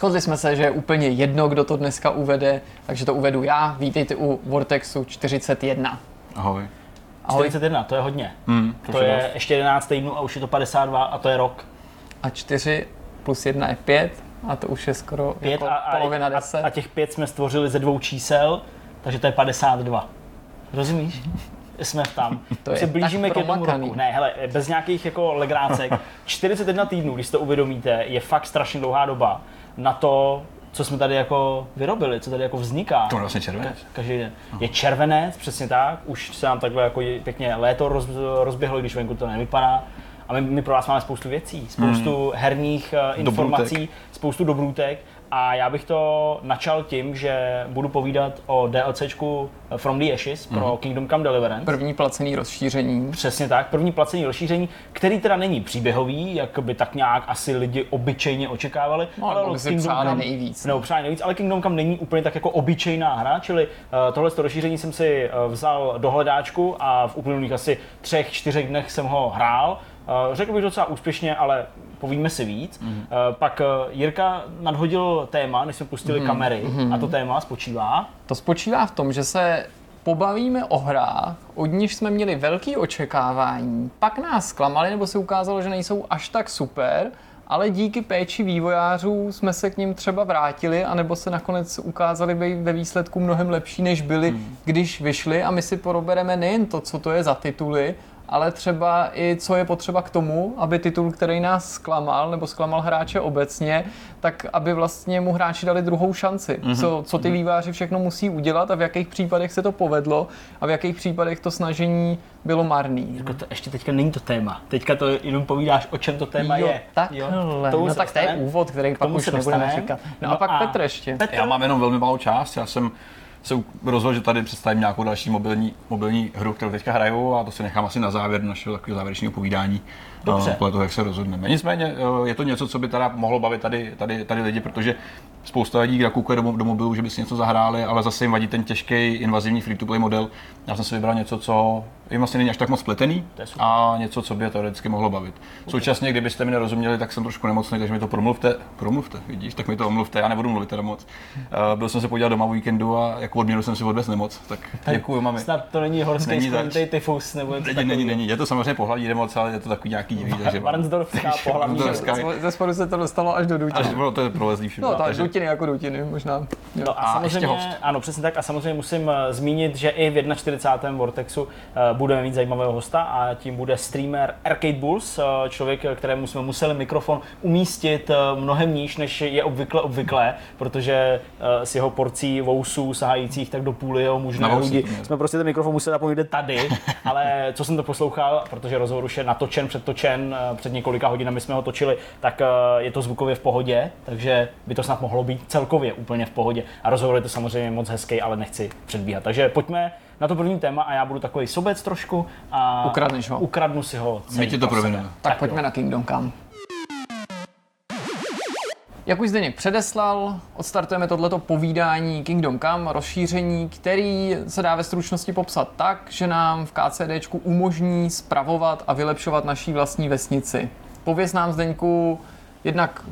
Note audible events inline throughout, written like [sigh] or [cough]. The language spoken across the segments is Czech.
Shodli jsme se, že je úplně jedno, kdo to dneska uvede, takže to uvedu já. Vítejte u Vortexu 41. Ahoj. Ahoj. 41, to je hodně. Hmm, To je ještě 11 týdnů a už je to 52 a to je rok. A 4 plus 1 je 5 a to už je skoro Pět jako a, a, polovina a, 10. a těch pět jsme stvořili ze dvou čísel, takže to je 52. Rozumíš? [laughs] Jsme tam. To se blížíme k jednomu roku. Ne, hele, bez nějakých jako legrácek. [laughs] 41 týdnů, když to uvědomíte, je fakt strašně dlouhá doba na to, co jsme tady jako vyrobili, co tady jako vzniká. To je vlastně červenec. Ka- Každý den. Je červenec, přesně tak, už se nám takhle jako pěkně léto roz, rozběhlo, když venku to nevypadá. A my, my pro vás máme spoustu věcí, spoustu Hmm. herních uh, informací, spoustu dobrůtek. A já bych to načal tím, že budu povídat o DLCčku From the Ashes pro Hmm. Kingdom Come Deliverance. První placený rozšíření. Přesně tak, první placený rozšíření, který teda není příběhový, jak by tak nějak asi lidi obyčejně očekávali. No, by si přáli nejvíc. Nebo přáli nejvíc, ale Kingdom Come není úplně tak jako obyčejná hra, čili uh, tohle rozšíření jsem si uh, vzal do hledáčku a v uplynulých asi třech, čtyřech dnech jsem ho hrál. Uh, řekl bych docela úspěšně, ale povíme si víc. Mhm. Mm. Uh, pak uh, Jirka nadhodil téma, než jsme pustili mm. kamery Mhm. a to téma spočívá. To spočívá v tom, že se pobavíme o hrách, od nich jsme měli velký očekávání, pak nás zklamali nebo se ukázalo, že nejsou až tak super, ale díky péči vývojářů jsme se k ním třeba vrátili, anebo se nakonec ukázali být ve výsledku mnohem lepší, než byli, hmm. když vyšli a my si porobereme nejen to, co to je za tituly, ale třeba i co je potřeba k tomu, aby titul, který nás zklamal, nebo zklamal hráče obecně, tak aby vlastně mu hráči dali druhou šanci. Mm-hmm. Co, co ty výváři všechno musí udělat a v jakých případech se to povedlo a v jakých případech to snažení bylo marný. Jako to ještě teďka není to téma. Teďka to jenom povídáš, o čem to téma jo, je. takhle. Tomu no se tak to je úvod, který pak už se nebudeme říkat. No, no a pak Petr ještě. Petr, Já mám jenom velmi malou část, já jsem se rozhodl, že tady představím nějakou další mobilní, mobilní hru, kterou teďka hraju a to si nechám asi na závěr našeho takového závěrečného povídání. Dobře. eh, Podle toho, jak se rozhodneme. Nicméně eh, je to něco, co by teda mohlo bavit tady, tady, tady lidi, protože spousta lidí nakoukuje do, do mobilu, že by si něco zahráli, ale zase jim vadí ten těžký invazivní free-to-play model. Já jsem si vybral něco, co jim vlastně není až tak moc pletený To a něco, co by je teoreticky mohlo bavit. Současně, kdybyste mi nerozuměli, tak jsem trošku nemocný, takže mi to promluvte. Promluvte, vidíš, tak mi to omluvte, já nebudu mluvit teda moc. Uh, byl jsem se podívat doma o víkendu a jako odměnu jsem si odvez nemoc, tak děkuji mami. Snad to není horský Není zač. tyfus nebo něco Není, není, není, je to samozřejmě pohlavní nemoc, ale je to takový nějaký divný, takže... [laughs] Varnsdorfská [laughs] pohlavní. Ze spodu se to dostalo až do Až, dutiny. no, to je prolezlý všechno. No, tak takže- dutiny jako dutiny, možná. Jo. No a, A samozřejmě, ano, přesně tak. A samozřejmě musím eh, zmínit, že i v 41. Vortexu eh, budeme mít zajímavého hosta a tím bude streamer Arcade Bulls, eh, člověk, kterému jsme museli mikrofon umístit eh, mnohem níž, než je obvykle obvyklé, protože eh, s jeho porcí vousů sahajících tak do půly jeho hudi ne. jsme prostě ten mikrofon museli napojit někde tady, [laughs] ale co jsem to poslouchal, protože rozhovor už je natočen, předtočen, před několika hodinami jsme ho točili, tak je to zvukově v pohodě, takže by to snad mohlo být celkově úplně v pohodě. A rozhovor je to samozřejmě moc hezký, ale nechci předbíhat. Takže pojďme na to první téma a já budu takový sobec trošku a Ukradneš ho. ukradnu si ho. My celý ti to pro sebe. Tak jo. pojďme na Kingdom Come. Jak už Zdeněk předeslal, odstartujeme tohleto povídání Kingdom Come, rozšíření, který se dá ve stručnosti popsat tak, že nám v KCDčku umožní spravovat a vylepšovat naší vlastní vesnici. Pověz nám Zdeňku jednak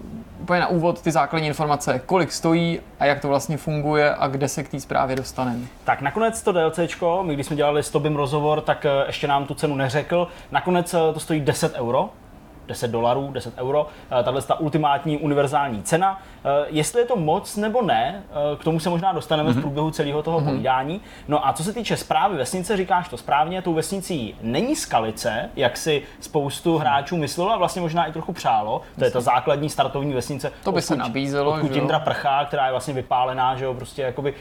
úplně na úvod ty základní informace, kolik stojí a jak to vlastně funguje a kde se k té zprávě dostaneme. Tak nakonec to DLCčko, my když jsme dělali s Tobim rozhovor, tak eh, ještě nám tu cenu neřekl. Nakonec eh, to stojí 10 euro, 10 dolarů, 10 euro, eh, tahle ta ultimátní univerzální cena. Eh, Jestli je to moc nebo ne, eh, k tomu se možná dostaneme mm-hmm. v průběhu celého toho mm-hmm. povídání. No a co se týče zprávy vesnice, říkáš to správně, tou vesnicí není skalice, jak si spoustu hráčů myslelo a vlastně možná i trochu přálo. To je ta základní startovní vesnice. To by se odkud- nabízelo, odkud že jo? Jindra prchá, která je vlastně vypálená, že jo, prostě jakoby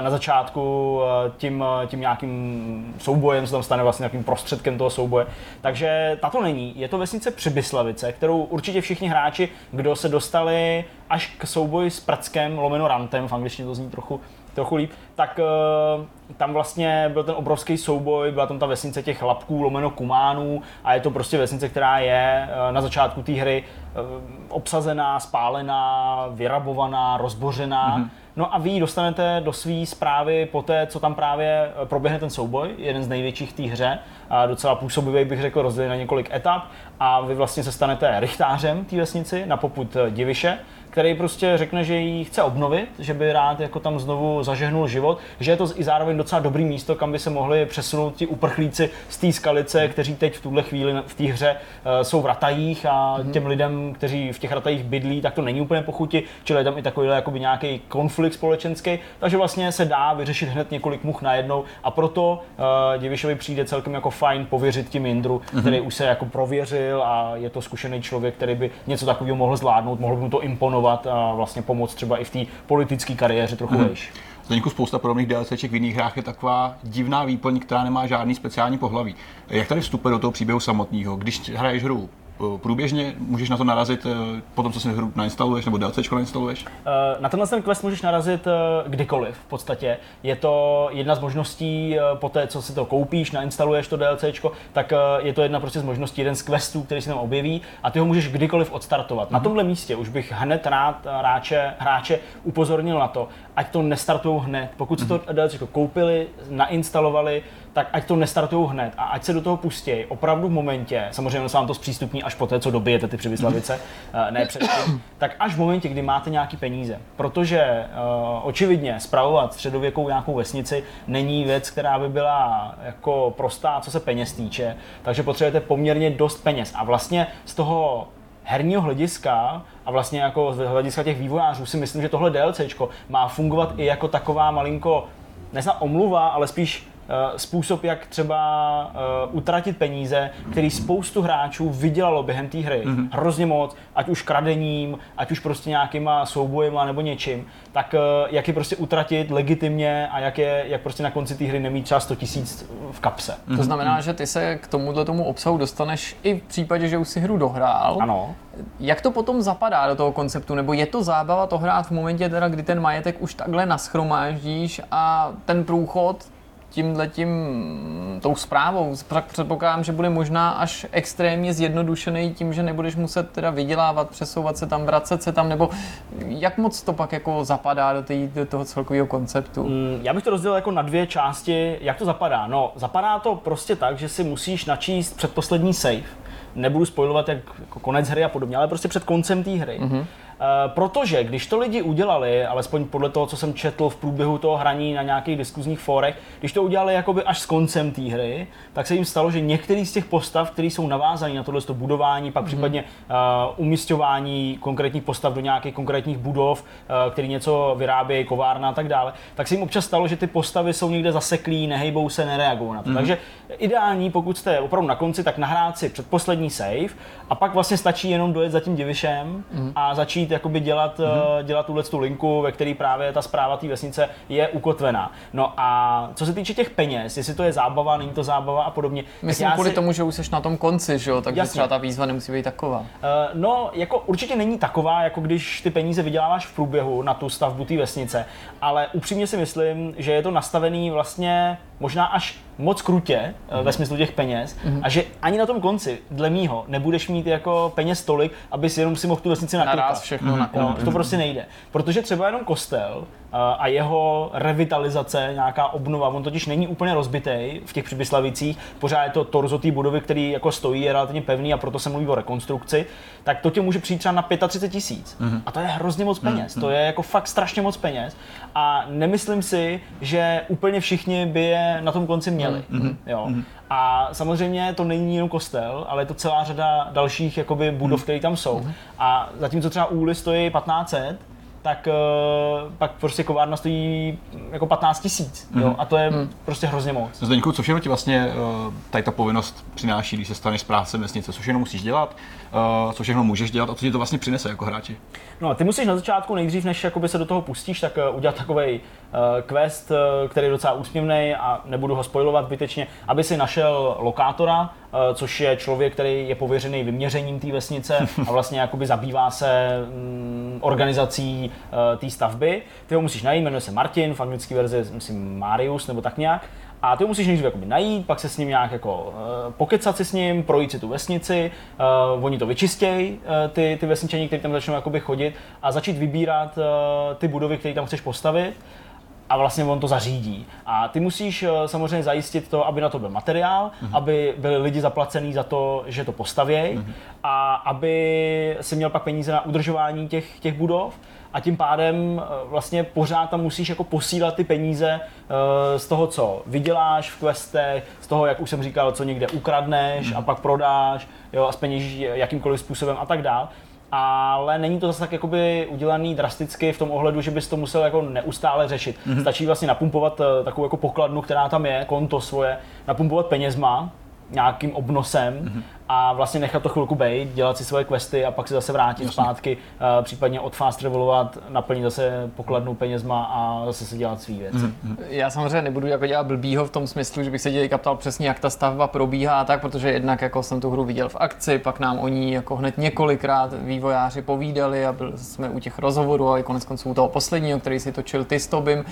na začátku tím, tím nějakým soubojem se tam stane vlastně nějakým prostředkem toho souboje. Takže tato není, je to vesnice Přibyslavice, kterou určitě všichni hráči, kdo se dostali až k souboji s Prckem, lomeno Rantem, v angličtině to zní trochu, trochu líp, tak eh, tam vlastně byl ten obrovský souboj, byla tam ta vesnice těch lapků, lomeno kumánů a je to prostě vesnice, která je eh, na začátku té hry eh, obsazená, spálená, vyrabovaná, rozbořená. Mm-hmm. No a vy ji dostanete do své zprávy po té, co tam právě eh, proběhne ten souboj, jeden z největších té hře, a docela působivý bych řekl, rozdělený na několik etap. A vy vlastně se stanete rychtářem té vesnici na poput eh, Diviše, který prostě řekne, že ji chce obnovit, že by rád jako tam znovu zažehnul život, že je to i zároveň docela dobrý místo, kam by se mohli přesunout ti uprchlíci z té skalice, kteří teď v tuhle chvíli v té hře uh, jsou v ratajích a mm-hmm. těm lidem, kteří v těch ratajích bydlí, tak to není úplně pochuti, čili je tam i takový jakoby nějaký konflikt společenský, takže vlastně se dá vyřešit hned několik much najednou a proto uh, Divišovi přijde celkem jako fajn pověřit tím Indru, mm-hmm. který už se jako prověřil a je to zkušený člověk, který by něco takového mohl zvládnout, mohl by mu to imponovat a vlastně pomoct třeba i v té politické kariéře trochu mm-hmm. vejš. Zdeňku, spousta podobných DLCček v jiných hrách je taková divná výplň, která nemá žádný speciální pohlaví. Jak tady vstupuje do toho příběhu samotného? Když hraješ hru průběžně? Můžeš na to narazit eh, po tom, co si hru nainstaluješ nebo DLC nainstaluješ? Eh, na tenhle ten quest můžeš narazit kdykoliv v podstatě. Je to jedna z možností po té, co si to koupíš, nainstaluješ to DLC, tak je to jedna prostě z možností, jeden z questů, který se tam objeví a ty ho můžeš kdykoliv odstartovat. Mm-hmm. Na mhm. tomhle místě už bych hned rád hráče, hráče upozornil na to, ať to nestartují hned. Pokud si to mm-hmm. DLC koupili, nainstalovali, tak ať to nestartují hned a ať se do toho pustí opravdu v momentě, samozřejmě se vám to zpřístupní až po té, co dobijete ty přivyslavice, eh, ne předtím, tak až v momentě, kdy máte nějaký peníze. Protože uh, očividně spravovat středověkou nějakou vesnici není věc, která by byla jako prostá, co se peněz týče, takže potřebujete poměrně dost peněz. A vlastně z toho herního hlediska a vlastně jako z hlediska těch vývojářů si myslím, že tohle DLCčko má fungovat i jako taková malinko, nezná omluva, ale spíš způsob, jak třeba uh, utratit peníze, který spoustu hráčů vydělalo během té hry. Mm-hmm. Hrozně moc, ať už kradením, ať už prostě nějakýma soubojema nebo něčím, tak uh, jak je prostě utratit legitimně a jak, je, jak prostě na konci té hry nemít třeba 100 tisíc v kapse. Mm-hmm. To znamená, že ty se k tomuhle tomu obsahu dostaneš i v případě, že už si hru dohrál. Ano. Jak to potom zapadá do toho konceptu? Nebo je to zábava to hrát v momentě, teda, kdy ten majetek už takhle naschromáždíš a ten průchod tímhletím, tou zprávou, předpokládám, že bude možná až extrémně zjednodušený tím, že nebudeš muset teda vydělávat, přesouvat se tam, vracet se tam, nebo jak moc to pak jako zapadá do, tý, do toho celkového konceptu? Mm, já bych to rozdělil jako na dvě části. Jak to zapadá? No, zapadá to prostě tak, že si musíš načíst předposlední save. Nebudu spojovat jak jako konec hry a podobně, ale prostě před koncem té hry. Mm-hmm protože když to lidi udělali, alespoň podle toho, co jsem četl v průběhu toho hraní na nějakých diskuzních fórech, když to udělali jakoby až s koncem té hry, tak se jim stalo, že některý z těch postav, které jsou navázané na tohle budování, pak mm-hmm. případně uh, umistování konkrétních postav do nějakých konkrétních budov, uh, který něco vyrábějí, kovárna a tak dále, tak se jim občas stalo, že ty postavy jsou někde zaseklí, nehejbou se, nereagují na to. Mm-hmm. Takže ideální, pokud jste opravdu na konci, tak nahrát si předposlední save a pak vlastně stačí jenom dojet za tím divišem mm-hmm. a začít jakoby dělat, mm-hmm. dělat tuhle tu linku, ve které právě ta zpráva té vesnice je ukotvená. No a co se týče těch peněz, jestli to je zábava, není to zábava a podobně. Myslím kvůli si... tomu, že už jsi na tom konci, že jo, takže třeba ta výzva nemusí být taková. Uh, no, jako určitě není taková, jako když ty peníze vyděláváš v průběhu na tu stavbu té vesnice, ale upřímně si myslím, že je to nastavený vlastně možná až moc krutě mm-hmm. ve smyslu těch peněz mm-hmm. a že ani na tom konci, dle mýho, nebudeš mít jako peněz tolik, abys jenom si mohl tu vesnici nakoukat. všechno mm-hmm. no, To prostě nejde. Protože třeba jenom kostel a jeho revitalizace, nějaká obnova, on totiž není úplně rozbitý v těch Přibyslavicích, pořád je to torzo té budovy, který jako stojí, je relativně pevný a proto se mluví o rekonstrukci, tak to tě může přijít třeba na 35 tisíc. Mm-hmm. A to je hrozně moc peněz, mm-hmm. to je jako fakt strašně moc peněz a nemyslím si, že úplně všichni by je na tom konci měli. Mm-hmm. Jo. Mm-hmm. A samozřejmě to není jenom kostel, ale je to celá řada dalších jakoby, budov, mm-hmm. které tam jsou. Mm-hmm. A zatímco třeba úly stojí 1500, tak uh, pak prostě kovárna stojí jako 15 tisíc. Mm. A to je mm. prostě hrozně moc. Zdeňku, co všechno ti vlastně uh, tady ta povinnost přináší, když se staneš správce vesnice? Co všechno musíš dělat? Uh, co všechno můžeš dělat a co ti to vlastně přinese jako hráči? No, ty musíš na začátku nejdřív, než jakoby se do toho pustíš, tak uh, udělat takový uh, quest, uh, který je docela úsměvný a nebudu ho spojovat zbytečně, aby si našel lokátora, uh, což je člověk, který je pověřený vyměřením té vesnice [laughs] a vlastně jakoby zabývá se um, organizací uh, té stavby. Ty ho musíš najít, jmenuje se Martin, v anglické verzi myslím Marius nebo tak nějak. A ty ho musíš nejdřív jakoby najít, pak se s ním nějak jako uh, pokecat si s ním, projít si tu vesnici, uh, oni to vyčistějí, uh, ty, ty vesničani, kteří tam začnou jakoby chodit a začít vybírat uh, ty budovy, které tam chceš postavit a vlastně on to zařídí. A ty musíš samozřejmě zajistit to, aby na to byl materiál, mm-hmm. aby byli lidi zaplacený za to, že to postavějí mm-hmm. a aby si měl pak peníze na udržování těch, těch budov a tím pádem eh, vlastně pořád tam musíš jako posílat ty peníze eh, z toho, co vyděláš v questech, z toho, jak už jsem říkal, co někde ukradneš a pak prodáš, jo, a zpeněžíš jakýmkoliv způsobem a tak dál ale není to zase tak jakoby udělaný drasticky v tom ohledu, že bys to musel jako neustále řešit. Mm-hmm. Stačí vlastně napumpovat eh, takovou jako pokladnu, která tam je, konto svoje, napumpovat penězma, nějakým obnosem mm-hmm. a vlastně nechat to chvilku být, dělat si svoje questy a pak si zase vrátit Jasně. zpátky, uh, případně od fast travelovat, naplnit zase pokladnou penězma a zase si dělat svý věci. Mm-hmm. Já samozřejmě nebudu jako dělat blbýho v tom smyslu, že bych se dělal ptal přesně, jak ta stavba probíhá a tak, protože jednak jako jsem tu hru viděl v akci, pak nám o ní jako hned několikrát vývojáři povídali a byl jsme u těch rozhovorů a i konec konců u toho posledního, který si točil ty s Tobim. Uh,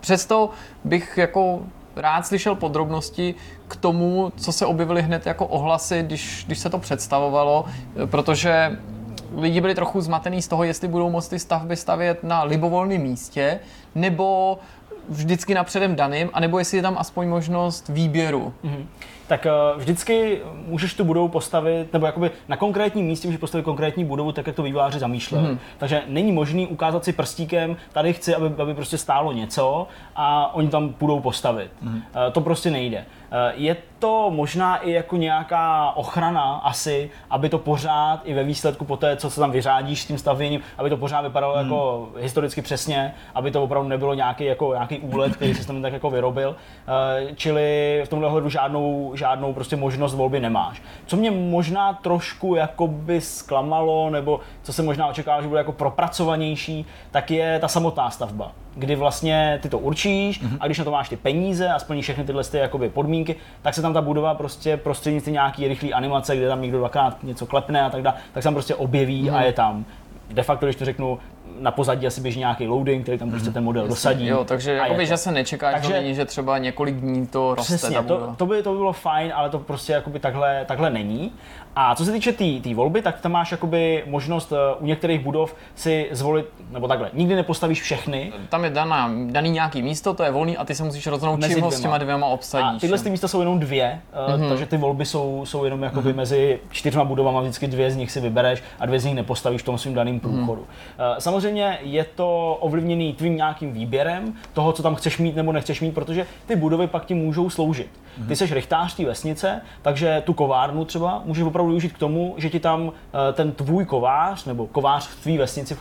přesto bych jako rád slyšel podrobnosti k tomu, co se objevily hned jako ohlasy, když, když se to představovalo, protože lidi byli trochu zmatený z toho, jestli budou moct ty stavby stavět na libovolném místě, nebo vždycky na předem daným, anebo jestli je tam aspoň možnost výběru. Mm-hmm tak eh, vždycky můžeš tu budovu postavit, nebo jakoby na konkrétním místě můžeš postavit konkrétní budovu, tak jak to vývojáři zamýšleli. Mm. Takže není možný ukázat si prstíkem, tady chci, aby, aby prostě stálo něco a oni tam budou postavit. Mm. To prostě nejde. Eh, je to možná i jako nějaká ochrana asi, aby to pořád i ve výsledku po té, co se tam vyřádíš s tím stavěním, aby to pořád vypadalo hmm. jako historicky přesně, aby to opravdu nebylo nějaký, jako, nějaký úlet, který se tam tak jako vyrobil. Eh, čili v tomhle hledu žádnou, žádnou prostě možnost volby nemáš. Co mě možná trošku jakoby zklamalo, nebo co se možná očekávalo, že bude jako propracovanější, tak je ta samotná stavba kdy vlastně ty to určíš mm-hmm. a když na to máš ty peníze a splníš všechny tyhle ty jakoby podmínky, tak se tam ta budova prostě prostřednictvím nějaký rychlý animace, kde tam někdo dvakrát něco klepne a tak dále, tak se tam prostě objeví mm-hmm. a je tam. De facto, když to řeknu, na pozadí asi běží nějaký loading, který tam prostě mhm. ten model dosadí. Jo, takže jakoby, že se nečeká, takže, to není, že třeba několik dní to roste. Přesně, to, to, by, to by bylo fajn, ale to prostě jakoby takhle, takhle není. A co se týče té tý, tý volby, tak tam máš jakoby možnost uh, u některých budov si zvolit, nebo takhle, nikdy nepostavíš všechny. Tam je daná, daný nějaký místo, to je volný a ty se musíš rozhodnout, čím ho s těma dvěma obsadíš. A tyhle ty místa jsou jenom dvě, mm-hmm. takže ty volby jsou, jsou jenom jakoby mm-hmm. mezi čtyřma budovama, vždycky dvě z nich si vybereš a dvě z nich nepostavíš v tom svým daným průchodu. Mm-hmm. Samozřejmě je to ovlivněný tvým nějakým výběrem toho, co tam chceš mít nebo nechceš mít, protože ty budovy pak ti můžou sloužit. Ty mhm. jsi rychtář té vesnice, takže tu kovárnu třeba můžeš opravdu využít k tomu, že ti tam eh, ten tvůj kovář nebo kovář v tvý vesnici v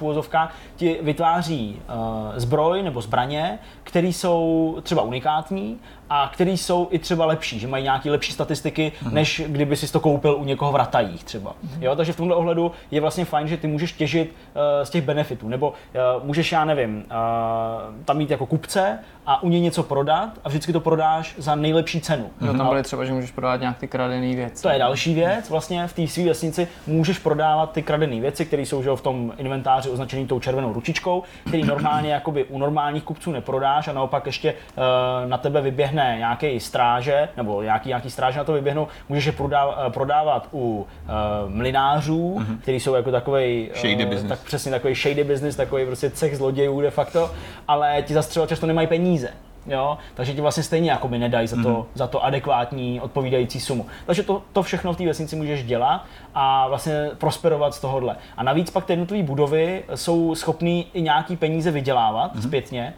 ti vytváří eh, zbroj nebo zbraně, které jsou třeba unikátní a který jsou i třeba lepší, že mají nějaké lepší statistiky, mm. než kdyby si to koupil u někoho v ratajích třeba. Mm. Jo, takže v tomhle ohledu je vlastně fajn, že ty můžeš těžit uh, z těch benefitů, nebo uh, můžeš, já nevím, uh, tam mít jako kupce a u něj něco prodat a vždycky to prodáš za nejlepší cenu. Jo, tam byly třeba, že můžeš prodávat nějak ty kradené věci. To je další věc, vlastně v té své vesnici můžeš prodávat ty kradené věci, které jsou že, v tom inventáři označené tou červenou ručičkou, který normálně jakoby u normálních kupců neprodáš a naopak ještě uh, na tebe vyběhne nějaký stráže, nebo nějaký, nějaký stráže na to vyběhnou, můžeš je prodávat, prodávat u uh, mlinářů, mm-hmm. kteří jsou jako takový uh, tak přesně takový shady business, takový prostě cech zlodějů de facto, ale ti zase třeba často nemají peníze. Jo? Takže ti vlastně stejně jako by nedají za to, mm-hmm. za to adekvátní odpovídající sumu. Takže to, to všechno v té vesnici můžeš dělat a vlastně prosperovat z tohohle. A navíc pak ty jednotlivé budovy jsou schopné i nějaký peníze vydělávat mm-hmm. zpětně.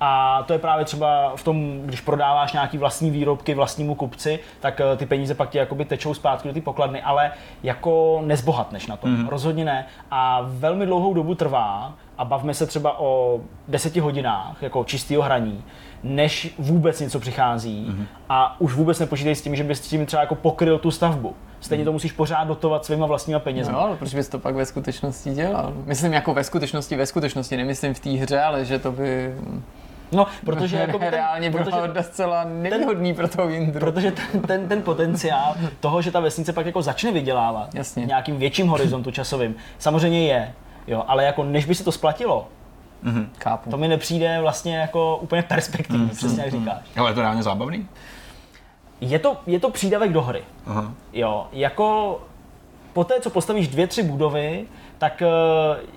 A to je právě třeba v tom, když prodáváš nějaký vlastní výrobky vlastnímu kupci, tak eh, ty peníze pak ti jakoby tečou zpátky do té pokladny, ale jako nezbohatneš na to. Mm-hmm. Rozhodně ne. A velmi dlouhou dobu trvá, a bavme se třeba o deseti hodinách jako čistého hraní, než vůbec něco přichází mm-hmm. a už vůbec nepočítej s tím, že bys s tím třeba jako pokryl tu stavbu. Stejně to musíš pořád dotovat svýma vlastníma penězi. No, ale proč bys to pak ve skutečnosti dělal? Myslím jako ve skutečnosti, ve skutečnosti, nemyslím v té hře, ale že to by... No, protože jako ten, reálně bylo protože, docela nevýhodný ten, pro toho Indru. Protože ten, ten, ten, potenciál toho, že ta vesnice pak jako začne vydělávat Jasně. nějakým větším horizontu časovým, samozřejmě je. Jo, ale jako než by se to splatilo, Mm-hmm, chápu. To mi nepřijde vlastně jako úplně perspektivní, mm-hmm. přesně jak mhm. říkáš. Ale je to reálně zábavný? Je to, je to přídavek do hry. Aha. Jo, jako poté, co postavíš dvě, tři budovy, tak eh,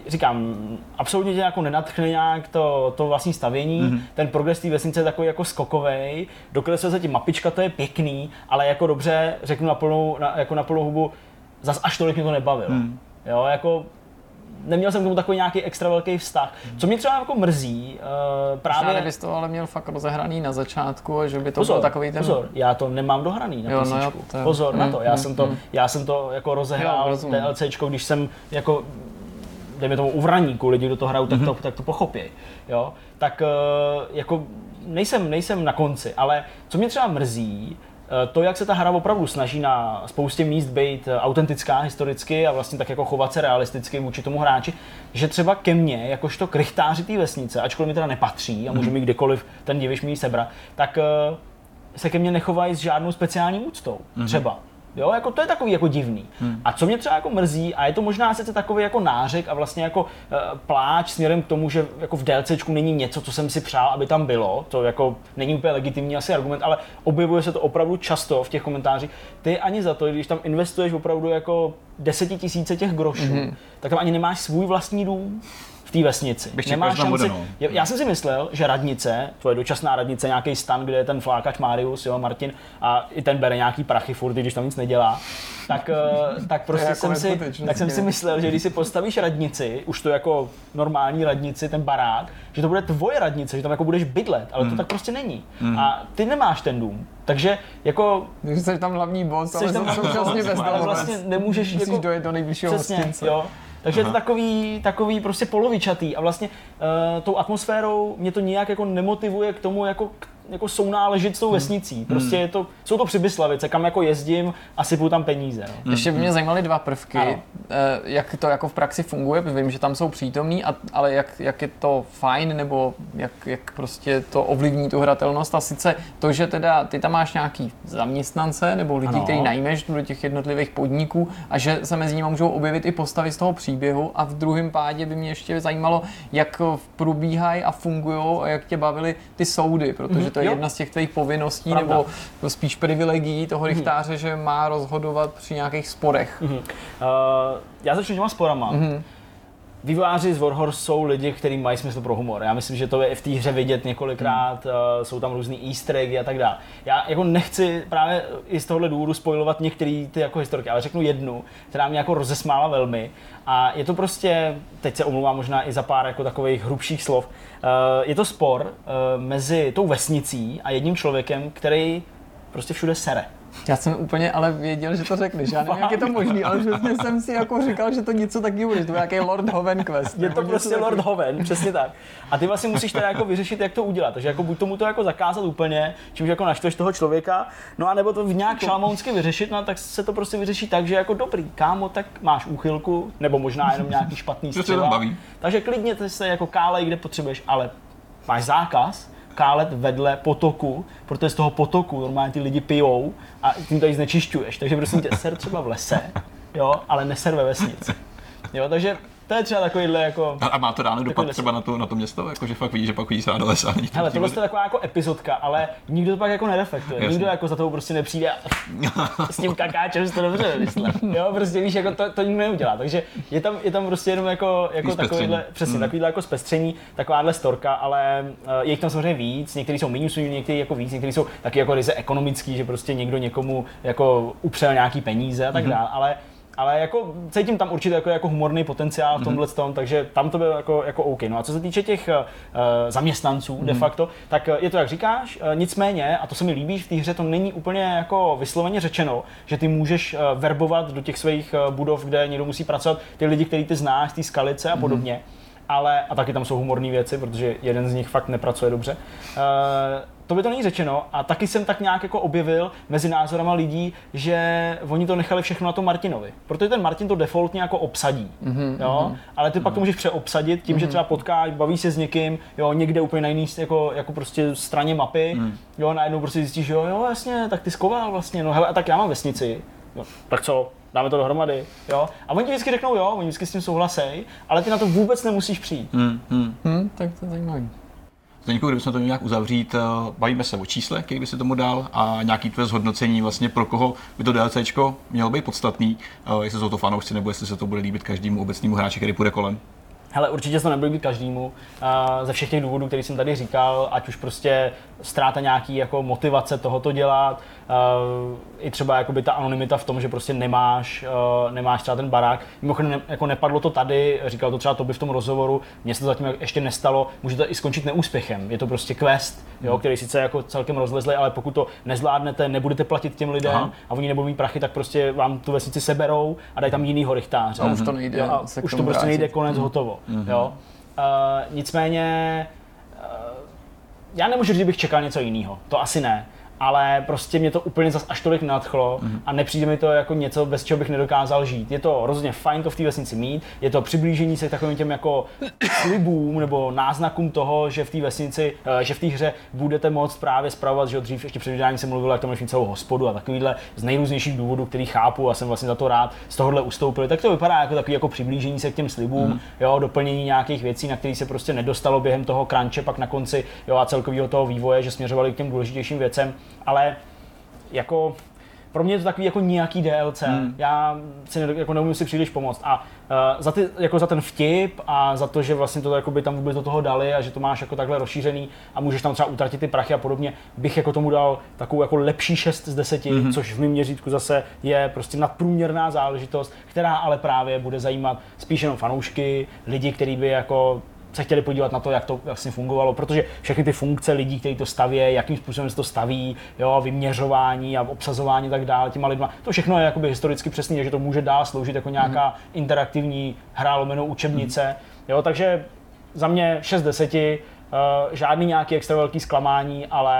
říkám, absolutně tě jako nenatchne nějak to, to vlastní stavění, mm-hmm. ten progres té vesnice je takový jako skokovej, dokreslil se ti mapička, to je pěkný, ale jako dobře, řeknu na plnou, na, jako na plnou hubu, zas až tolik mě to nebavilo. Mm. Jo, jako neměl jsem k tomu takový nějaký extra velký vztah. Co mě třeba jako mrzí, uh, právě... Možná bys to ale měl fakt rozehraný na začátku, a že by to pozor, byl takový ten... Pozor, já to nemám dohraný na Jo, no jo, to- Pozor na mm, to, já mm, jsem to, mm. já jsem to jako rozehrál Jo. DLCčko, když jsem jako dejme tomu u vraníku, lidi, kdo to hrajou, tak to, tak to pochopí. Jo? Tak eh, jako nejsem, nejsem na konci, ale co mě třeba mrzí, to, jak se ta hra opravdu snaží na spoustě míst být eh, autentická historicky a vlastně tak jako chovat se realisticky vůči tomu hráči, že třeba ke mně, jakožto krychtáři té vesnice, ačkoliv mi teda nepatří a může mi kdykoliv ten diviš mi sebrat, tak eh, se ke mně nechovají s žádnou speciální úctou. Třeba. Jo, jako to je takový jako divný. Hmm. A co mě třeba jako mrzí, a je to možná sice takový jako nářek a vlastně jako uh, pláč směrem k tomu, že jako v DLCčku není něco, co jsem si přál, aby tam bylo, to jako není úplně legitimní asi argument, ale objevuje se to opravdu často v těch komentářích. Ty ani za to, když tam investuješ opravdu jako desetitisíce těch grošů, hmm. tak tam ani nemáš svůj vlastní dům té vesnici. Bych tam šanci. bude, no. Já- jsem si myslel, že radnice, tvoje dočasná radnice, nějaký stan, kde je ten flákač Marius, jo, Martin, a i ten bere nějaký prachy furt, když tam nic nedělá, tak, eh, [laughs] tak prostě jako jsem si, tak jsem si myslel, že když si postavíš radnici, už to jako normální radnici, ten barák, že to bude tvoje radnice, že tam jako budeš bydlet, ale to tak prostě není. A ty nemáš ten dům. Takže jako jsi tam hlavní boss, ale tam současně bez ale vlastně nemůžeš Musíš jako- dojet do nejbližšího Přesně, hostince. jo. Takže je to takový, takový prostě polovičatý a vlastně uh, tou atmosférou mě to nějak jako nemotivuje k tomu jako, k- jako sounáležit s tou vesnicí. Prostě je to, jsou to Přibyslavice, kam jako jezdím a sypu tam peníze. No. Ještě by mě zajímaly dva prvky, Ano. eh, jak to jako v praxi funguje, protože vím, že tam jsou přítomní, a, ale jak, jak je to fajn, nebo jak, jak prostě to ovlivní tu hratelnost a sice to, že teda ty tam máš nějaký zaměstnance nebo lidi, Ano. který najmeš do těch jednotlivých podniků a že se mezi nimi můžou objevit i postavy z toho příběhu a v druhém pádě by mě ještě zajímalo, jak probíhají a fungují a jak tě bavily ty soudy, protože to je jo. jedna z těch tvých povinností Pravda. nebo spíš privilegií toho rychtáře, že má rozhodovat při nějakých sporech. Uh, já začnu těma sporama. Mm-hmm. Vývojáři z Warhorse jsou lidi, kteří mají smysl pro humor. Já myslím, že to je v té hře vidět několikrát, mm. uh, jsou tam různý easter eggy a tak dále. Já jako nechci právě i z tohohle důvodu spojovat některé ty jako historky, ale řeknu jednu, která mě jako rozesmála velmi. A je to prostě, teď se omlouvám možná i za pár jako takových hrubších slov, uh, je to spor uh, mezi tou vesnicí a jedním člověkem, který prostě všude sere. Já jsem úplně ale věděl, že to řekneš. Já nevím, jak je to možný, ale přesně jsem si jako říkal, že to něco taky bude, že to bude nějaký Lord Hoven quest. Je to prostě takového. Lord Hoven, přesně tak. A ty vlastně musíš teda jako vyřešit, jak to udělat. Takže jako buď tomu to jako zakázat úplně, čímž jako naštveš toho člověka, no a nebo to v nějak šalmounsky vyřešit, no tak se to prostě vyřeší tak, že jako dobrý, kámo, tak máš úchylku, nebo možná jenom nějaký špatný střeva. Takže klidně se jako kálej, kde potřebuješ, ale máš zákaz kálet vedle potoku, protože z toho potoku normálně ty lidi pijou a tím tady znečišťuješ. Takže prosím tě, ser třeba v lese, jo, ale neser ve vesnici. Jo, takže to je třeba takovýhle jako... A, a má to reálný dopad třeba na to, na to město, jakože fakt vidíš, že pak se do lesa. Hele, tohle je taková jako epizodka, ale nikdo to pak jako nereflektuje. Jasně. Nikdo jako za tou prostě nepřijde a [laughs] s tím kakáčem si to dobře vymyslel. Jo, prostě víš, jako to, to nikdo neudělá. Takže je tam, je tam prostě jenom jako, jako Zpestření. takovýhle, přesně, Hmm. takovýhle jako zpestření, takováhle storka, ale uh, je jich tam samozřejmě víc, někteří jsou méně usměvní, někteří jako víc, někteří jsou taky jako ryze ekonomický, že prostě někdo někomu jako upřel nějaký peníze a tak Mhm. dále, ale ale jako cítím tam určitě jako, jako humorný potenciál v tomhle tom, takže tam to bylo jako, jako OK. No a co se týče těch uh, zaměstnanců de facto, tak eh, je to jak říkáš, uh, nicméně, a to se mi líbí, v té hře to není úplně jako vysloveně řečeno, že ty můžeš uh, verbovat do těch svých uh, budov, kde někdo musí pracovat, ty lidi, který ty znáš, té skalice a podobně. Ale, a taky tam jsou humorné věci, protože jeden z nich fakt nepracuje dobře. Uh, to by to není řečeno a taky jsem tak nějak jako objevil mezi názorama lidí, že oni to nechali všechno na tom Martinovi. Protože ten Martin to defaultně jako obsadí, mm-hmm, jo? ale ty pak to můžeš přeobsadit tím, mm-hmm. že třeba potkáš, baví se s někým, jo, někde úplně na jiný jako, jako prostě straně mapy, mm. jo, najednou prostě zjistíš, že jo, jo, jasně, tak ty skoval vlastně, no hele, a tak já mám vesnici, jo, tak co, dáme to dohromady, jo. A oni ti vždycky řeknou, jo, oni vždycky s tím souhlasej, ale ty na to vůbec nemusíš přijít. Hmm, hmm. Hm, tak to je zajímavý. Zdeňku, kdybychom to měli nějak uzavřít, eh, bavíme se o čísle, který by si tomu dal a nějaký tvé zhodnocení vlastně pro koho by to DLCčko mělo být podstatný, eh, jestli jsou to fanoušci nebo jestli se to bude líbit každému obecnému hráči, který půjde kolem. Hele, určitě se to nebude být každému. Uh, ze všech těch důvodů, který jsem tady říkal, ať už prostě ztráta nějaký jako motivace tohoto dělat, uh, i třeba jakoby ta anonymita v tom, že prostě nemáš, uh, nemáš třeba ten barák. Mimochodem ne, jako nepadlo to tady, říkal to třeba to by v tom rozhovoru, mně se to zatím ještě nestalo, může to i skončit neúspěchem. Je to prostě quest, jo, Hmm. který sice jako celkem rozlezli, ale pokud to nezvládnete, nebudete platit těm lidem Aha. a oni nebudou mít prachy, tak prostě vám tu vesnici seberou a dají tam jinýho rychtáře. A už to nejde Jo, a už to prostě nejde konec hotovo. Jo? Uh, nicméně já nemůžu říct, že bych čekal něco jiného. To asi ne. Ale prostě mě to úplně zas až tolik nadchlo a nepřijde mi to jako něco, bez čeho bych nedokázal žít. Je to rozhodně fajn to v té vesnici mít, je to přiblížení se k takovým těm jako slibům nebo náznakům toho, že v té vesnici, eh, že v té hře budete moct právě spravovat, že dřív ještě před vydáním se mluvilo, jak tam celou hospodu a takovýhle z nejrůznějších důvodů, který chápu a jsem vlastně za to rád, z tohohle ustoupili. Tak to vypadá jako takový jako přiblížení se k těm slibům, Mhm. jo, doplnění nějakých věcí, na které se prostě nedostalo během toho crunche, pak na konci jo, a celkového toho vývoje, že směřovali k těm důležitějším věcem, ale jako pro mě je to takový jako nějaký DLC. Hmm. Já si ne, jako neumím si příliš pomoct. A uh, za, ty, jako za ten vtip a za to, že vlastně to jakoby tam vůbec do toho dali a že to máš jako takhle rozšířený a můžeš tam třeba utratit ty prachy a podobně, bych jako tomu dal takovou jako lepší 6 z 10, hmm. což v mém měřítku zase je prostě nadprůměrná záležitost, která ale právě bude zajímat spíš jenom fanoušky, lidi, kteří by jako se chtěli podívat na to, jak to vlastně fungovalo, protože všechny ty funkce lidí, kteří to staví, jakým způsobem se to staví, jo, vyměřování a obsazování a tak dále těma lidma, to všechno je jakoby historicky přesný, že to může dál sloužit jako nějaká interaktivní hra lomeno učebnice, jo, takže za mě 6 z 10, uh, žádný nějaký extra velký zklamání, ale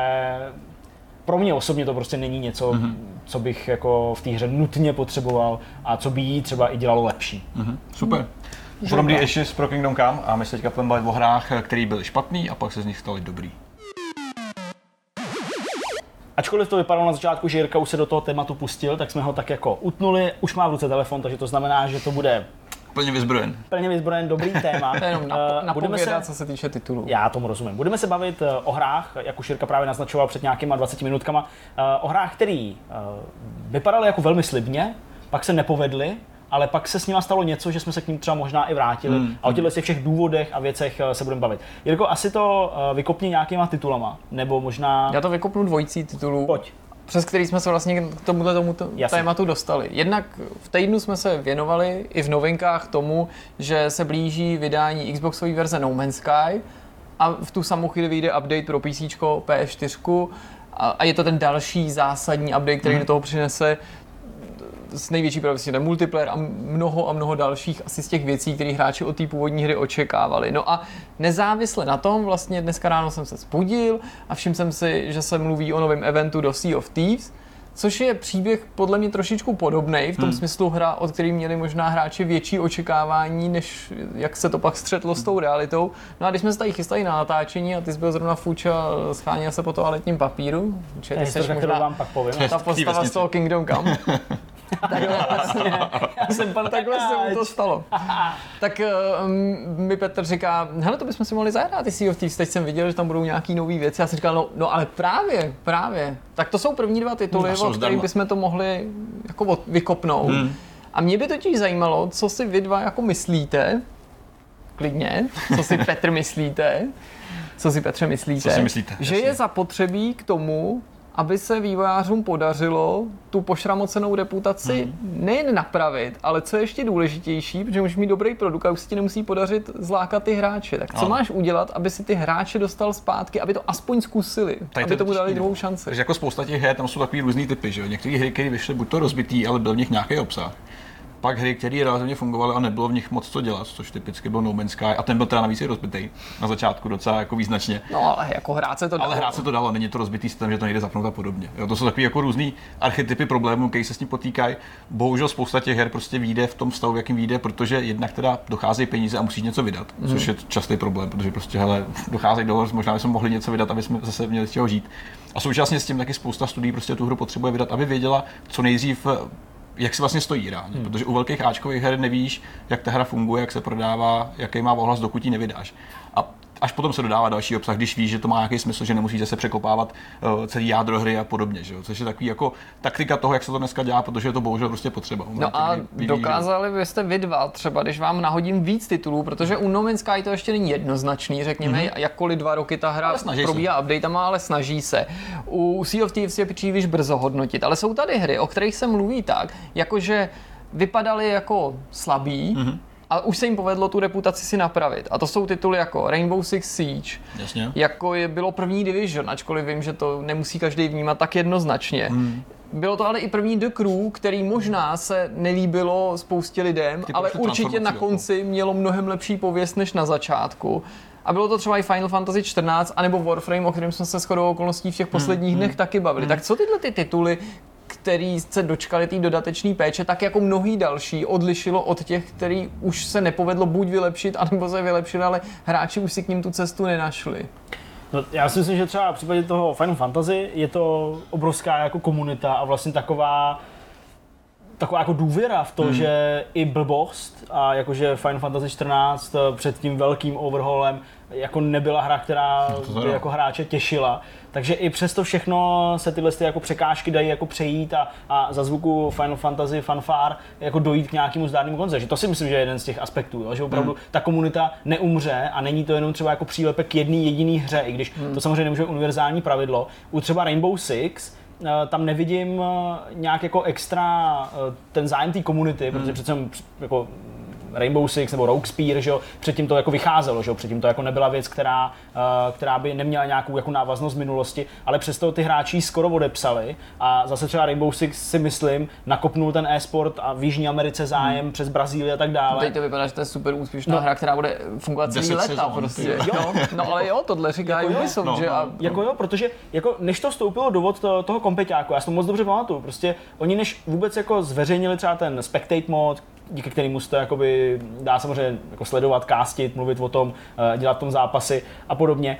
pro mě osobně to prostě není něco, mm-hmm. co bych jako v té hře nutně potřeboval a co by jí třeba i dělalo lepší. Mhm, super. Podobný ještě s Pro Kingdom Come a my se teďka budeme bavit o hrách, který byly špatný a pak se z nich staly dobrý. Ačkoliv to vypadalo na začátku, že Jirka už se do toho tématu pustil, tak jsme ho tak jako utnuli. Už má v ruce telefon, takže to znamená, že to bude Plně vyzbrojen. plně vyzbrojen dobrý téma. [laughs] To je jenom Eh, budeme se, co se týče titulů. já tomu rozumím. Budeme se bavit eh, o hrách, jak už Jirka právě naznačoval před nějakýma 20 minutkama, eh, o hrách, které vypadaly jako velmi slibně, pak se nepovedly, ale pak se s nima stalo něco, že jsme se k ním třeba možná i vrátili Hmm. a o těchto těch všech důvodech a věcech eh, se budeme bavit. Jirko, asi to eh, vykopni nějakýma titulama, nebo možná... Já to vykopnu dvojicí titulů. Pojď. přes který jsme se vlastně k tomuto Jasně. tématu dostali. Jednak v týdnu jsme se věnovali i v novinkách tomu, že se blíží vydání Xboxové verze No Man's Sky a v tu samou chvíli vyjde update pro PC, PS4 a, a je to ten další zásadní update, který Mhm. do toho přinese s největší pravděpodobností ten multiplayer a mnoho a mnoho dalších asi z těch věcí, které hráči od té původní hry očekávali. No a nezávisle na tom, vlastně dneska ráno jsem se zbudil a všiml jsem si, že se mluví o novém eventu do Sea of Thieves, což je příběh podle mě trošičku podobný, v tom Hmm. smyslu hra, od který měli možná hráči větší očekávání, než jak se to pak střetlo s tou realitou. No a když jsme se tady chystali na natáčení a ty jsi byl zrovna fuč a scháněl se po toaletním papíru, že ty jsi možná vám pak povím. ta postava z toho Kingdom Come. [laughs] [laughs] Takhle vlastně, Já jsem pan takhle se mu to stalo. Tak uh, mi Petr říká, hele, to bychom si mohli zahrát i Sea of Thieves, teď jsem viděl, že tam budou nějaký nové věci. Já jsem říkal, no, no ale právě, právě. Tak to jsou první dva tituly, od kterých bychom to mohli jako vykopnout. Hmm. A mě by totiž zajímalo, co si vy dva jako myslíte, klidně, co si Petr myslíte, co si Petře myslíte, Co si myslíte, že jasně. je zapotřebí k tomu, aby se vývojářům podařilo tu pošramocenou reputaci Mhm. nejen napravit, ale co je ještě důležitější, protože můžeš mít dobrý produkt a už se ti nemusí podařit zlákat ty hráče. Tak co Ano. máš udělat, aby si ty hráče dostal zpátky, aby to aspoň zkusili, Tady to aby tomu dali druhou šanci. Takže jako spousta těch her, tam jsou takový různý typy, že jo. Některé hry, které vyšly buď to rozbitý, ale byl v nich nějaký obsah. Pak hry, které relativně fungovaly a nebylo v nich moc co dělat, což typicky byl No Man's Sky, a ten byl teda navíc i rozbitý na začátku docela jako význačně. No ale jako hrát se to Ale dalo. hrát se to dalo, není to rozbitý systém, že to nejde zapnout a podobně. Jo, to jsou takové jako různý archetypy problémů, které se s tím potýkají. Bohužel spousta těch her prostě vyjde v tom stavu, v jakým vyjde, protože jednak teda docházejí peníze a musí něco vydat, mm. což je častý problém, protože prostě hele, docházejí dolar, možná bychom mohli něco vydat, aby jsme zase měli z čeho žít. A současně s tím taky spousta studií prostě tu hru potřebuje vydat, aby věděla, co nejdřív jak si vlastně stojí reálně, hmm. protože u velkých Ačkových her nevíš, jak ta hra funguje, jak se prodává, jaký má ohlas, dokud ji nevydáš. A až potom se dodává další obsah, když víš, že to má nějaký smysl, že nemusíte se překopávat uh, celý jádro hry a podobně, že jo? což je takový jako taktika toho, jak se to dneska dělá, protože je to bohužel prostě potřeba. No a dokázali byste vy dva, třeba když vám nahodím víc titulů, protože u No Man's Sky to ještě není jednoznačný, řekněme, mm-hmm. jakkoliv dva roky ta hra probíhá updatama, ale snaží se. U Sea of Thieves je příliš brzo hodnotit, ale jsou tady hry, o kterých se mluví tak, jakože vypadaly jako slabý, mm-hmm a už se jim povedlo tu reputaci si napravit. A to jsou tituly jako Rainbow Six Siege, Jasně. jako je, bylo první Division, ačkoliv vím, že to nemusí každý vnímat tak jednoznačně. Hmm. Bylo to ale i první The Crew, který možná se nelíbilo spoustě lidem, Ty ale určitě na konci jako. mělo mnohem lepší pověst než na začátku. A bylo to třeba i Final Fantasy 14, anebo Warframe, o kterém jsme se shodou okolností v těch posledních hmm, dnech hmm. taky bavili. Hmm. Tak co tyhle ty tituly, který se dočkali té dodatečné péče, tak jako mnohý další odlišilo od těch, který už se nepovedlo buď vylepšit, anebo se vylepšili, ale hráči už si k ním tu cestu nenašli. No, já si myslím, že třeba v případě toho Final Fantasy je to obrovská jako komunita a vlastně taková taková jako důvěra v to, hmm. že i blbost a jakože Final Fantasy 14 před tím velkým overhaulem jako nebyla hra, která no by jako hráče těšila. Takže i přesto všechno se tyhle ty jako překážky dají jako přejít a, a za zvuku Final Fantasy fanfár jako dojít k nějakému zdárnému konci. Že to si myslím, že je jeden z těch aspektů, jo? že opravdu hmm. ta komunita neumře a není to jenom třeba jako přílepek k jedné jediné hře, i když hmm. to samozřejmě nemůže univerzální pravidlo. U třeba Rainbow Six eh, tam nevidím eh, nějak jako extra eh, ten zájem té komunity, hmm. protože přece jako Rainbow Six nebo Rogue Spear, že jo, předtím to jako vycházelo, že jo, předtím to jako nebyla věc, která, uh, která by neměla nějakou jako návaznost z minulosti, ale přesto ty hráči skoro odepsali a zase třeba Rainbow Six si myslím nakopnul ten e-sport a v Jižní Americe zájem hmm. přes Brazílii a tak dále. Teď to vypadá, že to je super úspěšná no. hra, která bude fungovat celý léta sezon, prostě. Jo. No, ale jo, tohle říká jako Ubisoft, no, že? No. A... Jako jo, protože jako než to vstoupilo do vod to, toho kompeťáku, já si to moc dobře pamatuju, prostě oni než vůbec jako zveřejnili třeba ten spectate mod, díky kterému se to jakoby dá samozřejmě jako sledovat, kástit, mluvit o tom, eh, dělat v tom zápasy a podobně,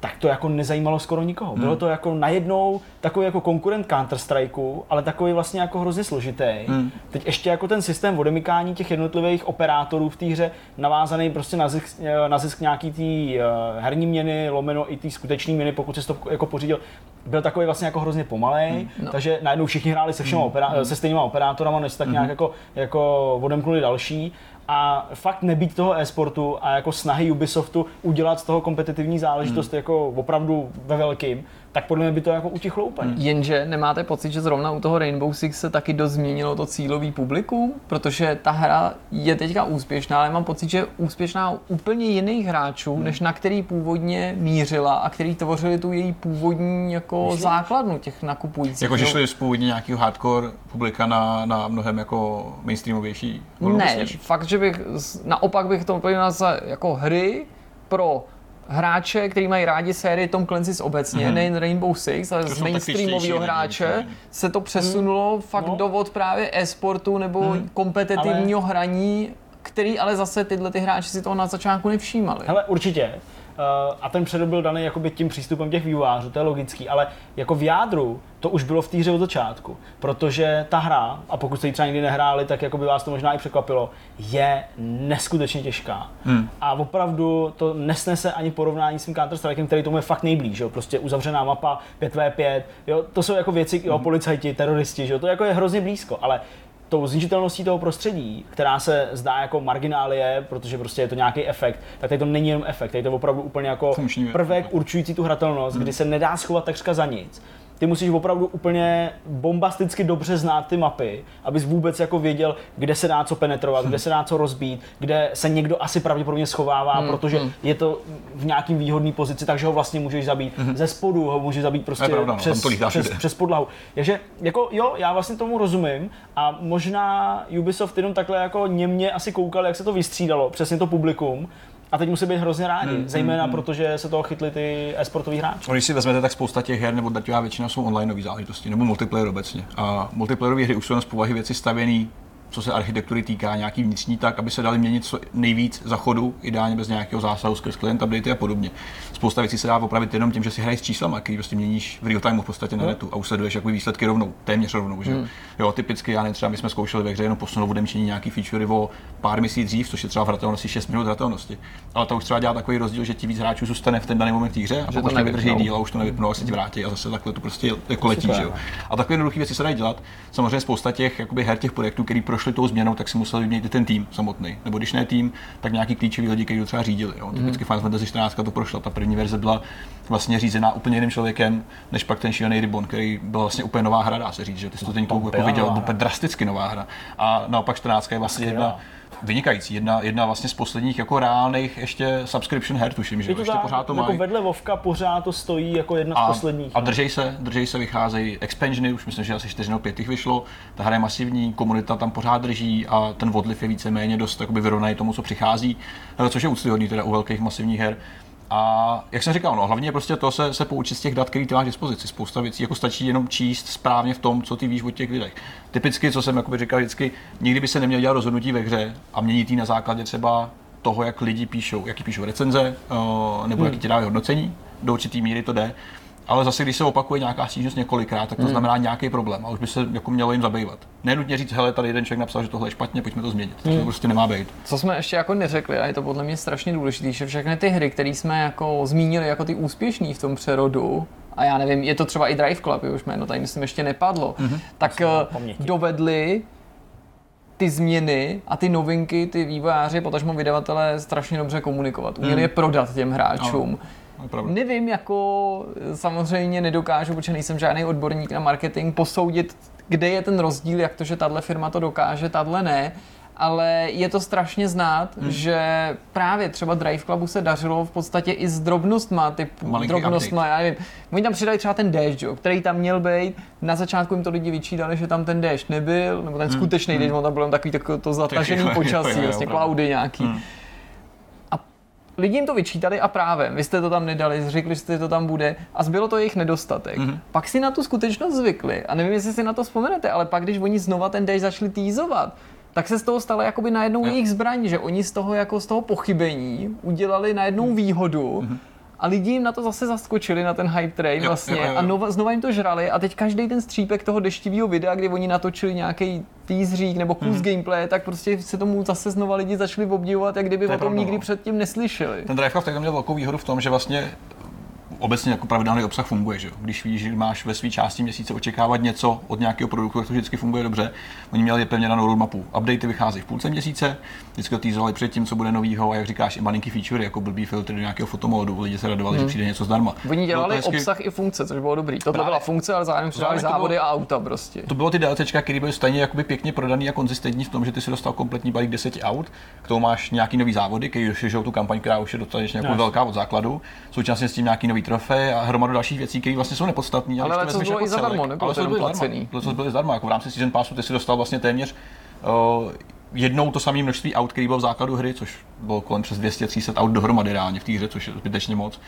tak to jako nezajímalo skoro nikoho. Hmm. Bylo to jako najednou takový jako konkurent Counter-Strikeu, ale takový vlastně jako hrozně složitý. Hmm. Teď ještě jako ten systém odemykání těch jednotlivých operátorů v té hře navázaný prostě na zisk, eh, na zisk nějaký tý uh, herní měny, lomeno i ty skutečné měny, pokud se to jako pořídil, byl takový vlastně jako hrozně pomalej, hmm. no. takže najednou všichni hráli se všema hmm. operá- se stejnýma operátorama, než tak hmm. nějak jako, jako odemknuli další a fakt nebýt toho e-sportu a jako snahy Ubisoftu udělat z toho kompetitivní záležitost hmm. jako opravdu ve velkým, tak podle mě by to jako utichlo úplně. Hmm. Jenže nemáte pocit, že zrovna u toho Rainbow Six se taky dost změnilo to cílový publikum, protože ta hra je teďka úspěšná, ale mám pocit, že je úspěšná u úplně jiných hráčů, hmm. než na který původně mířila a který tvořili tu její původní jako Myslím? základnu těch nakupujících. Jako, že šli z původně nějakého hardcore publika na, na mnohem jako mainstreamovější? Ne, fakt, že bych, naopak bych to za jako hry pro hráče, kteří mají rádi sérii Tom Clancy's obecně, mm-hmm. nejen Rainbow Six, ale z mainstreamového hráče se to přesunulo mm. fakt no. do vod právě e-sportu nebo mm. kompetitivního ale... hraní, který ale zase tyhle ty hráči si toho na začátku nevšímali. Hele, určitě. Uh, a ten předok byl daný jakoby tím přístupem těch vývojářů, to je logický, ale jako v jádru to už bylo v té hře od začátku, protože ta hra, a pokud jste ji třeba nikdy nehráli, tak jako by vás to možná i překvapilo, je neskutečně těžká. Hmm. A opravdu to nesnese ani porovnání s tím Counter Strikem, který tomu je fakt nejblíž, jo? prostě uzavřená mapa 5v5, jo? to jsou jako věci, jo, hmm. policajti, teroristi, jo? to jako je hrozně blízko, ale tou zničitelností toho prostředí, která se zdá jako marginálie, protože prostě je to nějaký efekt, tak tady to není jenom efekt, tady to je opravdu úplně jako prvek určující tu hratelnost, hmm. kdy se nedá schovat takřka za nic ty musíš opravdu úplně bombasticky dobře znát ty mapy, abys vůbec jako věděl, kde se dá co penetrovat, kde se dá co rozbít, kde se někdo asi pravděpodobně schovává, hmm. protože hmm. je to v nějakým výhodný pozici, takže ho vlastně můžeš zabít. Hmm. Ze spodu ho můžeš zabít prostě pravda, no, přes, přes, přes podlahu. Takže jako jo, já vlastně tomu rozumím a možná Ubisoft jenom takhle jako němě asi koukal, jak se to vystřídalo, přesně to publikum, a teď musí být hrozně rádi, hmm, zejména hmm, protože se toho chytli ty e-sportoví hráči. Když si vezmete, tak spousta těch her, nebo drtivá většina jsou online záležitosti, nebo multiplayer obecně. A multiplayerové hry už jsou z povahy věci stavěné co se architektury týká, nějaký vnitřní tak, aby se dali měnit co nejvíc za chodu, ideálně bez nějakého zásahu skrz client update a podobně. Spousta věcí se dá opravit jenom tím, že si hraješ s číslama, který prostě měníš v real time v podstatě na hmm. netu a už sleduješ jako výsledky rovnou, téměř rovnou. Že? Hmm. Jo, typicky, já nevím, třeba my jsme zkoušeli ve hře jenom posunout odemčení nějaký feature o pár misí dřív, což je třeba v hratelnosti 6 minut hratelnosti. Ale to už třeba dělá takový rozdíl, že ti víc hráčů zůstane v ten daný moment v té hře a Že to nevydrží nevypnou. díl a už to nevypnou a se ti vrátí a zase takhle to prostě jako letí. Že jo? no. A takové jednoduché věci se dají dělat. Samozřejmě spousta těch jakoby, her těch projektů, který prošli tou změnou, tak si museli vyměnit i ten tým samotný. Nebo když ne tým, tak nějaký klíčový lidi, kteří to třeba řídili. Jo? Typicky Final Fantasy 14 to prošla. Ta první verze byla vlastně řízená úplně jiným člověkem, než pak ten šílený Ribbon, který byl vlastně úplně nová hra, dá se říct, že ty jsi to teď jako byla viděl, nová úplně drasticky nová hra. A naopak 14 je vlastně jedna vynikající, jedna, jedna vlastně z posledních jako reálných ještě subscription her, tuším, že Je to ještě tak, pořád to jako mají. vedle Vovka pořád to stojí jako jedna z A, posledních. a no. držej se, držej se, vycházejí expansiony, už myslím, že asi 4 nebo 5 jich vyšlo. Ta hra je masivní, komunita tam pořád drží a ten odliv je víceméně dost vyrovnaný tomu, co přichází, eh, což je úctyhodný teda u velkých masivních her. A jak jsem říkal, no, hlavně prostě to se, se poučit z těch dat, který ty máš k dispozici. Spousta věcí jako stačí jenom číst správně v tom, co ty víš o těch lidech. Typicky, co jsem jakoby říkal vždycky, nikdy by se neměl dělat rozhodnutí ve hře a měnit ji na základě třeba toho, jak lidi píšou, jaký píšou recenze, eh, nebo jaký ti dávají hodnocení. Do určitý míry to jde. Ale zase, když se opakuje nějaká stížnost několikrát, tak to znamená nějaký problém a už by se jako mělo jim zabývat. Nenutně říct, hele, tady jeden člověk napsal, že tohle je špatně, pojďme to změnit. To prostě nemá být. Co jsme ještě jako neřekli, a je to podle mě strašně důležité, že všechny ty hry, které jsme jako zmínili jako ty úspěšný v tom přerodu, a já nevím, je to třeba i Drive Club, už jméno tady myslím ještě nepadlo, mm-hmm. tak eh, dovedli ty změny a ty novinky, ty vývojáři, potažmo vydavatelé strašně dobře komunikovat. Uměli je prodat těm hráčům. To Nevím, jako samozřejmě nedokážu, protože nejsem žádný odborník na marketing, posoudit, kde je ten rozdíl, jak to, že tahle firma to dokáže, tahle ne, ale je to strašně znát, hmm. že právě třeba Drive Clubu se dařilo v podstatě i s drobnostma, typu Malinký drobnostma, já nevím. Oni tam přidali třeba ten déšť, jo, který tam měl být, na začátku jim to lidi vyčítali, že tam ten déšť nebyl, nebo ten skutečný déšť, on tam byl takový takový to zatažený [laughs] počasí, vlastně cloudy nějaký. A lidi jim to vyčítali a právem. Vy jste to tam nedali, řekli jste, že to tam bude a zbylo to jejich nedostatek. Mhm. Mm-hmm. Pak si na tu skutečnost zvykli a nevím, jestli si na to vzpomenete, ale pak, když oni znova ten déšť začali týzovat, tak se z toho stalo jakoby najednou Jo. jejich zbraň, že oni z toho jako z toho pochybení udělali najednou výhodu a lidi jim na to zase zaskočili, na ten hype train. Jo, vlastně jo, jo, jo. a nova, znova jim to žrali a teď každý ten střípek toho deštivého videa, kdy oni natočili nějaký teaserík nebo kus gameplay, tak prostě se tomu zase znova lidi začali obdivovat, jak kdyby To o tom pravda, nikdy no. předtím neslyšeli. Ten Club tak měl velkou výhodu v tom, že vlastně obecně jako pravidelný obsah funguje, že? Když víš, že máš ve své části měsíce očekávat něco od nějakého produktu, tak to vždycky funguje dobře. Oni měli pevně danou roadmapu. Updaty vycházejí v půlce měsíce, vždycky to před tím, co bude novýho a jak říkáš, i malinký feature, jako blbý filtr do nějakého fotomodu, lidi se radovali, že přijde něco zdarma. Hmm. Oni dělali to hezky- obsah i funkce, což bylo dobrý. Právě. byla funkce, ale zároveň přidali to závody bylo- a auta prostě. To bylo ty DLCčka, které byly stejně jakoby pěkně prodaný a konzistentní v tom, že ty si dostal kompletní balík 10 aut, k tomu máš nějaký nový závody, který rozšiřují tu kampaň, která už je dostatečně jako velká od základu. Současně s tím nějaký nový trofej a hromadu dalších věcí, které vlastně jsou nepodstatné. Ale letos bylo i zadarmo, nebylo to jenom placený. Letos byly zdarma, jako v rámci Season Passu ty si dostal vlastně téměř uh, jednou to samé množství aut, který bylo v základu hry, což bylo kolem přes 200-300 aut dohromady reálně v té hře, což je zbytečně moc.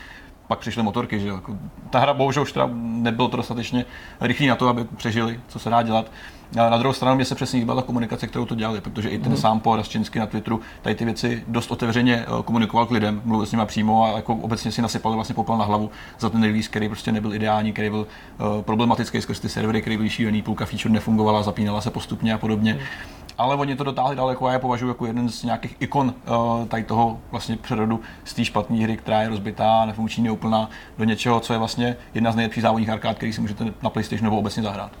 Pak přišly motorky, že jo. Jako, Ta hra bohužel už teda nebylo to dostatečně rychlý na to, aby přežili, co se dá dělat. Na druhou stranu mě se přesně líbila ta komunikace, kterou to dělali, protože i ten mm. sám po Raščinsky na Twitteru tady ty věci dost otevřeně eh, komunikoval k lidem, mluvil s nimi přímo a jako obecně si nasypali vlastně popel na hlavu za ten release, který prostě nebyl ideální, který byl uh, problematický skrz ty servery, který byl šílený, půlka feature nefungovala, zapínala se postupně a podobně. Mm. Ale oni to dotáhli daleko a já považuji jako jeden z nějakých ikon uh, tady toho vlastně přerodu z té špatné hry, která je rozbitá, nefunkční, neúplná, do něčeho, co je vlastně jedna z nejlepších závodních arkád, který si můžete na PlayStationu nebo obecně zahrát.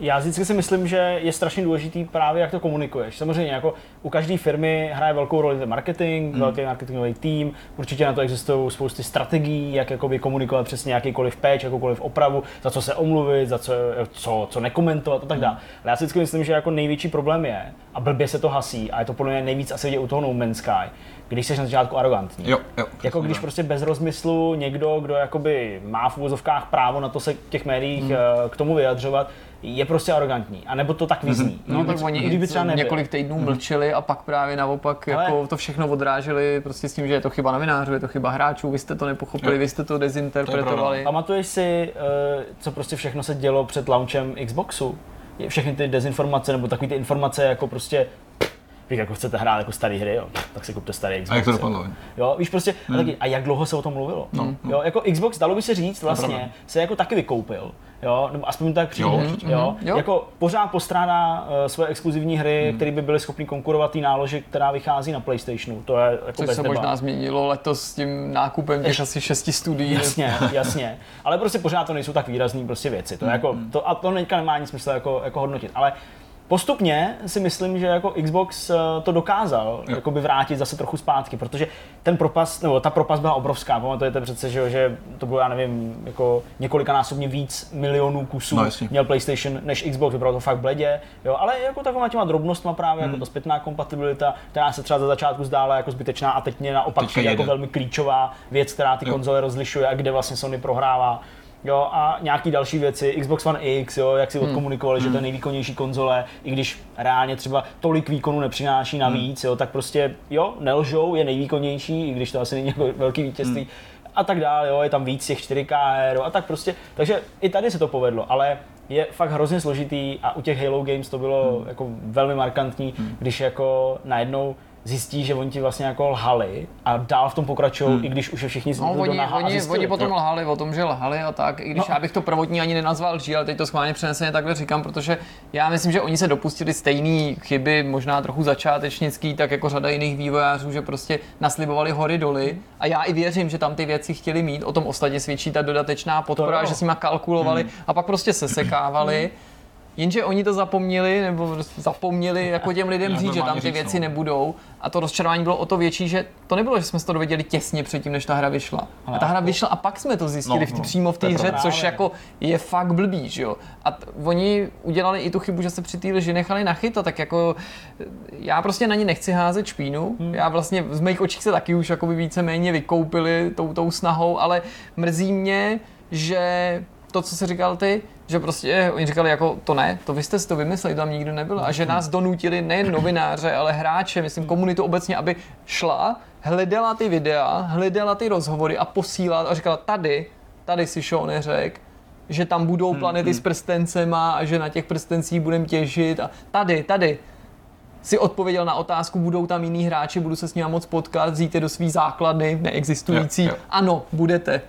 Já vždycky si myslím, že je strašně důležitý právě, jak to komunikuješ. Samozřejmě, jako u každé firmy hraje velkou roli ten marketing, hmm. velký marketingový tým, určitě na to existují spousty strategií, jak jakoby komunikovat přesně jakýkoliv patch, jakoukoliv opravu, za co se omluvit, za co, co, co nekomentovat a tak dále. Ale já si vždycky myslím, že jako největší problém je, a blbě se to hasí, a je to podle mě nejvíc asi vidět u toho No Man's Sky, když jsi na začátku arrogantní. Jo, jo. Jako když prostě bez rozmyslu někdo, kdo jakoby má v úvozovkách právo na to se těch médiích Hmm. mm. k tomu vyjadřovat, je prostě arrogantní. A nebo to tak vyzní. No, I tak oni kdyby třeba nebyl. několik týdnů mlčeli a pak právě naopak Ale- jako to všechno odráželi prostě s tím, že je to chyba novinářů, je to chyba hráčů, vy jste to nepochopili, Jo. vy jste to dezinterpretovali. Pamatuješ si, eh, co prostě všechno se dělo před launchem Xboxu? Všechny ty dezinformace nebo takové ty informace jako prostě vy jako chcete hrát jako staré hry, jo, tak si kupte starý Xbox. A jak to dopadlo? Jo, víš prostě, a, taky, a jak dlouho se o tom mluvilo? No, no. Jo, jako Xbox, dalo by se říct, vlastně, se jako taky vykoupil. Jo, nebo aspoň tak přijde. Jo, Jo, určitě. jo, Jo. Jako pořád postrádá uh, své exkluzivní hry, které by byly schopny konkurovat té náloži, která vychází na PlayStationu. To je jako Což bez se debat. možná změnilo letos s tím nákupem těch asi šesti studií. Jasně, jasně. Ale prostě pořád to nejsou tak výrazný prostě věci. To je jako, to, a to teďka nemá nic smysl jako, jako hodnotit. Ale postupně si myslím, že jako Xbox eh, to dokázal Jo. jakoby vrátit zase trochu zpátky, protože ten propas, nebo ta propas byla obrovská. Pamatujete přece, že, jo, že to bylo, já nevím, jako několikanásobně víc milionů kusů No, jasně. měl PlayStation než Xbox, vypadalo to fakt bledě, jo, ale jako takovýma těma drobnostma právě, jako ta zpětná kompatibilita, která se třeba za začátku zdála jako zbytečná a teď mě naopak přijde jako velmi klíčová věc, která ty Jo. konzole rozlišuje a kde vlastně Sony prohrává. Jo, a nějaký další věci, Xbox One X, jo, jak si odkomunikovali, že to je nejvýkonnější konzole, i když reálně třeba tolik výkonu nepřináší navíc, jo, tak prostě, jo, nelžou, je nejvýkonnější, i když to asi není jako velký vítězství, a tak dále, jo, je tam víc těch 4K her, jo, a tak prostě, takže i tady se to povedlo, ale je fakt hrozně složitý a u těch Halo Games to bylo Hmm. jako velmi markantní, když jako najednou zjistí, že oni ti vlastně jako lhali a dál v tom pokračují, Hmm. i když už je všichni No, do oni, oni, oni potom Jo. lhali o tom, že lhali a tak, i když No. já bych to prvotní ani nenazval lží, ale teď to schválně přeneseně takhle říkám, protože já myslím, že oni se dopustili stejné chyby, možná trochu začátečnický, tak jako řada jiných vývojářů, že prostě naslibovali hory doly a já i věřím, že tam ty věci chtěli mít, o tom ostatně svědčí ta dodatečná podpora, jo. že s nima kalkulovali a pak prostě sesekávali. Jenže oni to zapomněli, nebo zapomněli jako těm lidem říct, že tam ty říct, věci no. nebudou. A to rozčarování bylo o to větší, že to nebylo, že jsme to dověděli těsně předtím, než ta hra vyšla. A ta hra vyšla a pak jsme to zjistili No, v tý, no, přímo v té hře, to což právě. jako je fakt blbý, že jo. A t- oni udělali i tu chybu, že se při té lži nechali nachytat, tak jako já prostě na ně nechci házet špínu. Hmm. Já vlastně z mých očích se taky už jakoby víceméně vykoupili tou, tou snahou, ale mrzí mě, že to, co jsi říkal ty, že prostě oni říkali jako to ne, to vy jste si to vymysleli, to tam nikdo nebyl a že nás donutili nejen novináře, ale hráče, myslím komunitu obecně, aby šla, hledala ty videa, hledala ty rozhovory a posílala a říkala tady, tady si show neřek, že tam budou planety s prstencema a že na těch prstencích budeme těžit a tady, tady si odpověděl na otázku, budou tam jiní hráči, budu se s nimi moc potkat, vzít do svý základny neexistující. Jo, jo. Ano, budete.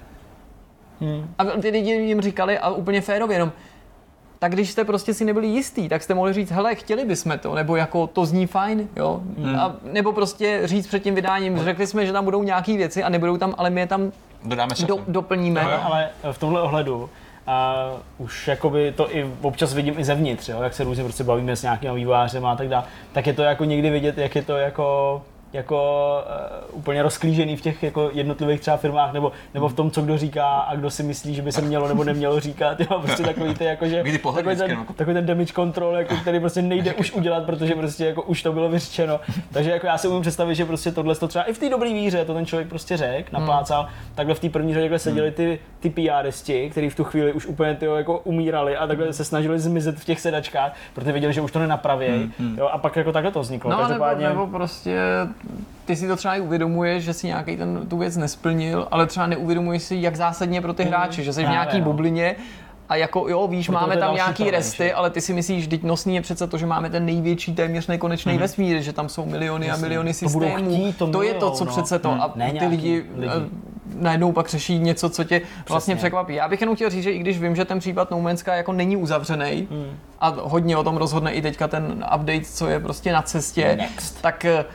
A ty lidi jim říkali, a úplně férově, jenom, tak když jste prostě si nebyli jistý, tak jste mohli říct, hele, chtěli bychom to, nebo jako to zní fajn, jo, a, nebo prostě říct před tím vydáním, řekli jsme, že tam budou nějaké věci a nebudou tam, ale my je tam Dodáme se. do, doplníme. Jo. ale v tomhle ohledu a už jakoby to i občas vidím i zevnitř, jo, jak se různě prostě bavíme s nějakými vývojářem a tak dále, tak je to jako někdy vidět, jak je to jako jako uh, úplně rozklížený v těch jako jednotlivých třeba firmách, nebo, nebo v tom, co kdo říká a kdo si myslí, že by se mělo nebo nemělo říkat. Jo, prostě takový ty, jako, že, Takový ten, no. takový ten damage control, jako, který prostě nejde už udělat, protože prostě jako už to bylo vyřčeno. Takže jako já si umím představit, že prostě tohle to třeba i v té dobré víře to ten člověk prostě řekl, naplácal. Takhle v té první řadě seděli ty, ty PRisti, kteří v tu chvíli už úplně tyjo, jako umírali a takhle se snažili zmizet v těch sedačkách, protože věděli, že už to nenapraví. Jo, a pak jako takhle to vzniklo. No, nebo, nebo prostě ty si to třeba i uvědomuješ, že si nějaký ten, tu věc nesplnil, ale třeba neuvědomuješ si, jak zásadně pro ty hráče, že jsi v nějaký no. bublině a jako jo, víš, Proto to máme tam nějaký problém, resty, že? ale ty si myslíš, že nosný je přece to, že máme ten největší téměř nekonečný Mhm. vesmír, že tam jsou miliony a miliony To systémů. chtít, to to je to, co no. přece to. Hmm. A Ne ty lidi, lidi. eh, najednou pak řeší něco, co tě vlastně Přesně. překvapí. Já bych jenom chtěl říct, že i když vím, že ten případ No Man's Sky jako není uzavřený Hmm. a hodně o tom rozhodne i teďka ten update, co je prostě na cestě, Next. tak eh,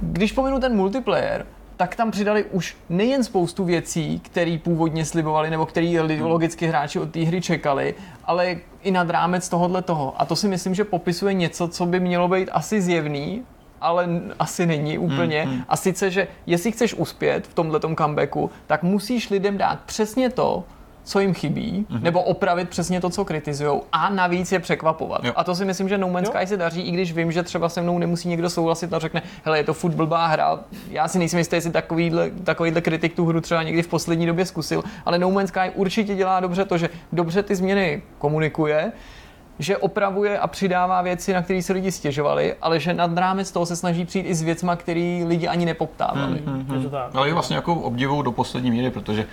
když pominu ten multiplayer, tak tam přidali už nejen spoustu věcí, které původně slibovali, nebo který li- logicky hráči od té hry čekali, ale i nad rámec tohohle toho. A to si myslím, že popisuje něco, co by mělo být asi zjevný, ale asi není úplně. A sice, že jestli chceš uspět v tomhletom comebacku, tak musíš lidem dát přesně to, co jim chybí, nebo opravit přesně to, co kritizují a navíc je překvapovat. Jo. A to si myslím, že No Man's. Sky se daří, i když vím, že třeba se mnou nemusí někdo souhlasit a řekne, hele, je to furt blbá hra. Já si nejsem jistý, jestli takovýhle, takovýhle kritik tu hru třeba někdy v poslední době zkusil, ale No Man's Sky určitě dělá dobře to, že dobře ty změny komunikuje, že opravuje a přidává věci, na které se lidi stěžovali, ale že nad rámec toho se snaží přijít i s věcma, které lidi ani nepoptávali. je to tak. Ale je vlastně jako obdivuju do poslední míry, protože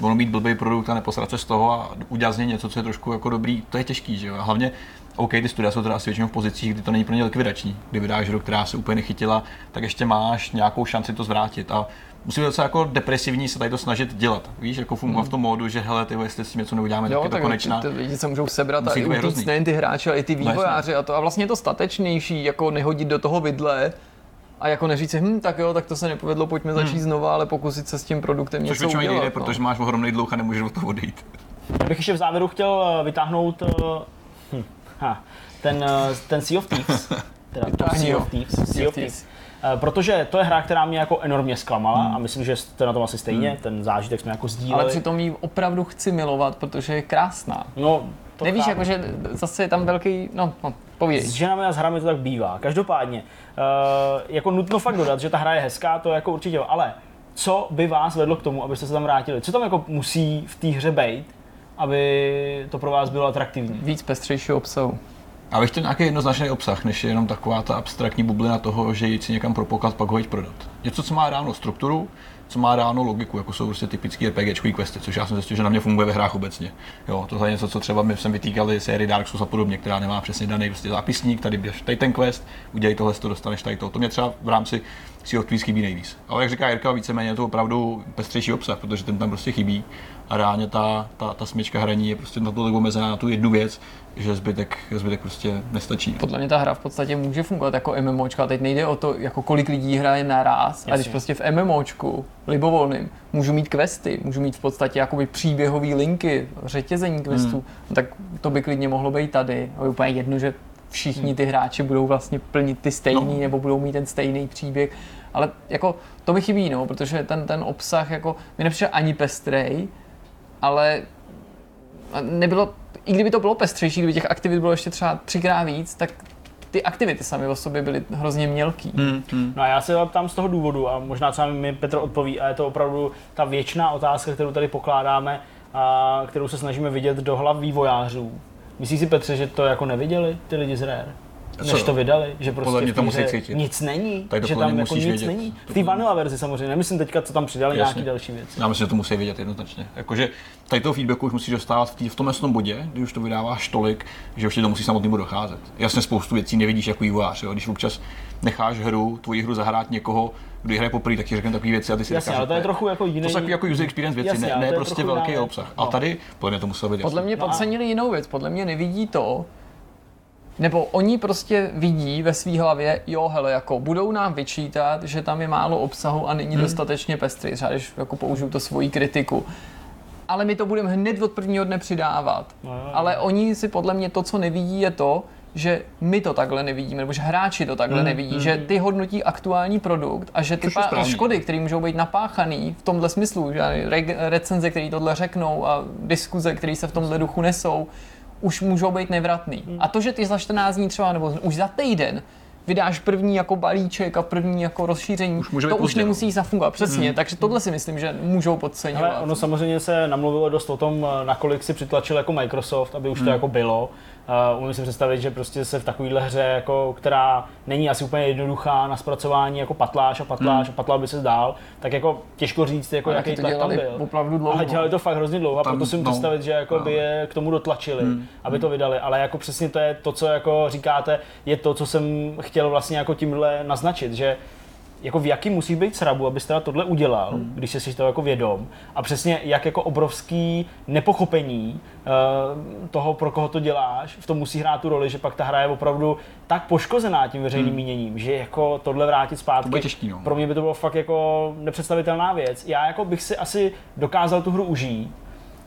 ono mít blbý produkt a neposrat se z toho a udělat z něj něco, co je trošku jako dobrý, to je těžký, že jo. A hlavně OK, ty studia jsou teda asi většinou v pozicích, kdy to není pro ně likvidační. Kdy vydáš hru, která se úplně nechytila, tak ještě máš nějakou šanci to zvrátit. A musí být docela jako depresivní se tady to snažit dělat. Víš, jako fungovat v tom módu, že hele, ty jestli s tím něco neuděláme, tak je to konečná. Ty, ty lidi se můžou sebrat Musí a být i utíct nejen ty hráči, ale i ty No, vývojáři a to. A vlastně je to statečnější, jako nehodit do toho vidle a jako neříct si, hm, tak jo, tak to se nepovedlo, pojďme začít znova, ale pokusit se s tím produktem Hmm. Což něco udělat. nejde, no. protože máš ohromný dluh a nemůžeš od toho odejít. Já bych ještě v závěru chtěl eh, vytáhnout uh, hm, ha, ten, eh, ten Sea of Thieves. [laughs] Teda to Vytáhni Sea ho. of Thieves. Sea Sea of of Thieves. Eh, Protože to je hra, která mě jako enormně zklamala a myslím, že jste na tom asi stejně, ten zážitek jsme jako sdíleli. Ale přitom ji opravdu chci milovat, protože je krásná. No, to Nevíš, chápu. jako, že zase je tam velký, no, no povídej. S ženami a s hrami to tak bývá. Každopádně, uh, jako nutno fakt dodat, že ta hra je hezká, to jako určitě, jo. ale co by vás vedlo k tomu, abyste se tam vrátili? Co tam jako musí v té hře být, aby to pro vás bylo atraktivní? Víc pestřejšího obsahu. A bych chtěl nějaký jednoznačný obsah, než je jenom taková ta abstraktní bublina toho, že jít si někam pro poklad, pak ho jít prodat. Něco, co má reálnou strukturu, co má reálnou logiku, jako jsou prostě typické RPGčkový questy, což já jsem zjistil, že na mě funguje ve hrách obecně. Jo, tohle je něco, co třeba my jsme vytýkali sérii Dark Souls a podobně, která nemá přesně daný prostě zápisník, tady běž tady ten quest, udělej tohle, to dostaneš tady to. To mě třeba v rámci Thieves chybí nejvíc. Ale jak říká Jirka, víceméně je to opravdu pestřejší obsah, protože ten tam prostě chybí. A reálně ta, ta, ta smyčka hraní je prostě natolik omezená na tu jednu věc, že zbytek, zbytek prostě nestačí. Podle mě ta hra v podstatě může fungovat jako MMOčka. Teď nejde o to, jako kolik lidí hraje naraz. A když Jasně. prostě v MMOčku, libovolným, můžu mít questy, můžu mít v podstatě jakoby příběhové linky, řetězení questů, Hmm. no tak to by klidně mohlo být tady. A je úplně jedno, že všichni ty hráči budou vlastně plnit ty stejný, No. nebo budou mít ten stejný příběh. Ale jako to mi chybí, no, protože ten, ten obsah jako mi nepřišel ani pestrej, ale nebylo, i kdyby to bylo pestřejší, kdyby těch aktivit bylo ještě třeba třikrát víc, tak ty aktivity samy o sobě byly hrozně mělký. Hmm, hmm. No a já se ptám z toho důvodu a možná co mi Petr odpoví a je to opravdu ta věčná otázka, kterou tady pokládáme a kterou se snažíme vidět do hlav vývojářů. Myslíš si Petře, že to jako neviděli ty lidi z Rare? Než to vydali, že prostě Podle mě to musí cítit. nic není, Tak že tam jako nic vědět. není. V té vanilla verzi samozřejmě, nemyslím teďka, co tam přidali Jasně. nějaký další věci. Já myslím, že to musí vědět jednoznačně. Jakože tady toho feedbacku už musíš dostávat v, tý, v tom jasném bodě, kdy už to vydáváš tolik, že už ti to musí samotnému docházet. Jasně spoustu věcí nevidíš jako vývojář, jo? když občas necháš hru, tvoji hru zahrát někoho, kdo hraje poprvé, tak ti řekne takové věci a ty si Jasně, říkáš, ale to je trochu jako jiný. to jsou jako user experience věci, Jasně, ne, ne prostě velký obsah. A No. tady podle mě to muselo být Podle mě No podcenili jinou věc, podle mě nevidí to, nebo oni prostě vidí ve své hlavě, jo, hele, jako budou nám vyčítat, že tam je málo obsahu a není dostatečně pestrý, třeba když jako použiju to svoji kritiku. Ale my to budeme hned od prvního dne přidávat. No, jo, jo. Ale oni si podle mě to, co nevidí, je to, že my to takhle nevidíme, nebo že hráči to takhle nevidí, že ty hodnotí aktuální produkt a že ty pá- škody, které můžou být napáchaný v tomhle smyslu, že re- recenze, které tohle řeknou a diskuze, které se v tomhle duchu nesou, už můžou být nevratný. Hmm. A to, že ty za 14 dní třeba, nebo už za týden, vydáš první jako balíček a první jako rozšíření, Už může to už no. nemusí zafungovat. Přesně, takže tohle si myslím, že můžou podceňovat. Ale ono samozřejmě se namluvilo dost o tom, nakolik si přitlačil jako Microsoft, aby už Hmm. to jako bylo. Uh, umím si představit, že prostě se v takovéhle hře, jako, která není asi úplně jednoduchá na zpracování, jako patláš a patláš a patlal by se dál, tak jako těžko říct, jako Ale jaký tlak tam byl. opravdu dlouho. Ale dělali to fakt hrozně dlouho a Tam, proto si můžu no, představit, že jako by je k tomu dotlačili, aby to vydali. Ale jako přesně to je to, co jako říkáte, je to, co jsem chtěl vlastně jako tímhle naznačit, že jako v jaký musí být srabu, abyste teda tohle udělal, hmm. když jsi si toho jako vědom a přesně jak jako obrovský nepochopení uh, toho, pro koho to děláš, v tom musí hrát tu roli, že pak ta hra je opravdu tak poškozená tím veřejným hmm. míněním, že jako tohle vrátit zpátky, To těžký, no. pro mě by to bylo fakt jako nepředstavitelná věc. Já jako bych si asi dokázal tu hru užít,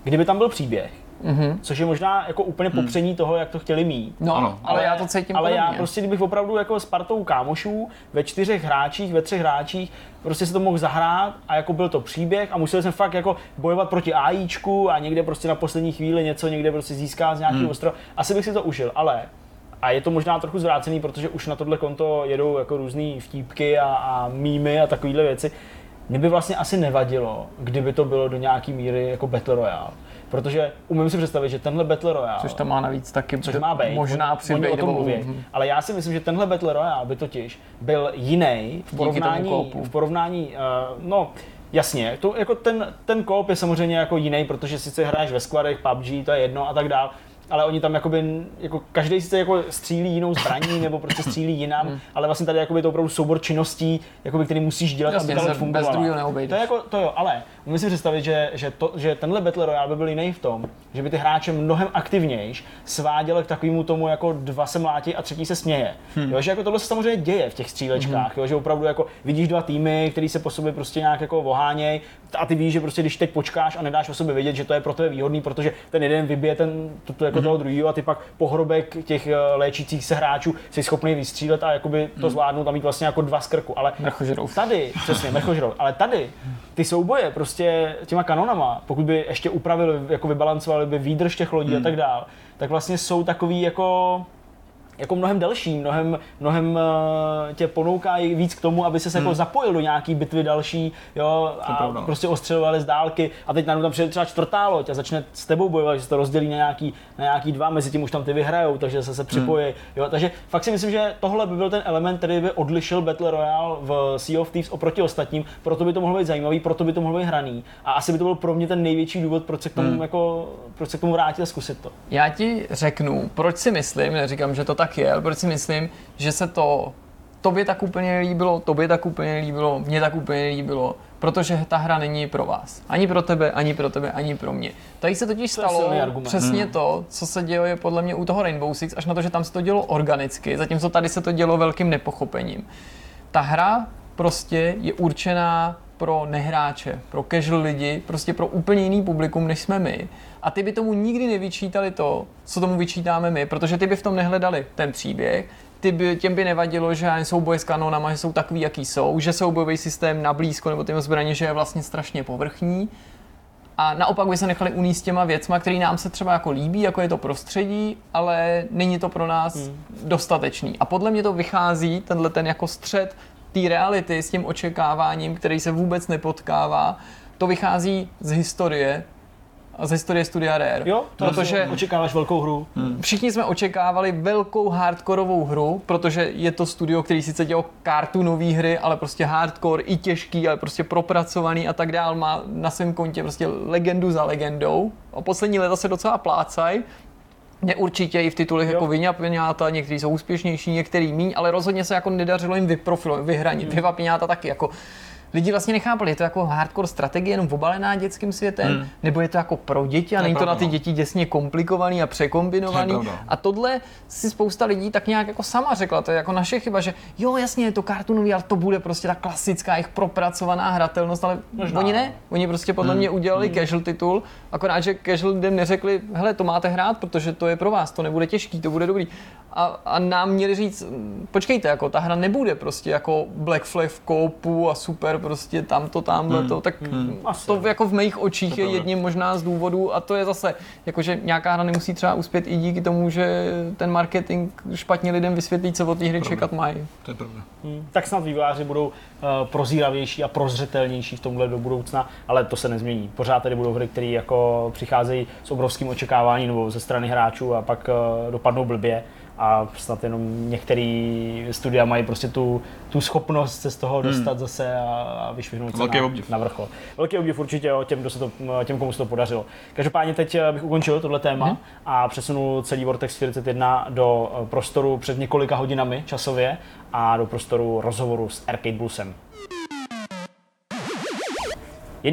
kdyby tam byl příběh, Mhm. což je možná jako úplně popření toho, jak to chtěli mít. No, Ano. ale já to cítím Ale já podobně. prostě, kdybych opravdu jako s partou kámošů ve čtyřech hráčích, ve třech hráčích, prostě se to mohl zahrát a jako byl to příběh a musel jsem fakt jako bojovat proti AIčku a někde prostě na poslední chvíli něco někde prostě získá z nějakého hmm. ostrova. Asi bych si to užil, ale a je to možná trochu zvrácený, protože už na tohle konto jedou jako různé vtípky a, a mýmy a takovéhle věci. Mně by vlastně asi nevadilo, kdyby to bylo do nějaký míry jako Battle Royale. Protože umím si představit, že tenhle Battle Royale Což tam má navíc taky, což má být. možná přibýt, o tom mluví. Mhm. Ale já si myslím, že tenhle Battle Royale by totiž byl jiný v porovnání, v porovnání uh, no, Jasně, to, jako ten, ten koop je samozřejmě jako jiný, protože sice hraješ ve skladech, PUBG, to je jedno a tak dál, ale oni tam jakoby, jako každý sice jako střílí jinou zbraní [coughs] nebo prostě střílí jinam, Hmm. ale vlastně tady jakoby to opravdu soubor činností, jakoby, který musíš dělat, Jasně, aby ta loď fungovala. bez druhého neobejdeš. To je jako, to jo, ale umím si představit, že, že, to, že tenhle Battle Royale by byl jiný v tom, že by ty hráče mnohem aktivnějš sváděl k takovému tomu, jako dva se mlátí a třetí se směje. Hmm. Jo, že jako tohle se samozřejmě děje v těch střílečkách, hmm. jo, že opravdu jako vidíš dva týmy, který se po sobě prostě nějak jako ohánějí a ty víš, že prostě když teď počkáš a nedáš o sobě vědět, že to je pro tebe výhodný, protože ten jeden vybije ten, to, to jako toho druhého a ty pak pohrobek těch eh, léčících se hráčů jsi schopný vystřílet a jakoby to zvládnout a mít vlastně jako dva z krku. Ale Mrchožrout. Tady, přesně, mrchožrout, ale tady ty souboje prostě těma kanonama, pokud by ještě upravili, jako vybalancovali by výdrž těch lodí a tak dál, tak vlastně jsou takový jako jako mnohem delší, mnohem, mnohem uh, tě ponoukají víc k tomu, aby se jako zapojil do nějaký bitvy další, jo, a pravda. prostě ostřelovali z dálky. A teď najednou tam přijde třeba čtvrtá loď a začne s tebou bojovat, že se to rozdělí na nějaký, na nějaký dva, mezi tím už tam ty vyhrajou, takže se se připojí, jo, takže fakt si myslím, že tohle by byl ten element, který by odlišil Battle Royale v Sea of Thieves oproti ostatním, proto by to mohlo být zajímavý, proto by to mohlo být hraný. A asi by to byl pro mě ten největší důvod, proč se k tomu, jako, proč se k tomu vrátit a zkusit to. Já ti řeknu, proč si myslím, neříkám, že to tak je, ale proč si myslím, že se to tobě tak úplně líbilo, tobě tak úplně líbilo, mně tak úplně líbilo, protože ta hra není pro vás. Ani pro tebe, ani pro tebe, ani pro mě. Tady se totiž To je stalo přesně to, co se děje podle mě u toho Rainbow Six, až na to, že tam se to dělo organicky, zatímco tady se to dělo velkým nepochopením. Ta hra prostě je určená pro nehráče, pro casual lidi, prostě pro úplně jiný publikum, než jsme my. A ty by tomu nikdy nevyčítali to, co tomu vyčítáme my, protože ty by v tom nehledali ten příběh, ty by, těm by nevadilo, že jsou boje s kanonama, že jsou takový, jaký jsou, že jsou bojový systém na blízko nebo těm zbraně, že je vlastně strašně povrchní. A naopak by se nechali uníst těma věcma, které nám se třeba jako líbí, jako je to prostředí, ale není to pro nás hmm. dostatečný. A podle mě to vychází, tenhle ten jako střed té reality s tím očekáváním, který se vůbec nepotkává, to vychází z historie, z historie Studia Rare. Jo, to protože očekáváš velkou hru. všichni jsme očekávali velkou hardkorovou hru, protože je to studio, který sice dělal cartoonové hry, ale prostě hardcore i těžký, ale prostě propracovaný a tak dál, má na svém kontě prostě legendu za legendou. A poslední léta se docela plácají. Mě určitě i v titulech Jo. jako Vyňapiňáta, někteří jsou úspěšnější, některý míň, ale rozhodně se jako nedařilo jim vyprofilovat, vyhranit. Hmm. Vyvapiňáta taky jako lidi vlastně nechápali, je to jako hardcore strategie jenom obalená dětským světem, hmm. nebo je to jako pro děti a není to na ty no. děti děsně komplikovaný a překombinovaný. Pravda. A tohle si spousta lidí tak nějak jako sama řekla, to je jako naše chyba, že jo, jasně, je to kartunový, ale to bude prostě ta klasická jejich propracovaná hratelnost, ale Možná. oni ne. Oni prostě podle mě udělali casual titul, akorát, že casual lidem neřekli, hele, to máte hrát, protože to je pro vás, to nebude těžký, to bude dobrý. A, a nám měli říct, "Mm, počkejte, jako ta hra nebude prostě jako Black Flag v koupu a super prostě tamto, tamhle to, tak Asi. to jako v mých očích To je jedním možná z důvodů a to je zase, jakože nějaká hra nemusí třeba uspět i díky tomu, že ten marketing špatně lidem vysvětlí, co od té hry čekat mají. To je pravda. Hmm. Tak snad vývojáři budou uh, prozíravější a prozřetelnější v tomhle do budoucna, ale to se nezmění. Pořád tady budou hry, které jako přicházejí s obrovským očekáváním nebo ze strany hráčů a pak uh, dopadnou blbě a snad jenom některý studia mají prostě tu, tu schopnost se z toho dostat hmm. zase a, a vyšvihnout se Velký na, obdiv. na vrchol. Velký obdiv určitě o těm, kdo se to, těm, komu se to podařilo. Každopádně teď eh, bych ukončil tohle téma Mhm. a přesunul celý Vortex 41 do eh, prostoru před několika hodinami časově a do prostoru rozhovoru s Arcade Bluesem.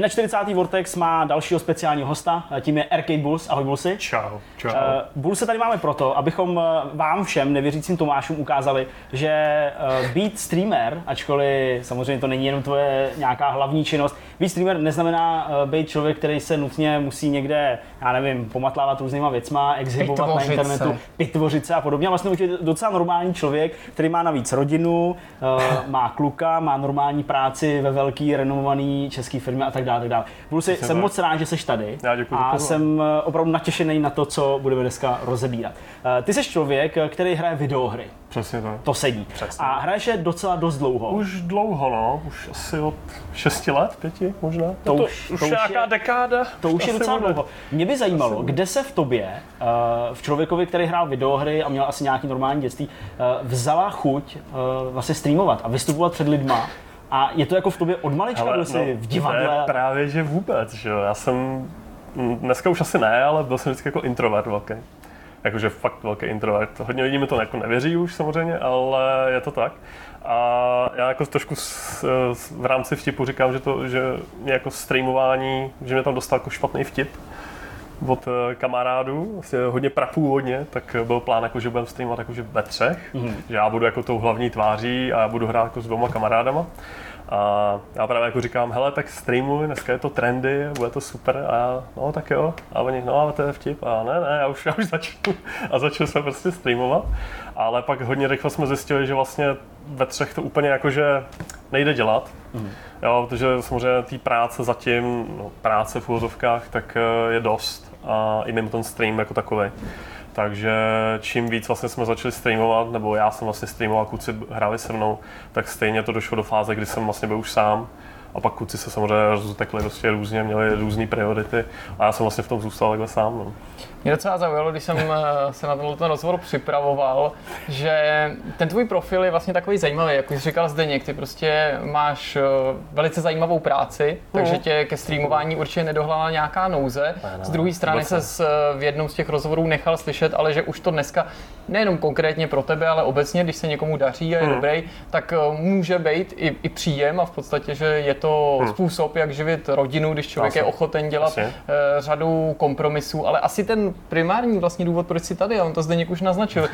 41. Vortex má dalšího speciálního hosta, eh, tím je Arcade Bulls. Ahoj Bullsy. Čau. Čau. Uh, Bull se tady máme proto, abychom eh, vám všem nevěřícím Tomášům ukázali, že uh, být streamer, ačkoliv samozřejmě to není jenom tvoje nějaká hlavní činnost, být streamer neznamená uh, být člověk, který se nutně musí někde, já nevím, pomatlávat různýma věcma, exhibovat na internetu, se. pitvořit se a podobně. A vlastně už je docela normální člověk, který má navíc rodinu, uh, má kluka, má normální práci ve velký renomovaný český firmě a tak dále. Tak dále. Bull si, jsem moc rád, že jsi tady Já děkuji a jsem eh, opravdu natěšený na to, co budeme dneska rozebírat. Eh, Ty jsi člověk, který hraje videohry. Přesně tak. To sedí. Přesně. A hraješ je docela dost dlouho. Už dlouho, no. Už asi od 6 let, pěti možná. To to, už- už, to už nějaká je- dekáda. to už je asi docela bude. dlouho. Mě by zajímalo, kde se v tobě, eh, v člověkovi, který hrál videohry a měl asi nějaký normální dětství, eh, vzala chuť eh, vlastně streamovat a vystupovat před lidma. A je to jako v tobě od malička, byl jsi v no, je divadle. právě, že vůbec, že jo. Já jsem, dneska už asi ne, ale byl jsem vždycky jako introvert velký. jakože fakt velký introvert. Hodně lidí mi to jako nevěří už samozřejmě, ale je to tak. A já jako trošku s, s, v rámci vtipu říkám, že to, že mě jako streamování, že mě tam dostal jako špatný vtip od eh, kamarádů, vlastně hodně prapůvodně, tak byl plán, jako, že budeme streamovat jako, že ve třech, mm. že já budu jako tou hlavní tváří a já budu hrát jako s dvěma kamarádama. A já právě jako říkám, hele, tak streamuj, dneska je to trendy, bude to super a já, no tak jo. A oni, no ale to je vtip a ne, ne, já už, já už začnu. A začali jsme prostě streamovat. Ale pak hodně rychle jsme zjistili, že vlastně ve třech to úplně jakože nejde dělat. Mm. Jo, protože samozřejmě té práce zatím, no, práce v úvozovkách, tak eh, je dost. A i mimo ten stream jako takový. Takže čím víc vlastně jsme začali streamovat, nebo já jsem vlastně streamoval, kluci hráli se mnou, tak stejně to došlo do fáze, kdy jsem vlastně byl už sám. A pak kluci se samozřejmě rozutekli prostě různě, měli různé priority a já jsem vlastně v tom zůstal takhle sám. No. Mě docela zaujalo, když jsem eh, se na tenhle rozhovor připravoval, že ten tvůj profil je vlastně takový zajímavý, jak už říkal Zdeněk, ty prostě máš eh, velice zajímavou práci, takže Mhm. tě ke streamování určitě nedohlala nějaká nouze. Z druhé strany se s, v jednom z těch rozhovorů nechal slyšet, ale že už to dneska nejenom konkrétně pro tebe, ale obecně, když se někomu daří a je Mhm. dobrý, tak eh, může být i, i příjem a v podstatě, že je to způsob, jak živit rodinu, když člověk je ochoten dělat eh, řadu kompromisů, ale asi ten primární vlastně důvod, proč jsi tady, a on to Zdeněk už naznačil,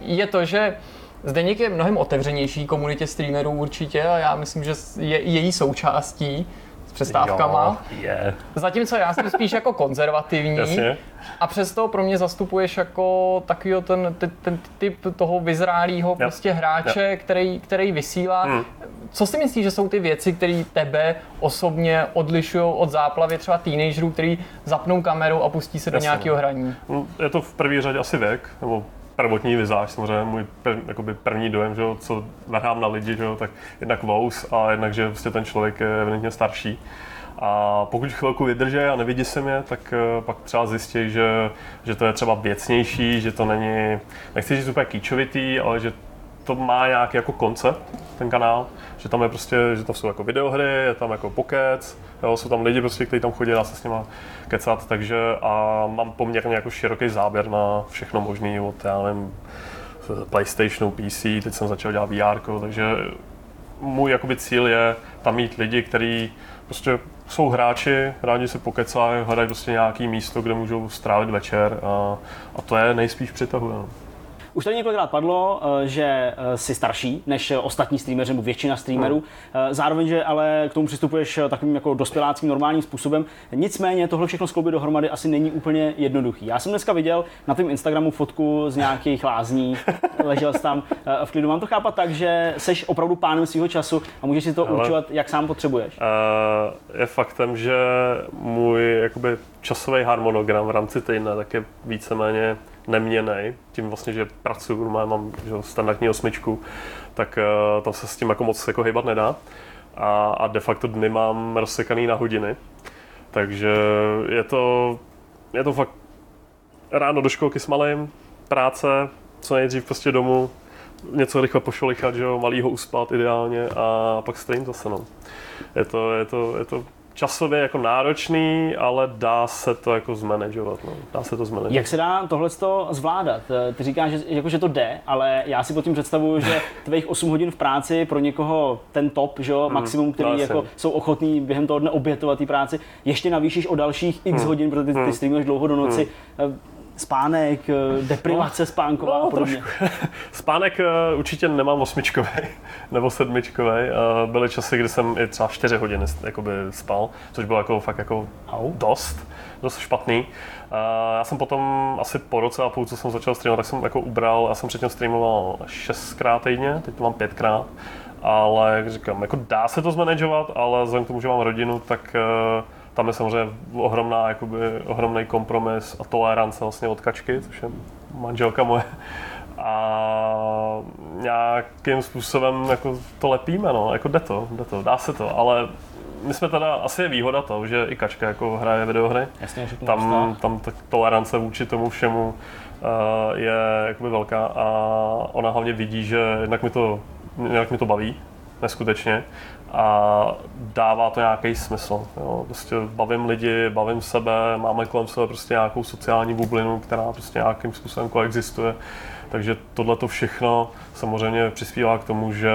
je to, že Zdeněk je mnohem otevřenější komunitě streamerů určitě a já myslím, že je její součástí s přestávkama. Jo, je, Zatímco já jsem spíš jako konzervativní jasně. a přesto pro mě zastupuješ jako takovýho ten, ten, ten typ toho vyzrálého prostě hráče, který, který vysílá. Hmm. Co si myslíš, že jsou ty věci, které tebe osobně odlišují od záplavy třeba teenagerů, který zapnou kameru a pustí se do Jasně. nějakého hraní? No, Je to v první řadě asi věk, nebo prvotní vizáž, samozřejmě můj prv, jakoby první dojem, že jo, co nahrám na lidi, že jo, tak jednak vous a jednak, že prostě ten člověk je evidentně starší. A pokud chvilku vydrží a nevidí se mě, tak eh, pak třeba zjistí, že, že to je třeba věcnější, že to není, nechci říct úplně kýčovitý, ale že to má nějaký jako koncept, ten kanál, že tam je prostě, že tam jsou jako videohry, je tam jako pokec, jo, jsou tam lidi prostě, kteří tam chodí, dá se s nima kecat, takže a mám poměrně jako široký záběr na všechno možný od, já nevím, PlayStationu, PC, teď jsem začal dělat VR, takže můj jakoby cíl je tam mít lidi, kteří prostě jsou hráči, rádi si pokecají, hledají prostě nějaký místo, kde můžou strávit večer a, a to je nejspíš přitahuje. No. Už tady několikrát padlo, eh, že eh, jsi starší než eh, ostatní streameři, nebo většina streamerů. Eh, Zároveň, že ale k tomu přistupuješ takovým jako dospěláckým normálním způsobem. Nicméně tohle všechno skloubit dohromady asi není úplně jednoduchý. Já jsem dneska viděl na tvém Instagramu fotku z nějakých lázní, [laughs] ležel jsi tam v klidu. Mám to chápat tak, že jsi opravdu pánem svého času a můžeš si to Ale- určovat, jak sám potřebuješ. Eh, je faktem, že můj jakoby časový harmonogram v rámci týdne tak je víceméně neměnej. Tím vlastně, že pracuji, normálně mám že, standardní osmičku, tak uh, tam se s tím jako moc jako hýbat nedá. A, a de facto dny mám rozsekaný na hodiny. Takže je to, je to fakt ráno do školky s malým, práce, co nejdřív prostě domů, něco rychle pošolichat, že jo, malýho uspat ideálně a pak stream zase, no. Je to, je to, je to časově jako náročný, ale dá se to jako zmanagovat, no. Dá se to zmanagovat. Jak se dá tohle zvládat? Ty říkáš, že, jako, že to jde, ale já si pod tím představuju, že [laughs] tvých 8 hodin v práci pro někoho ten top, že jo, maximum, který no, jako jsou ochotní během toho dne obětovat té práci, ještě navýšíš o dalších x hodin, protože ty, ty streamuješ dlouho do noci. Eh, Spánek, eh, deprivace spánková no, a podobně. [laughs] Spánek uh, určitě nemám osmičkový [laughs] nebo sedmičkový. Uh, byly časy, kdy jsem i třeba 4 hodiny jakoby spal, což bylo jako fakt jako Au. dost, dost špatný. Já jsem potom asi po roce a půl, co jsem začal streamovat, tak jsem jako ubral, já jsem předtím streamoval šestkrát týdně, teď to mám pětkrát. Ale jak říkám, jako dá se to zmanagovat, ale vzhledem k tomu, že mám rodinu, tak uh, tam je samozřejmě ohromná, jakoby, ohromný kompromis a tolerance vlastně od kačky, což je manželka moje. A nějakým způsobem jako to lepíme, no, jako jde to, jde to, dá se to, ale my jsme teda, asi je výhoda to, že i Kačka jako hraje videohry, Jasně, že tam, tam ta tolerance vůči tomu všemu uh, je jakoby velká a ona hlavně vidí, že jednak mi to, jednak mi to baví, neskutečně a dává to nějaký smysl. Jo. Prostě bavím lidi, bavím sebe, máme kolem sebe prostě nějakou sociální bublinu, která prostě nějakým způsobem koexistuje. Takže tohle to všechno samozřejmě přispívá k tomu, že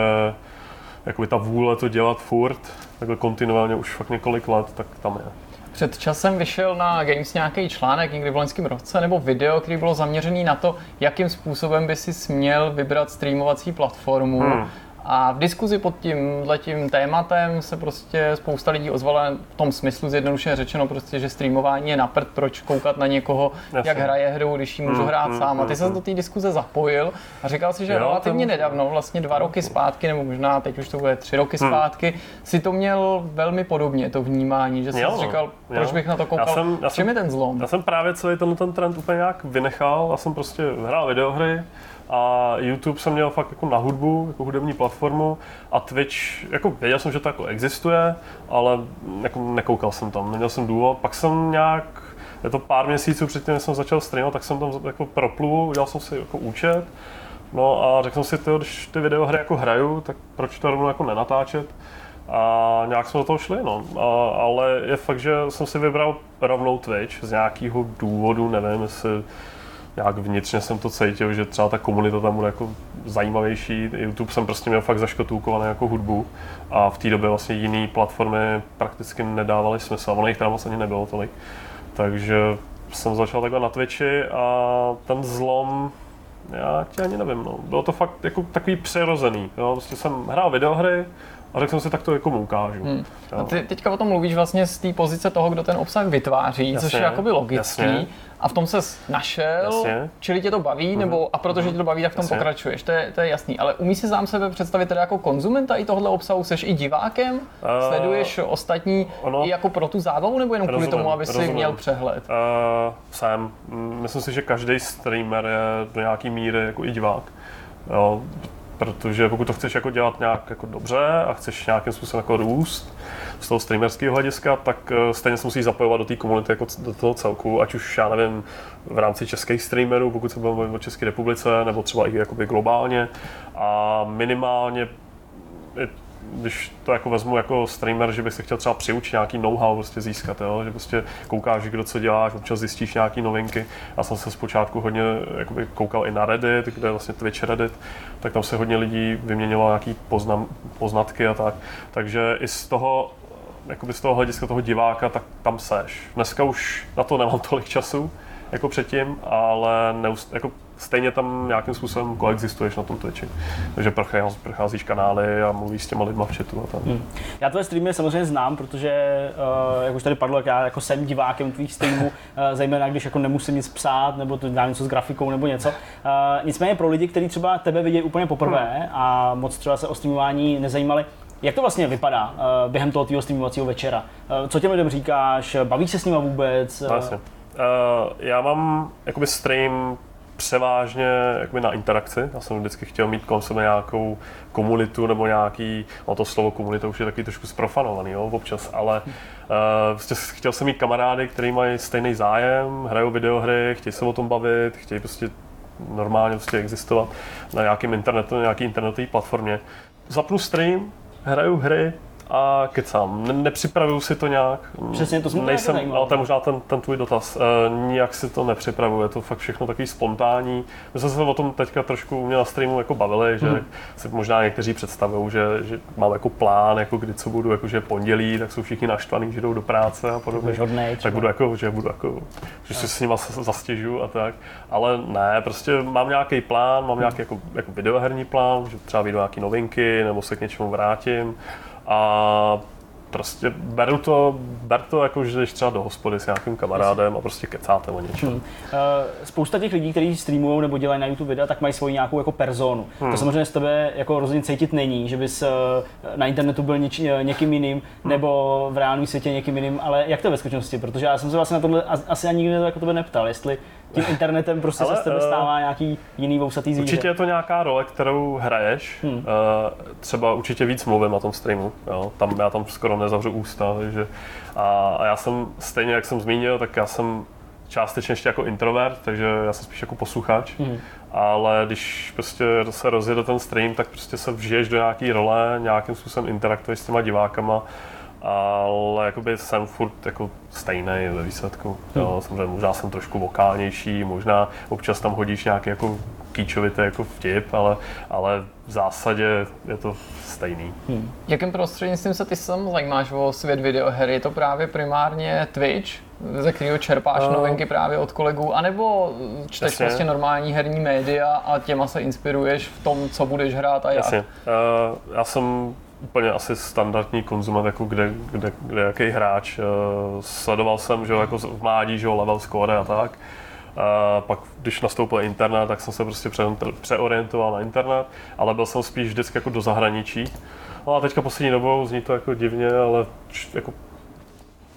jakoby ta vůle to dělat furt, takhle kontinuálně už fakt několik let, tak tam je. Před časem vyšel na Games nějaký článek někdy v loňském roce nebo video, který bylo zaměřený na to, jakým způsobem by si směl vybrat streamovací platformu. Hmm. A v diskuzi pod tím tím tématem se prostě spousta lidí ozvala v tom smyslu zjednodušeně řečeno prostě, že streamování je na prd, proč koukat na někoho, Jasně. jak hraje hru, když ji můžu hmm, hrát hmm, sám. A ty hmm, se do té diskuze zapojil a říkal si, že jo, relativně to... nedávno, vlastně dva roky zpátky, nebo možná teď už to bude tři roky zpátky, si to měl velmi podobně, to vnímání, že jsi jo, říkal, proč jo. bych na to koukal, já jsem, já jsem, je ten zlom? Já jsem právě celý ten trend úplně nějak vynechal, já jsem prostě hrál videohry, a YouTube jsem měl fakt jako na hudbu, jako hudební platformu a Twitch, jako věděl jsem, že to jako existuje, ale jako nekoukal jsem tam, neměl jsem důvod. Pak jsem nějak, je to pár měsíců předtím, než jsem začal streamovat, tak jsem tam jako proplul, udělal jsem si jako účet, no a řekl jsem si, tyjo, když ty videohry jako hraju, tak proč to rovnou jako nenatáčet? A nějak jsme do toho šli, no. A, ale je fakt, že jsem si vybral rovnou Twitch z nějakého důvodu, nevím, jestli nějak vnitřně jsem to cítil, že třeba ta komunita tam bude jako zajímavější. YouTube jsem prostě měl fakt zaškatulkovaný jako hudbu a v té době vlastně jiné platformy prakticky nedávaly smysl. Ono jich tam vlastně ani nebylo tolik. Takže jsem začal takhle na Twitchi a ten zlom, já ti ani nevím, no. Bylo to fakt jako takový přirozený. Jo. Prostě jsem hrál videohry, a řekl jsem si, tak to jako ukážu. Hmm. A ty teďka o tom mluvíš vlastně z té pozice toho, kdo ten obsah vytváří, jasně, což je jakoby logický. Jasně. A v tom se našel, jasně. čili tě to baví, hmm. nebo a protože tě to baví, tak v tom jasně. pokračuješ, to je, to je jasný. Ale umíš si sám sebe představit teda jako konzumenta i tohle obsahu? Seš i divákem? Uh, Sleduješ ostatní ono, i jako pro tu zábavu, nebo jenom rozumím, kvůli tomu, aby si měl přehled? Uh, jsem. Myslím si, že každý streamer je do nějaký míry jako i divák. Jo, Protože pokud to chceš jako dělat nějak jako dobře a chceš nějakým způsobem jako růst z toho streamerského hlediska, tak eh, stejně se musíš zapojovat do té komunity jako do toho celku, ať už já nevím, v rámci českých streamerů, pokud se bavíme o České republice, nebo třeba i jakoby globálně. A minimálně když to jako vezmu jako streamer, že bych se chtěl třeba přiučit nějaký know-how prostě získat, jo? že prostě koukáš, kdo co děláš, občas zjistíš nějaký novinky. Já jsem se zpočátku hodně jakoby, koukal i na Reddit, kde je vlastně Twitch Reddit, tak tam se hodně lidí vyměňovalo nějaký poznam, poznatky a tak. Takže i z toho jakoby z toho hlediska toho diváka, tak tam seš. Dneska už na to nemám [laughs] tolik času, jako předtím, ale neust, jako stejně tam nějakým způsobem koexistuješ na tom Twitchi. Takže procházíš kanály a mluvíš s těma lidma v chatu a tam. Hmm. Já tvoje streamy samozřejmě znám, protože, uh, jak už tady padlo, jak já jako jsem divákem tvých streamů, uh, [laughs] zejména když jako nemusím nic psát, nebo to dám něco s grafikou nebo něco. Uh, nicméně pro lidi, kteří třeba tebe vidějí úplně poprvé hmm. a moc třeba se o streamování nezajímali, jak to vlastně vypadá uh, během toho tvého streamovacího večera? Uh, co těm lidem říkáš? Bavíš se s nimi vůbec? Vlastně. Uh, já mám jakoby stream převážně jakoby na interakci. Já jsem vždycky chtěl mít kolem sebe nějakou komunitu nebo nějaký, no to slovo komunita už je taky trošku zprofanovaný jo, občas, ale uh, chtěl jsem mít kamarády, kteří mají stejný zájem, hrajou videohry, chtějí se o tom bavit, chtějí prostě normálně prostě existovat na nějakém internetu, na nějaký internetové platformě. Zapnu stream, hraju hry, a kecám. Ne, nepřipravuju si to nějak. Přesně, to jsme Nejsem, ale to je možná ten, ten tvůj dotaz. E, nijak si to nepřipravuju, je to fakt všechno takový spontánní. My jsme se o tom teďka trošku mě na streamu jako bavili, že hmm. si možná někteří představují, že, že mám jako plán, jako kdy co budu, jako že pondělí, tak jsou všichni naštvaní, že jdou do práce a podobně. Hodnej, tak budu jako, že budu jako, že si s nimi zastěžu a tak. Ale ne, prostě mám nějaký plán, mám nějaký jako, jako videoherní plán, že třeba vyjdu nějaké novinky nebo se k něčemu vrátím a prostě beru to, ber to jako, že jdeš třeba do hospody s nějakým kamarádem a prostě kecáte o něčem. Hmm. Uh, spousta těch lidí, kteří streamují nebo dělají na YouTube videa, tak mají svoji nějakou jako personu. Hmm. To samozřejmě z tebe jako rozhodně cítit není, že bys uh, na internetu byl něč, někým jiným hmm. nebo v reálném světě někým jiným, ale jak to ve skutečnosti? Protože já jsem se vlastně na tohle asi ani nikdy jako tebe neptal, jestli tím internetem prostě Ale, se z tebe eh, stává nějaký jiný vousatý zvíře. Určitě je to nějaká role, kterou hraješ. Hmm. Uh, třeba určitě víc mluvím na tom streamu. Jo. Tam, já tam skoro nezavřu ústa. Takže, a, a já jsem stejně, jak jsem zmínil, tak já jsem částečně ještě jako introvert, takže já jsem spíš jako posluchač. Hmm. ale když prostě se rozjede ten stream, tak prostě se vžiješ do nějaký role, nějakým způsobem interaktuješ s těma divákama, ale jakoby jsem furt jako stejný ve výsledku. Jo, samozřejmě možná jsem trošku vokálnější, možná občas tam hodíš nějaký jako kýčovitý jako vtip, ale, ale v zásadě je to stejný. Jakým prostřednictvím se ty sám zajímáš o svět videoher? Je to právě primárně Twitch, ze kterého čerpáš Eh. novinky právě od kolegů, anebo čteš Jasně. prostě normální herní média a těma se inspiruješ v tom, co budeš hrát a jak? Jasně. Uh, já jsem úplně asi standardní konzument, jako kde, kde, kde jaký hráč. Uh, sledoval jsem, že jako v mládí, že level score a tak. Uh, pak, když nastoupil internet, tak jsem se prostě pře- přeorientoval na internet, ale byl jsem spíš vždycky jako do zahraničí. No a teďka poslední dobou zní to jako divně, ale jako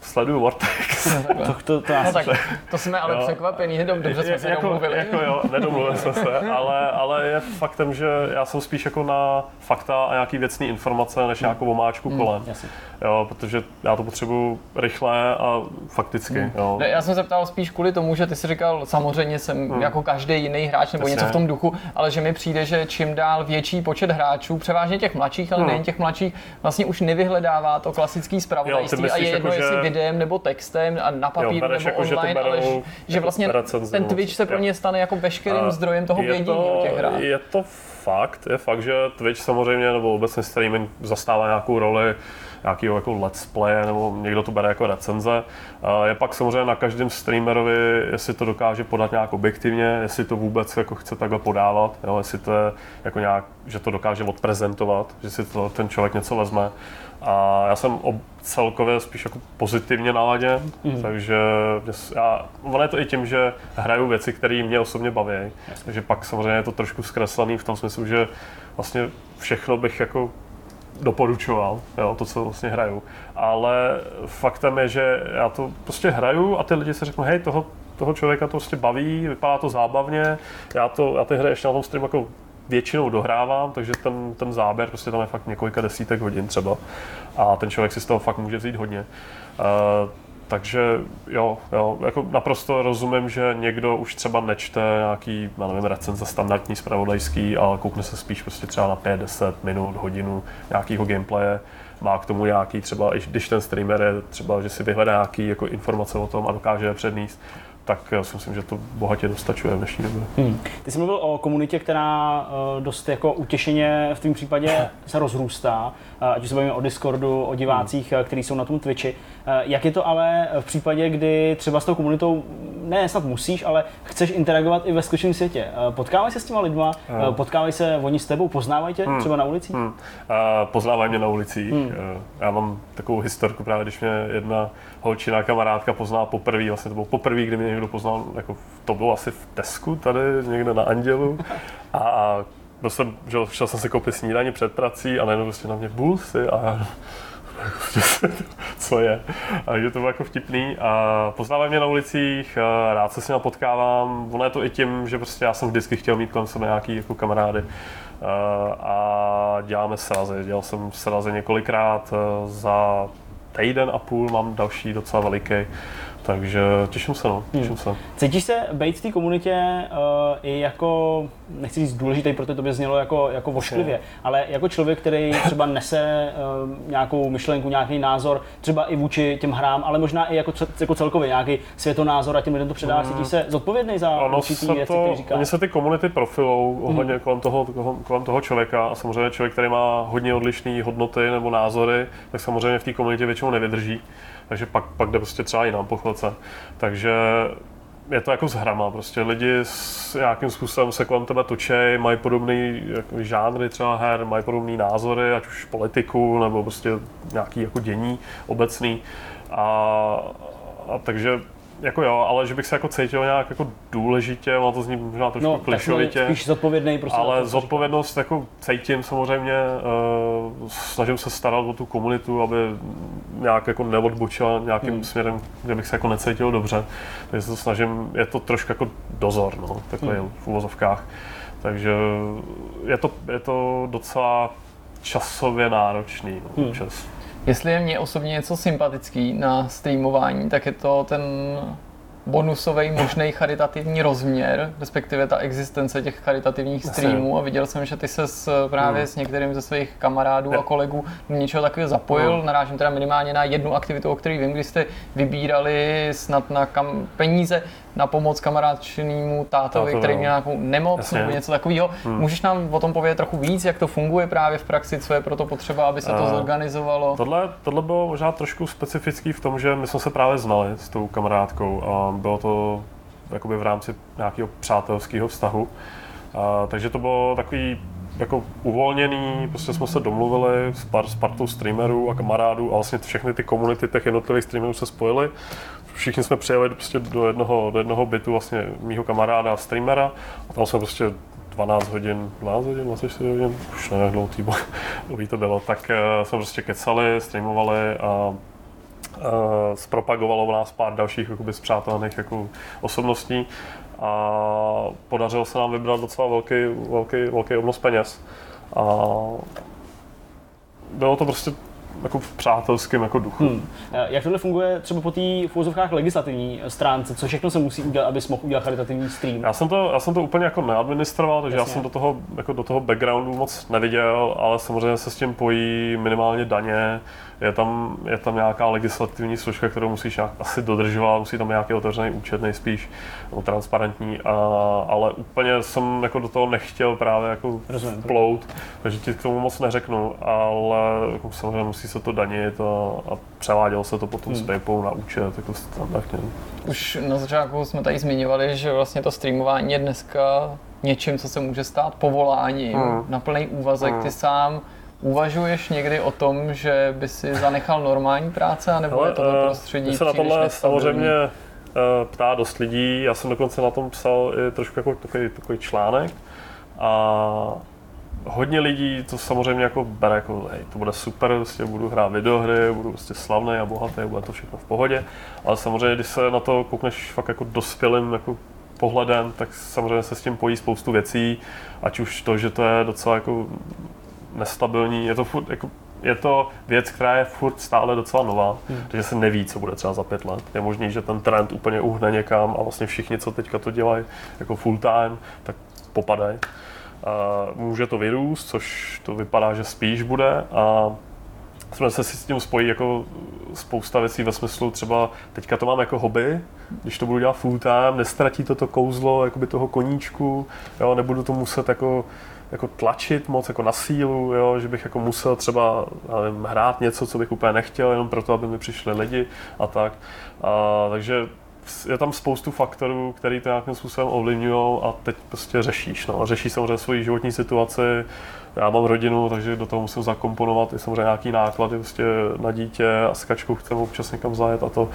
sleduju Vortex. [laughs] To, to, to No tak, to jsme ale Jo. překvapení, jenom dobře jsme se jako, domluvili. Jako jo, nedomluvili jsme se, [laughs] ale, ale je faktem, že já jsem spíš jako na fakta a nějaký věcný informace, než nějakou omáčku kolem. jasně. Jo, protože já to potřebuju rychle a fakticky. Jo. Ne, já jsem se ptal spíš kvůli tomu, že ty jsi říkal, samozřejmě jsem jako každý jiný hráč nebo Jasně. něco v tom duchu, ale že mi přijde, že čím dál větší počet hráčů, převážně těch mladších, ale nejen těch mladších, vlastně už nevyhledává to klasický zpravodajství a je jedno, jako, že- jestli videem nebo textem a na papíru nebo jako, že to online, ale berou že, že vlastně recenze ten Twitch se pro ně stane jako veškerým A zdrojem toho vědění o těch hrách. Je to fakt, je fakt, že Twitch samozřejmě, nebo obecně streaming zastává nějakou roli nějakého jako let's play, nebo někdo to bere jako recenze. Je pak samozřejmě na každém streamerovi, jestli to dokáže podat nějak objektivně, jestli to vůbec jako chce takhle podávat, jo, jestli to je jako nějak, že to dokáže odprezentovat, že si to ten člověk něco vezme. A já jsem ob, celkově spíš jako pozitivně naladěn, mm. takže já, ono je to i tím, že hraju věci, které mě osobně baví, takže pak samozřejmě je to trošku zkreslený v tom smyslu, že vlastně všechno bych jako doporučoval, jo, to, co vlastně hraju. Ale faktem je, že já to prostě hraju a ty lidi si řeknou, hej, toho, toho člověka to prostě baví, vypadá to zábavně, já, to, já ty hry ještě na tom streamu jako většinou dohrávám, takže ten, ten záběr prostě tam je fakt několika desítek hodin třeba a ten člověk si z toho fakt může vzít hodně. Uh, takže jo, jo, jako naprosto rozumím, že někdo už třeba nečte nějaký, já nevím, recenze standardní spravodajský, ale koukne se spíš prostě třeba na 5-10 minut, hodinu nějakého gameplaye, má k tomu nějaký třeba, i když ten streamer je třeba, že si vyhledá nějaký jako informace o tom a dokáže je předníst, tak já si myslím, že to bohatě dostačuje v dnešní době. Hmm. Ty jsi mluvil o komunitě, která uh, dost jako utěšeně v tom případě se rozrůstá, ať už se bavíme o Discordu, o divácích, uh, kteří jsou na tom Twitchi. Uh, jak je to ale v případě, kdy třeba s tou komunitou ne snad musíš, ale chceš interagovat i ve skutečném světě? Potkávají se s těma lidma, uh, potkávají se oni s tebou, poznávají tě třeba na ulicích? Hmm. A poznávají mě na ulicích. Hmm. Já mám takovou historku právě, když mě jedna holčina, kamarádka pozná poprvé, vlastně to bylo poprvé, kdy mě někdo poznal, jako to bylo asi v Tesku, tady někde na Andělu. [laughs] A, a byl jsem, že šel jsem si koupit snídaní před prací a najednou prostě na mě bulsy a [laughs] co je. Takže to bylo jako vtipný. A poznávají mě na ulicích, a rád se s nimi potkávám. Ono je to i tím, že prostě já jsem vždycky chtěl mít kolem sebe nějaký jako kamarády. A- A děláme srazy. Dělal jsem srazy několikrát eh, za týden a půl, mám další docela veliký. Takže těším se, no, těším se. Cítíš se být v té komunitě uh, i jako, nechci říct důležitý, protože to by znělo jako, jako vošklivě, ale jako člověk, který třeba nese uh, nějakou myšlenku, nějaký názor, třeba i vůči těm hrám, ale možná i jako, jako celkově nějaký světonázor a těm lidem to předáš, cítíš se zodpovědný za určitý se věci, to, které říkáš? oni se ty komunity profilou ohledně kolem, toho, kolem toho člověka a samozřejmě člověk, který má hodně odlišné hodnoty nebo názory, tak samozřejmě v té komunitě většinou nevydrží. Takže pak, pak jde prostě třeba jinam po chvilce. Takže je to jako s hrama, prostě lidi s nějakým způsobem se kolem tebe točej, mají podobný jako žánry třeba her, mají podobné názory, ať už politiku nebo prostě nějaký jako dění obecný. A, a takže jako jo, ale že bych se jako cítil nějak jako důležitě, ono to zní možná trošku No, no, klišovitě. spíš zodpovědný prostě. Ale to, zodpovědnost jako cítím samozřejmě, uh, snažím se starat o tu komunitu, aby nějak jako neodbočila nějakým hmm. směrem, kde bych se jako necítil dobře. Takže se to snažím, je to trošku jako dozor, no, takhle hmm. v uvozovkách. Takže je to, je to docela časově náročný no, Hmm. občas. Jestli je mně osobně něco sympatický na streamování, tak je to ten bonusový možný charitativní rozměr, respektive ta existence těch charitativních streamů a viděl jsem, že ty se s, právě Hmm. s některým ze svých kamarádů a kolegů do něčeho takového zapojil. Hmm. Narážím teda minimálně na jednu aktivitu, o které vím, kdy jste vybírali snad na kam, peníze na pomoc kamarádčinému tátovi, Tátovi, který no. měl nějakou nemoc Jasně. nebo něco takového. Můžeš nám o tom povědět trochu víc, jak to funguje právě v praxi, co je pro to potřeba, aby se to Eh, zorganizovalo? Tohle, tohle bylo možná trošku specifický v tom, že my jsme se právě znali s tou kamarádkou a bylo to jakoby v rámci nějakého přátelského vztahu. A, takže to bylo takový jako uvolněný, prostě jsme se domluvili s, par, s partou streamerů a kamarádů a vlastně všechny ty komunity těch jednotlivých streamerů se spojily. Všichni jsme přijeli prostě do jednoho, do jednoho bytu vlastně mýho kamaráda a streamera a tam jsme prostě 12 hodin, 12 hodin, 24 hodin, už nevím, jak dlouho [laughs] to bylo, tak uh, jsme prostě kecali, streamovali a zpropagovalo v nás pár dalších jakoby zpřátelených jako osobností a podařilo se nám vybrat docela velký, velký, velký obnos peněz. A bylo to prostě jako v přátelském jako duchu. Hmm. Eh, Jak tohle funguje třeba po té v legislativní stránce? Co všechno se musí udělat, abys mohl udělat charitativní stream? Já jsem to, já jsem to úplně jako neadministroval, takže Jasně. já jsem do toho, jako do toho backgroundu moc neviděl, ale samozřejmě se s tím pojí minimálně daně, je tam, je tam nějaká legislativní složka, kterou musíš nějak asi dodržovat, musí tam nějaký otevřený účet nejspíš, nebo transparentní, a, ale úplně jsem jako do toho nechtěl právě jako Rozumím. plout, takže ti k tomu moc neřeknu, ale jako samozřejmě musí se to danit a, a převádělo se to potom Hmm. s PayPal na účet, jako standardně. Už na začátku jsme tady zmiňovali, že vlastně to streamování je dneska něčím, co se může stát povoláním Mm. na plný úvazek. Mm. Ty sám uvažuješ někdy o tom, že by si zanechal normální práce, anebo Hele, je tohle eh, prostředí se na tohle nestabilní? samozřejmě eh, ptá dost lidí. Já jsem dokonce na tom psal i trošku jako takový, takový článek. A hodně lidí to samozřejmě jako bere jako, hej, to bude super, prostě budu hrát videohry, budu prostě slavný a bohatý, bude to všechno v pohodě. Ale samozřejmě, když se na to koukneš fakt jako dospělým jako pohledem, tak samozřejmě se s tím pojí spoustu věcí, ať už to, že to je docela jako nestabilní, je to furt jako je to věc, která je furt stále docela nová, hmm. takže se neví, co bude třeba za pět let. Je možný, že ten trend úplně uhne někam a vlastně všichni, co teďka to dělají jako full time, tak popadají. A může to vyrůst, což to vypadá, že spíš bude a jsme se si s tím spojí jako spousta věcí ve smyslu třeba teďka to mám jako hobby, když to budu dělat full time, nestratí to to kouzlo jakoby toho koníčku, jo, nebudu to muset jako jako tlačit moc jako na sílu, jo, že bych jako musel třeba nevím, hrát něco, co bych úplně nechtěl, jenom proto, aby mi přišli lidi a tak. A, takže je tam spoustu faktorů, který to nějakým způsobem ovlivňují a teď prostě řešíš. No. Řešíš samozřejmě svoji životní situaci, já mám rodinu, takže do toho musím zakomponovat i samozřejmě nějaký náklady prostě na dítě a s kačkou chcem občas někam zajet a to.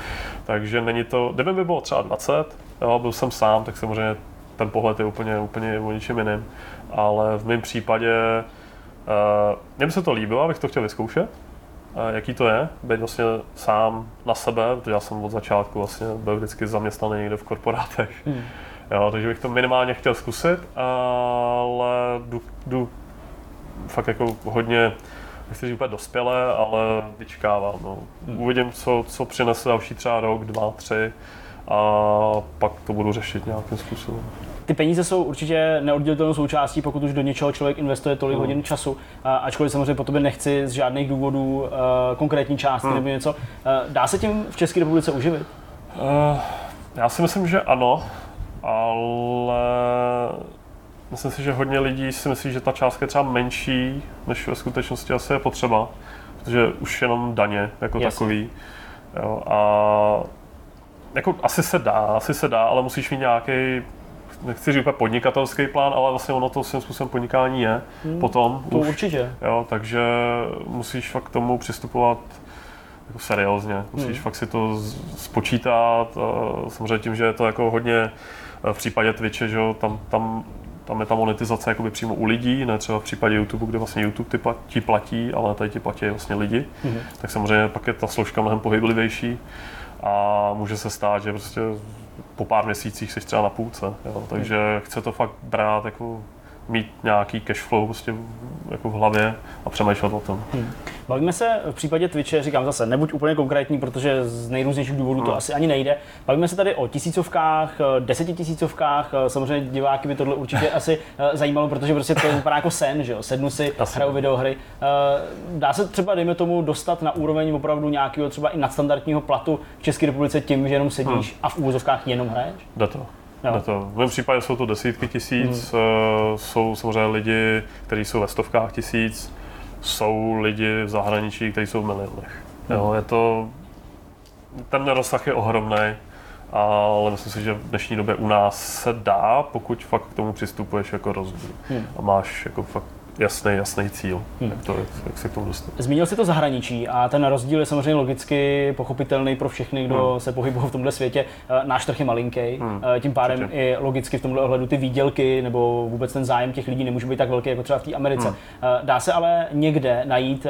Takže není to, kdyby mi bylo třeba 20, jo, byl jsem sám, tak samozřejmě ten pohled je úplně, úplně o ničem jiném. Ale v mém případě, uh, mně by se to líbilo, abych to chtěl vyzkoušet, uh, jaký to je, být vlastně sám na sebe, protože já jsem od začátku vlastně byl vždycky zaměstnaný někde v korporátech. Hmm. Jo, takže bych to minimálně chtěl zkusit, ale jdu, jdu fakt jako hodně, nechci říct úplně dospělé, ale vyčkávám. No. Uvidím, co, co přinese další třeba rok, dva, tři a pak to budu řešit nějakým způsobem. Ty peníze jsou určitě neoddělitelnou součástí, pokud už do něčeho člověk investuje tolik Hmm. hodin času, a- ačkoliv samozřejmě po tobě nechci z žádných důvodů eh, konkrétní částky Hmm. nebo něco. Eh, Dá se tím v České republice uživit? Uh, já si myslím, že ano, ale myslím si, že hodně lidí si myslí, že ta částka je třeba menší, než ve skutečnosti asi je potřeba, protože už jenom daně jako Jasně. takový. Jo, a jako asi se dá, asi se dá, ale musíš mít nějaký nechci říct úplně podnikatelský plán, ale vlastně ono to svým způsobem podnikání je Hmm. potom. To už. určitě. Jo, takže musíš fakt k tomu přistupovat jako seriózně. Musíš Hmm. fakt si to spočítat. a Samozřejmě tím, že je to jako hodně eh, v případě Twitche, že jo, tam, tam, tam je ta monetizace jakoby přímo u lidí, ne třeba v případě YouTube, kde vlastně YouTube ty pla- ti platí, ale tady ti platí vlastně lidi. Mhm. Tak samozřejmě pak je ta složka mnohem pohyblivější a může se stát, že prostě po pár měsících jsi třeba na půlce. Jo. Takže chce to fakt brát jako mít nějaký cash flow prostě v- jako v hlavě a přemýšlet o tom. Bavíme se v případě Twitche, říkám zase, nebuď úplně konkrétní, protože z nejrůznějších důvodů to No. asi ani nejde. Bavíme se tady o tisícovkách, eh, desetitisícovkách, eh, samozřejmě diváky by tohle určitě asi eh, zajímalo, protože prostě to vypadá jako sen, že jo, sednu si, Asi. hraju videohry. Dá se třeba, dejme tomu, dostat na úroveň opravdu nějakého třeba i nadstandardního platu v České republice tím, že jenom sedíš a v úvozovkách jenom hraješ? Jde to. Jo. To. V mém případě jsou to desítky tisíc, hmm. jsou samozřejmě lidi, kteří jsou ve stovkách tisíc, jsou lidi v zahraničí, kteří jsou v milionech. Jo, je to, ten rozsah je ohromný, ale myslím si, že v dnešní době u nás se dá, pokud fakt k tomu přistupuješ jako rozdíl Hmm. a máš jako fakt jasný, jasný cíl, jak, to, jak se k tomu dostat. Zmínil si to zahraničí a ten rozdíl je samozřejmě logicky pochopitelný pro všechny, kdo Hmm. se pohybují v tomhle světě. Eh, Náš trh je malinký, Hmm. tím pádem Určitě. i logicky v tomhle ohledu ty výdělky nebo vůbec ten zájem těch lidí nemůže být tak velký jako třeba v té Americe. Hmm. Eh, Dá se ale někde najít, eh,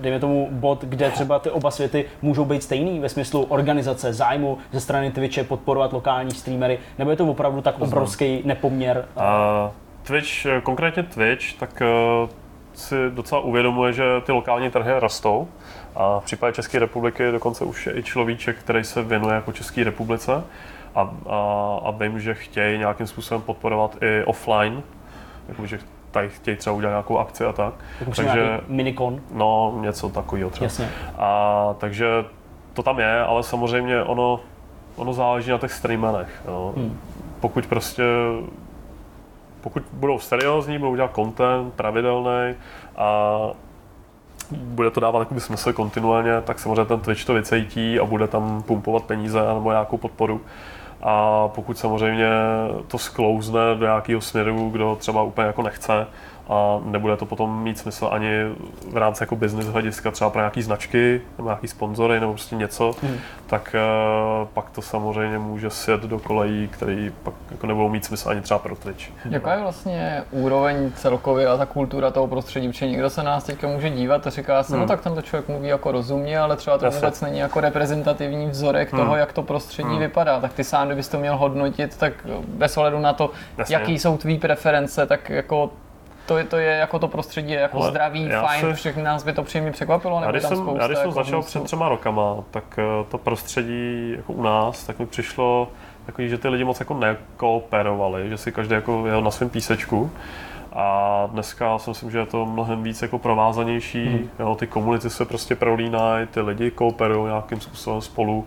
dejme tomu, bod, kde třeba ty oba světy můžou být stejný ve smyslu organizace, zájmu ze strany Twitche, podporovat lokální streamery, nebo je to opravdu tak obrovský nepoměr? A Twitch, eh, konkrétně Twitch, tak eh, si docela uvědomuje, že ty lokální trhy rostou. A v případě České republiky dokonce už je i človíček, který se věnuje jako České republice. A, a, a vím, že chtějí nějakým způsobem podporovat i offline, jako, že tady chtějí třeba udělat nějakou akci a tak. Jako Takže, minikon, no, něco takového třeba. jasně. A takže to tam je, ale samozřejmě ono, ono záleží na těch streamerech. Jo. Hmm. Pokud prostě pokud budou seriózní, budou dělat content pravidelný a bude to dávat jakoby smysl kontinuálně, tak samozřejmě ten Twitch to vycejtí a bude tam pumpovat peníze nebo nějakou podporu. A pokud samozřejmě to sklouzne do nějakého směru, kdo třeba úplně jako nechce a nebude to potom mít smysl ani v rámci jako business hlediska třeba pro nějaký značky nebo nějaký sponzory nebo prostě něco, Hmm. tak uh, pak to samozřejmě může sjet do kolejí, který pak jako nebudou mít smysl ani třeba pro Twitch. Jaká je vlastně úroveň celkově a ta kultura toho prostředí, protože někdo se nás teďka může dívat a říká si, no Hmm. tak tento člověk mluví jako rozumně, ale třeba to Jasně. vůbec není jako reprezentativní vzorek Hmm. toho, jak to prostředí Hmm. vypadá. Tak ty sám, kdybys to měl hodnotit, tak bez ohledu na to, Jasně. jaký jsou tvý preference, tak jako to je, to je jako to prostředí je jako Ale zdravý, já fajn, se- všechny nás by to příjemně překvapilo, Já nebo když tam jsem, spousta já když jsem jako začal hnusů. před třema rokama, tak eh, to prostředí jako u nás, tak mi přišlo takový, že ty lidi moc jako nekooperovali, že si každý jako jel na svém písečku. A dneska si myslím, že je to mnohem víc jako provázanější. Hmm. Jo, ty komunity se prostě prolínají, ty lidi kooperují nějakým způsobem spolu.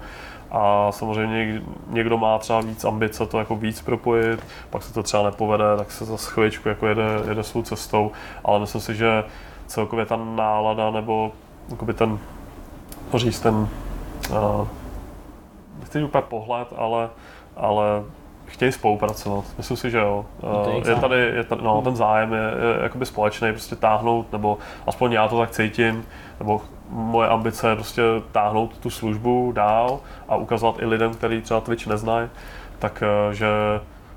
A samozřejmě něk- někdo má třeba víc ambice to jako víc propojit, pak se to třeba nepovede, tak se za chviličku jako jede, jede svou cestou. Ale myslím si, že celkově ta nálada nebo jakoby ten, to říct, ten, uh, nechci úplně pohled, ale, ale chtějí spolupracovat. Myslím si, že jo. No je jejich je tady, je tady, no, ten zájem je, je jakoby společný, prostě táhnout, nebo aspoň já to tak cítím, nebo moje ambice je prostě táhnout tu službu dál a ukazovat i lidem, kteří třeba Twitch neznají, tak eh, že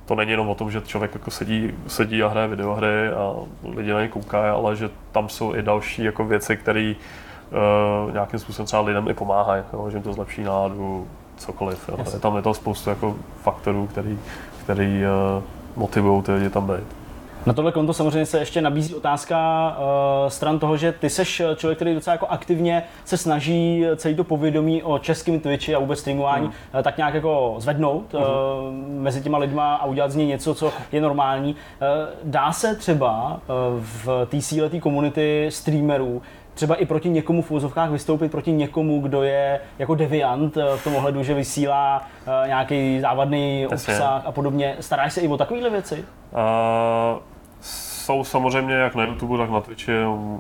to není jenom o tom, že člověk jako sedí, sedí a hraje videohry a lidi na ně koukají, ale že tam jsou i další jako věci, které uh, nějakým způsobem třeba lidem i pomáhají, jo, že jim to zlepší náladu, cokoliv. Jo. Je tam je to spoustu jako faktorů, který, který uh, motivují ty lidi tam být. Na tohle konto samozřejmě se ještě nabízí otázka uh, stran toho, že ty seš člověk, který docela jako aktivně se snaží celý to povědomí o českém Twitchi a vůbec streamování Hmm. uh, tak nějak jako zvednout uh, mezi těma lidma a udělat z něj něco, co je normální. Uh, dá se třeba uh, v té síle té komunity streamerů třeba i proti někomu v úzovkách vystoupit proti někomu, kdo je jako deviant eh, v tom ohledu, že vysílá uh, nějaký závadný Jasně. obsah a podobně. Staráš se i o takovéhle věci? Uh, jsou samozřejmě jak na YouTube, tak na Twitchi,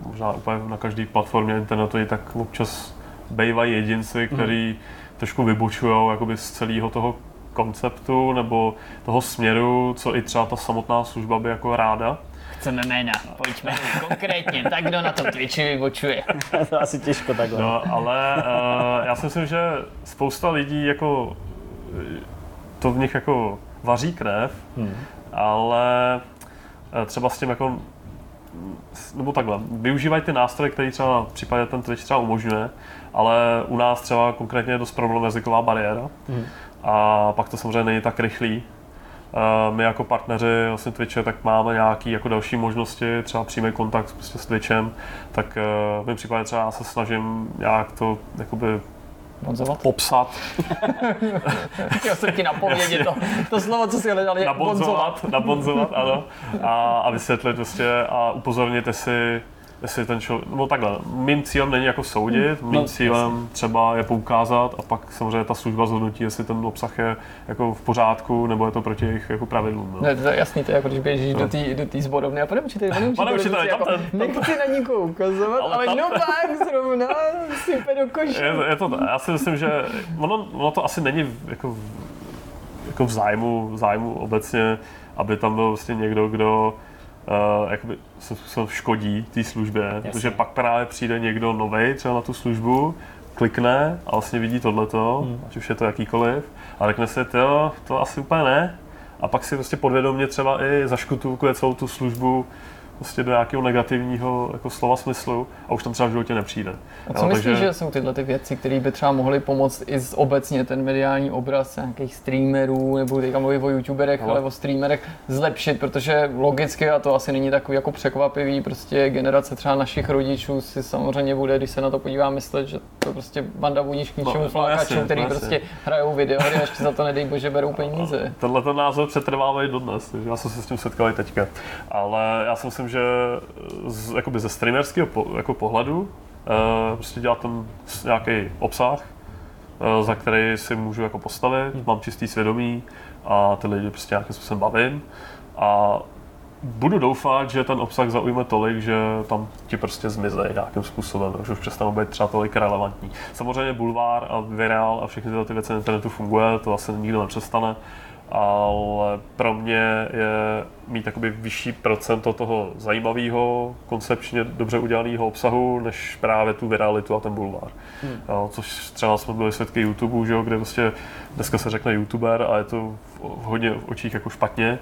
možná úplně na každé platformě internetu, tak občas bývají jedinci, kteří trošku vybočují jakoby z celého toho konceptu nebo toho směru, co i třeba ta samotná služba by jako ráda. Chceme jména, pojďme konkrétně, tak kdo na tom Twitchi vybočuje. [laughs] to je asi těžko takhle. No, ale uh, já si myslím, že spousta lidí jako eh, to v nich jako vaří krev, Hmm. ale eh, třeba s tím jako nebo takhle, využívají ty nástroje, které třeba v případě ten Twitch třeba umožňuje, ale u nás třeba konkrétně je dost problém jazyková bariéra Mhm. a pak to samozřejmě není tak rychlý my jako partneři vlastně Twitche, tak máme nějaké jako další možnosti, třeba přímý kontakt prostě s Twitchem, tak v mém případě třeba já se snažím nějak to jakoby Bonzovat? popsat, [laughs] Chtěl jsem ti napovědět to, to slovo, co si hledal, je bonzovat. nabonzovat, nabonzovat, ano, a, a vysvětlit prostě a upozornit, jestli jestli ten člověk, no takhle, mým cílem není jako soudit, mým No, cílem třeba je poukázat a pak samozřejmě ta služba zhodnotí, jestli ten obsah je jako v pořádku, nebo je to proti jejich jako pravidlům. No. Ne, to je jasný, to je jako když běžíš do té do tý zborovny a pane učiteli, pane učiteli, učiteli, jako, tam ten- tam nechci na nikoho ukazovat, ale, Ale tam- no pak zrovna sype do koše. Je, je to, já si myslím, že ono, ono to asi není jako, jako v zájmu, v zájmu obecně, aby tam byl vlastně někdo, kdo uh, jakoby se způsobem škodí té službě, protože pak právě přijde někdo nový třeba na tu službu, klikne a vlastně vidí tohleto, hmm. ať už je to jakýkoliv, a řekne si, to asi úplně ne. A pak si prostě podvědomě třeba i zaškutulkuje celou tu službu prostě do nějakého negativního jako slova smyslu a už tam třeba v životě nepřijde. A co Jo, myslíš, že jsou tyhle ty věci, které by třeba mohly pomoct i z obecně ten mediální obraz nějakých streamerů, nebo teďka mluvím o youtuberech, ale, Ale- o streamerech zlepšit, protože logicky, a to asi není takový jako překvapivý, prostě generace třeba našich rodičů si samozřejmě bude, když se na to podívá, myslet, že to prostě banda buníš k ničemu No, no, flákačů, jasně, který jasně. prostě hrajou videohry a ještě za to nedej bože berou [laughs] peníze. Tenhle ten názor přetrvává i dodnes, takže já jsem se s tím setkal i teďka. Ale já si myslím, že z, jakoby ze streamerského po, jako pohledu uh, prostě dělat ten s- nějaký obsah, uh, za který si můžu jako postavit, Hmm. mám čistý svědomí a ty lidi prostě nějakým způsobem bavím. A budu doufat, že ten obsah zaujme tolik, že tam ti prostě zmizí nějakým způsobem, že už přestanou být třeba tolik relevantní. Samozřejmě bulvár a virál a všechny tyhle ty věci na internetu funguje, to asi nikdo nepřestane, ale pro mě je mít jakoby vyšší procento toho zajímavého, koncepčně dobře udělaného obsahu, než právě tu viralitu a ten bulvár. Hmm. Což třeba jsme byli svědky YouTube, že jo, kde prostě dneska se řekne YouTuber a je to v, v hodně očích jako špatně.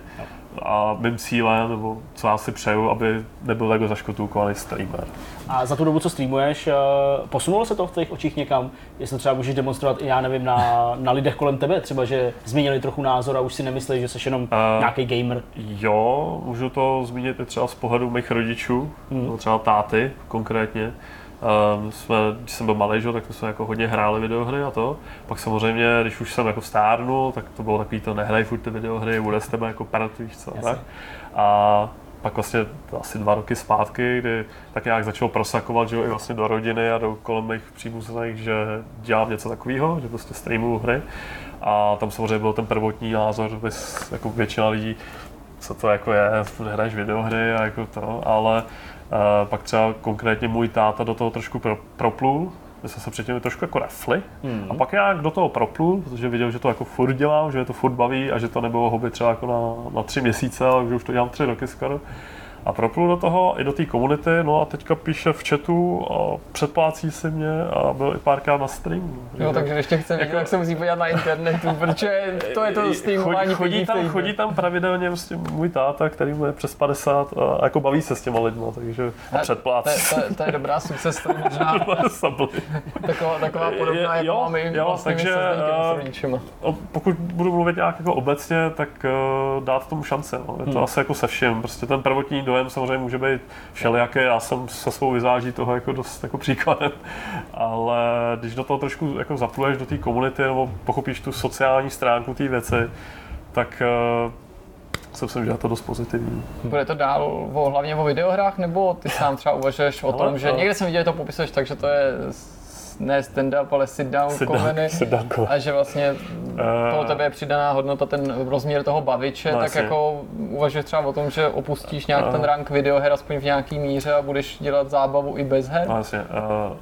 A mým cílem, nebo co já si přeju, aby nebyl jako zaškotulkovaný streamer. A za tu dobu, co streamuješ, eh, posunulo se to v tvých očích někam? Jestli třeba můžeš demonstrovat i, já nevím, na, na lidech kolem tebe, třeba, že změnili trochu názor a už si nemyslí, že jsi jenom uh, nějaký gamer. Jo, můžu to zmínit i třeba z pohledu mých rodičů, mm. třeba táty konkrétně. Um, jsme, když jsem byl malý, že, tak jsme jako hodně hráli videohry a to. Pak samozřejmě, když už jsem jako stárnul, tak to bylo takový to nehraj furt ty videohry, bude z tebe jako parent, víš co, tak. A pak vlastně to asi dva roky zpátky, kdy tak nějak začal prosakovat, že jo, i vlastně do rodiny a do kolem mých příbuzných, že dělám něco takového, že prostě streamuju hry. A tam samozřejmě byl ten prvotní názor, jako většina lidí, co to jako je, hraješ videohry a jako to, ale uh, pak třeba konkrétně můj táta do toho trošku pro, proplul, my jsme se předtím trošku jako refli Hmm. a pak nějak do toho proplul, protože viděl, že to jako furt dělám, že je to furt baví a že to nebylo hobby třeba jako na, na tři měsíce, ale že už to dělám tři roky skoro. A proplul do toho i do té komunity, no a teďka píše v chatu a předplácí si mě a byl i párkrát na streamu. Jo, takže když tě chce vidět, Jako- tak se musí podívat na internetu, protože to je to streamování chodí, chodí, tam, chodí tam pravidelně prostě můj táta, který mu je přes 50 a jako baví se s těma lidma, takže a To, předplácí. to, je- to je dobrá success story, možná [laughs] taková, taková podobná, jako Jo, máme jo, vlastně takže. O, pokud budu mluvit nějak jako obecně, tak uh, dát tomu šance. No. Je to Hmm. asi jako se vším. Prostě ten prvotní dojem samozřejmě může být všelijaký. Já jsem se svou vizáží toho jako dost jako příkladem. Ale když do toho trošku jako zapluješ do té komunity nebo pochopíš tu sociální stránku té věci, tak uh, si myslím, že je to dost pozitivní. Bude to dál o, hlavně o videohrách, nebo ty sám třeba uvažuješ o Ale, tom, že eh, někde jsem viděl, že to popisuješ tak, že to je ne stand-up, ale sit-down Sit down- komedy. sit down. A že vlastně Eh, pro tebe je přidaná hodnota ten rozměr toho baviče, No, tak jasně. jako uvažuješ třeba o tom, že opustíš nějak Eh. ten rank videoher aspoň v nějaký míře a budeš dělat zábavu i bez her? No, jasně. Eh,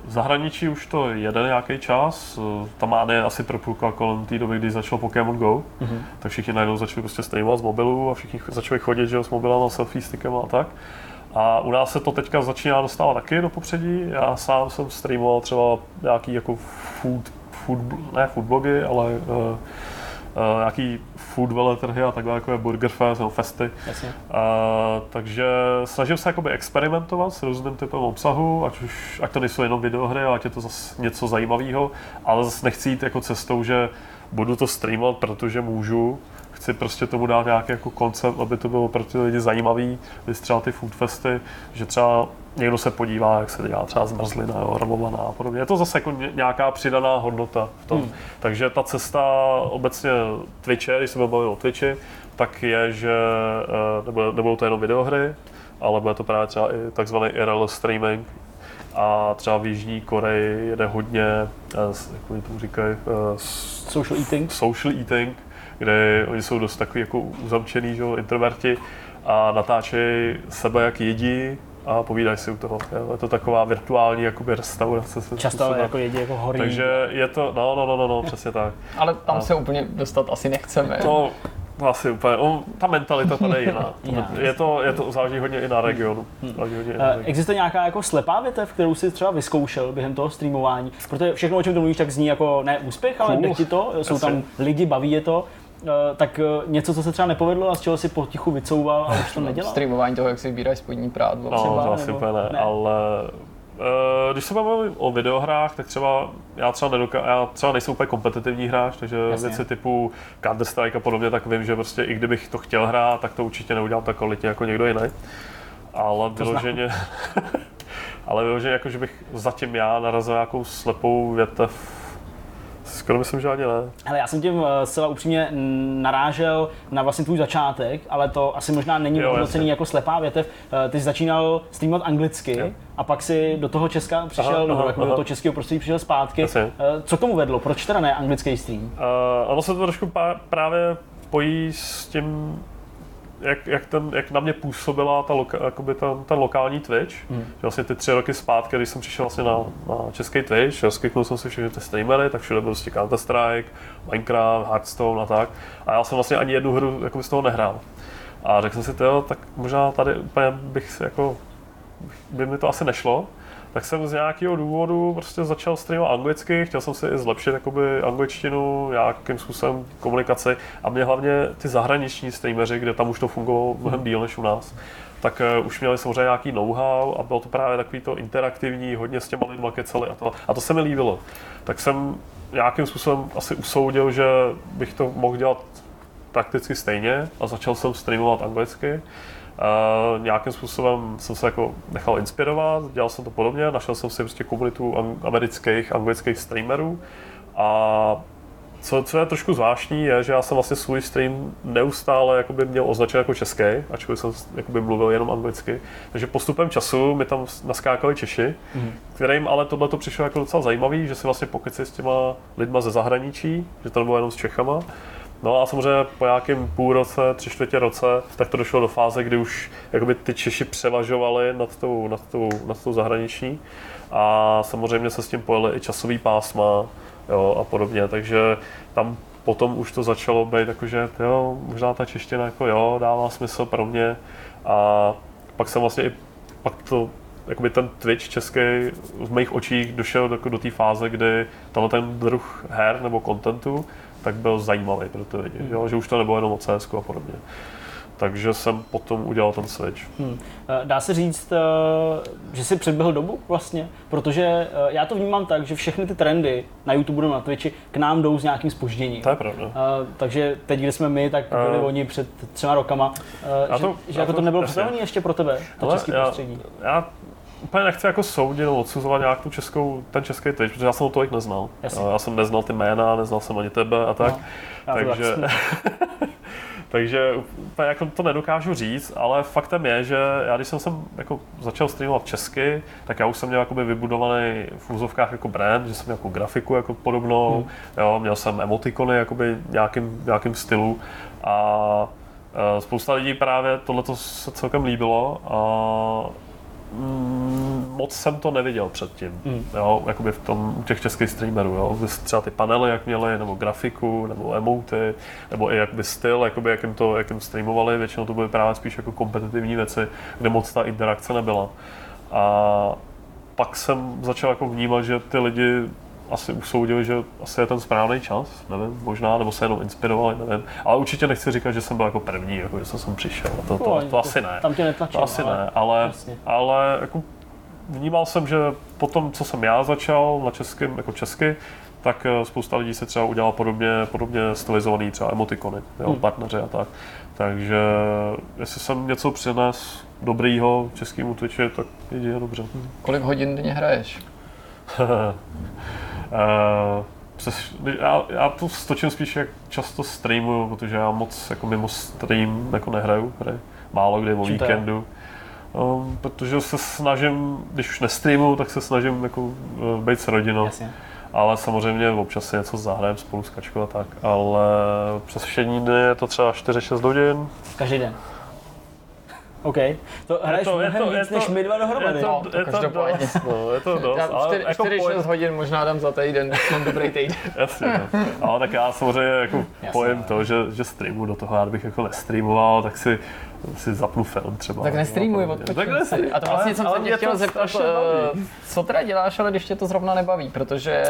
V zahraničí už to jede nějaký čas. Eh, Ta mánie asi propukla kolem té doby, kdy začal Pokémon Go. Mm-hmm. Tak všichni najednou začali prostě streamovat z mobilu a všichni začali chodit že jo, s mobilem a selfie stickem a tak. A u nás se to teďka začíná dostávat taky do popředí. Já sám jsem streamoval třeba nějaký jako food, food ne food blogy, ale uh, uh, nějaký food veletrhy a takhle jako je Burger Fest nebo festy. Jasně. Uh, takže snažím se jakoby experimentovat s různým typem obsahu, ať už ať to nejsou jenom videohry, ať je to zase něco zajímavého, ale zase nechci jít jako cestou, že budu to streamovat, protože můžu, chci prostě tomu dát nějaký jako koncept, aby to bylo pro ty lidi zajímavý, když třeba ty food festy, že třeba někdo se podívá, jak se dělá třeba zmrzlina, jo, ramovaná a podobně. Je to zase jako ně- nějaká přidaná hodnota v tom. Hmm. Takže ta cesta obecně Twitche, když se bavit o Twitchi, tak je, že eh, nebude- nebudou to jenom videohry, ale bude to právě třeba i takzvaný IRL streaming, a třeba v Jižní Koreji jede hodně, eh, jak oni tomu říkají, eh, Social eating. social eating, kde oni jsou dost takový jako uzamčený, že, jo, introverti a natáčejí sebe, jak jedí a povídají si u toho. Jo. Je to taková virtuální jakoby restaurace. se Často způsobem. jako jedí jako horí. Takže je to, no, no, no, no, no přesně tak. [laughs] Ale tam A- se úplně dostat asi nechceme. To, to asi úplně, on, ta mentalita tady je jiná. [laughs] Jiná. Je to, je to záleží hodně i na regionu. Záleží hodně i na Eh, regionu. Existuje nějaká jako slepá větev, kterou si třeba vyzkoušel během toho streamování? Protože všechno, o čem to mluvíš, tak zní jako ne úspěch, ale Cool. jde ti to, jsou tam lidi, baví je to. Eh, Tak eh, něco, co se třeba nepovedlo a z čeho si potichu vycouval a už to nedělal? Streamování toho, jak si vybírají spodní prádlo. No, třeba, to asi nebo- ne, ne? ale eh, když se bavím o videohrách, tak třeba já třeba, nedoka- já třeba nejsem úplně kompetitivní hráč, takže Jasně. věci typu Counter-Strike a podobně, tak vím, že prostě i kdybych to chtěl hrát, tak to určitě neudělám tak kvalitně jako někdo jiný. Ale vyloženě, [laughs] ale vyloženě jako, že bych zatím já narazil nějakou slepou větev, skoro myslím, že ani ne. Hele, já jsem tím eh, zcela upřímně narážel na vlastně tvůj začátek, ale to asi možná není hodnocený jako slepá větev. Eh, Ty jsi začínal streamovat anglicky Jo. a pak si do toho Česka přišel, Aha, nebo aha, jako do aha. toho českého prostředí přišel zpátky. Jasně. Eh, Co k tomu vedlo? Proč teda ne anglický stream? Uh, ono se to trošku pá- právě pojí s tím, jak, jak, ten, jak na mě působila ta, loka, jakoby ten, ten lokální Twitch. Hmm. Že vlastně ty tři roky zpátky, když jsem přišel vlastně na, na český Twitch, rozkliknul jsem si všechny ty streamery, tak všude byl prostě Counter-Strike, Minecraft, Hearthstone a tak. A já jsem vlastně ani jednu hru jakoby z toho nehrál. A řekl jsem si, jo, tak možná tady úplně bych si jako, by mi to asi nešlo. Tak jsem z nějakého důvodu prostě začal streamovat anglicky, chtěl jsem si i zlepšit jakoby angličtinu, nějakým způsobem komunikaci a mě hlavně ty zahraniční streameři, kde tam už to fungovalo mnohem díl než u nás, tak uh, už měli samozřejmě nějaký know-how a bylo to právě takový to interaktivní, hodně s těma lidma kecali a to, a to se mi líbilo. Tak jsem nějakým způsobem asi usoudil, že bych to mohl dělat prakticky stejně a začal jsem streamovat anglicky. Uh, nějakým způsobem jsem se jako nechal inspirovat, dělal jsem to podobně, našel jsem si prostě komunitu amerických, anglických streamerů a co, co je trošku zvláštní, je, že já jsem vlastně svůj stream neustále jakoby měl označen jako český, ačkoliv jsem jakoby mluvil jenom anglicky. Takže postupem času mi tam naskákali Češi, mm. kterým ale tohle to přišlo jako docela zajímavý, že si vlastně pokeci s těma lidma ze zahraničí, že to nebylo jenom s Čechama. No a samozřejmě po nějakém půl roce, tři čtvrtě roce, tak to došlo do fáze, kdy už jakoby ty Češi převažovali nad tou, nad tou, nad tou zahraniční. A samozřejmě se s tím pojeli i časový pásma jo, a podobně, takže tam potom už to začalo být jakože, jo, možná ta čeština jako jo, dává smysl pro mě. A pak jsem vlastně i, pak to jakoby ten Twitch český v mých očích došel do, do té fáze, kdy tenhle ten druh her nebo kontentu tak byl zajímavý pro ty lidi, jo? že už to nebylo jenom o CS a podobně. Takže jsem potom udělal ten switch. Hmm. Eh, Dá se říct, eh, že si předběhl dobu vlastně, protože eh, já to vnímám tak, že všechny ty trendy na YouTube nebo na Twitchi k nám jdou s nějakým spožděním. To je pravda. Uh, takže teď, kde jsme my, tak byli Eh. oni před třema rokama. Uh, Já to- že já jako to to- nebylo připravené ještě pro tebe, to české prostředí. Já úplně nechci jako soudit nebo odsuzovat nějak tu českou, ten český Twitch, protože já jsem ho tolik neznal. Jasně. Já jsem neznal ty jména, neznal jsem ani tebe a tak. No, takže, tak [laughs] takže úplně jako to nedokážu říct, ale faktem je, že já když jsem sem jako začal streamovat česky, tak já už jsem měl jakoby vybudovaný v úzovkách jako brand, že jsem měl jako grafiku jako podobnou, Hmm. jo, měl jsem emotikony jakoby nějakým, nějakým stylu a eh, spousta lidí právě tohle se celkem líbilo a moc jsem to neviděl předtím, Mm. jo, jakoby v tom, u těch českých streamerů, jo, třeba ty panely, jak měli, nebo grafiku, nebo emoty, nebo i jakoby styl, jakoby jak jim to, jak jim streamovali, většinou to byly právě spíš jako kompetitivní věci, kde moc ta interakce nebyla. A pak jsem začal jako vnímat, že ty lidi asi usoudili, že asi je ten správný čas, nevím, možná, nebo se jenom inspirovali, nevím. Ale určitě nechci říkat, že jsem byl jako první, jako že jsem sem přišel. To, to, to, to asi ne. Tam tě netlačím. To asi ale- ne, ale, jasně. ale jako vnímal jsem, že po tom, co jsem já začal na českém, jako česky, tak eh, spousta lidí se třeba udělá podobně, podobně stylizovaný třeba emotikony, jo, Hmm. partneři a tak. Takže jestli jsem něco přines dobrýho českému Twitchi, tak jedině dobře. Kolik hodin denně hraješ? [laughs] Eh, přes, já, já to stočím spíš jak často streamuju, protože já moc jako mimo stream jako nehraju hry. Málo kdy o víkendu. Um, protože se snažím, když už nestreamuju, tak se snažím jako uh, být s rodinou. Jasně. Ale samozřejmě občas si něco zahrajeme spolu s Kačkou a tak. Ale přes všední dny je to třeba 4-6 hodin. Každý den. OK. To hraješ to- je mnohem to- je víc to- než my dva dohromady. Je to, No, to je to každopádně. dost, no, je to [laughs] dost. Já ale 4, jako 4 pojem- 6 hodin možná dám za týden, když mám dobrý týden. [laughs] Jasně, no. Ale tak já samozřejmě jako [laughs] pojem to, že, že streamu do toho, já bych jako nestreamoval, tak si, si zapnu film třeba. Tak nestreamuj, No, odpočin tak si. nestreamuj. A to vlastně Ale- jsem ale se tě chtěl to zeptat, eh, co teda děláš, ale když tě to zrovna nebaví, protože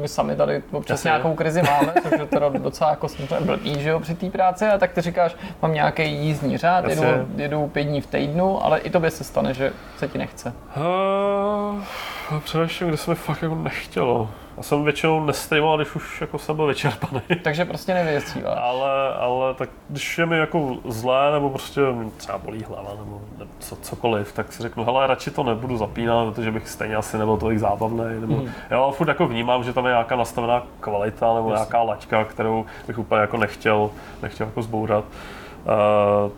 my sami tady občas Jasně. nějakou krizi máme, což je teda docela jako blbý, že jo, při té práci, a tak ty říkáš, mám nějaký jízdní řád, jedu, jedu pět dní v týdnu, ale i tobě se stane, že se ti nechce. Uh, především, kde se mi fakt jako nechtělo. Já jsem většinou nestreamoval, když už jako jsem byl vyčerpaný. Takže prostě nevyjezdíváš. Ale, ale tak když je mi jako zlé, nebo prostě třeba bolí hlava, nebo ne- co, cokoliv, tak si řeknu, hele, radši to nebudu zapínat, protože bych stejně asi nebyl tolik zábavný. Nebo, Mhm. Jo, furt jako vnímám, že tam je nějaká nastavená kvalita nebo nějaká laťka, kterou bych úplně jako nechtěl, nechtěl jako zbourat. Uh,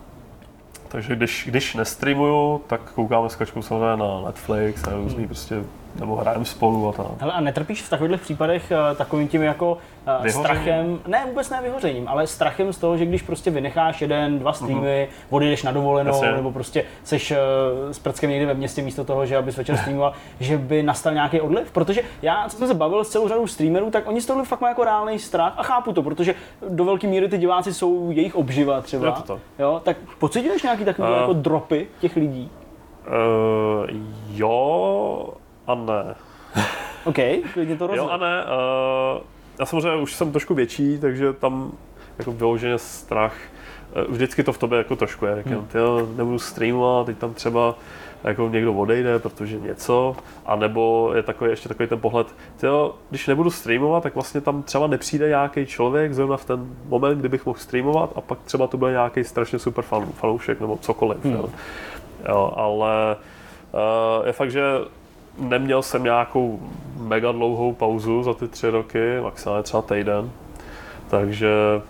takže když, když nestreamuju, tak koukáme s Kačkou samozřejmě na Netflix a různý Mhm. prostě, nebo hrajeme spolu a tak. Hele, a netrpíš v takových případech eh, takovým tím jako eh, Vyhořením? strachem, ne vůbec ne vyhořením, ale strachem z toho, že když prostě vynecháš jeden, dva streamy, odjedeš na dovolenou, Mhm. Jasně. nebo prostě seš eh, s prckem někde ve městě místo toho, že abys večer streamoval, [laughs] že by nastal nějaký odliv? Protože já, co jsem se bavil s celou řadou streamerů, tak oni z toho fakt mají jako reálný strach a chápu to, protože do velké míry ty diváci jsou jejich obživa třeba. Je to tak. Jo, tak pocituješ nějaký takový Eh. jako dropy těch lidí? Uh, jo a ne. OK, klidně to Jo rozumím. a ne. Uh, já samozřejmě už jsem trošku větší, takže tam jako vyloženě strach. Uh, vždycky to v tobě jako trošku je. Hmm. hmm. nebudu streamovat, teď tam třeba jako někdo odejde, protože něco, a nebo je takový, ještě takový ten pohled, tyjo, když nebudu streamovat, tak vlastně tam třeba nepřijde nějaký člověk zrovna v ten moment, kdy bych mohl streamovat a pak třeba to bude nějaký strašně super fan, fanoušek nebo cokoliv. Hmm. Jo. Jo, ale uh, je fakt, že neměl jsem nějakou mega dlouhou pauzu za ty tři roky, maximálně třeba týden, takže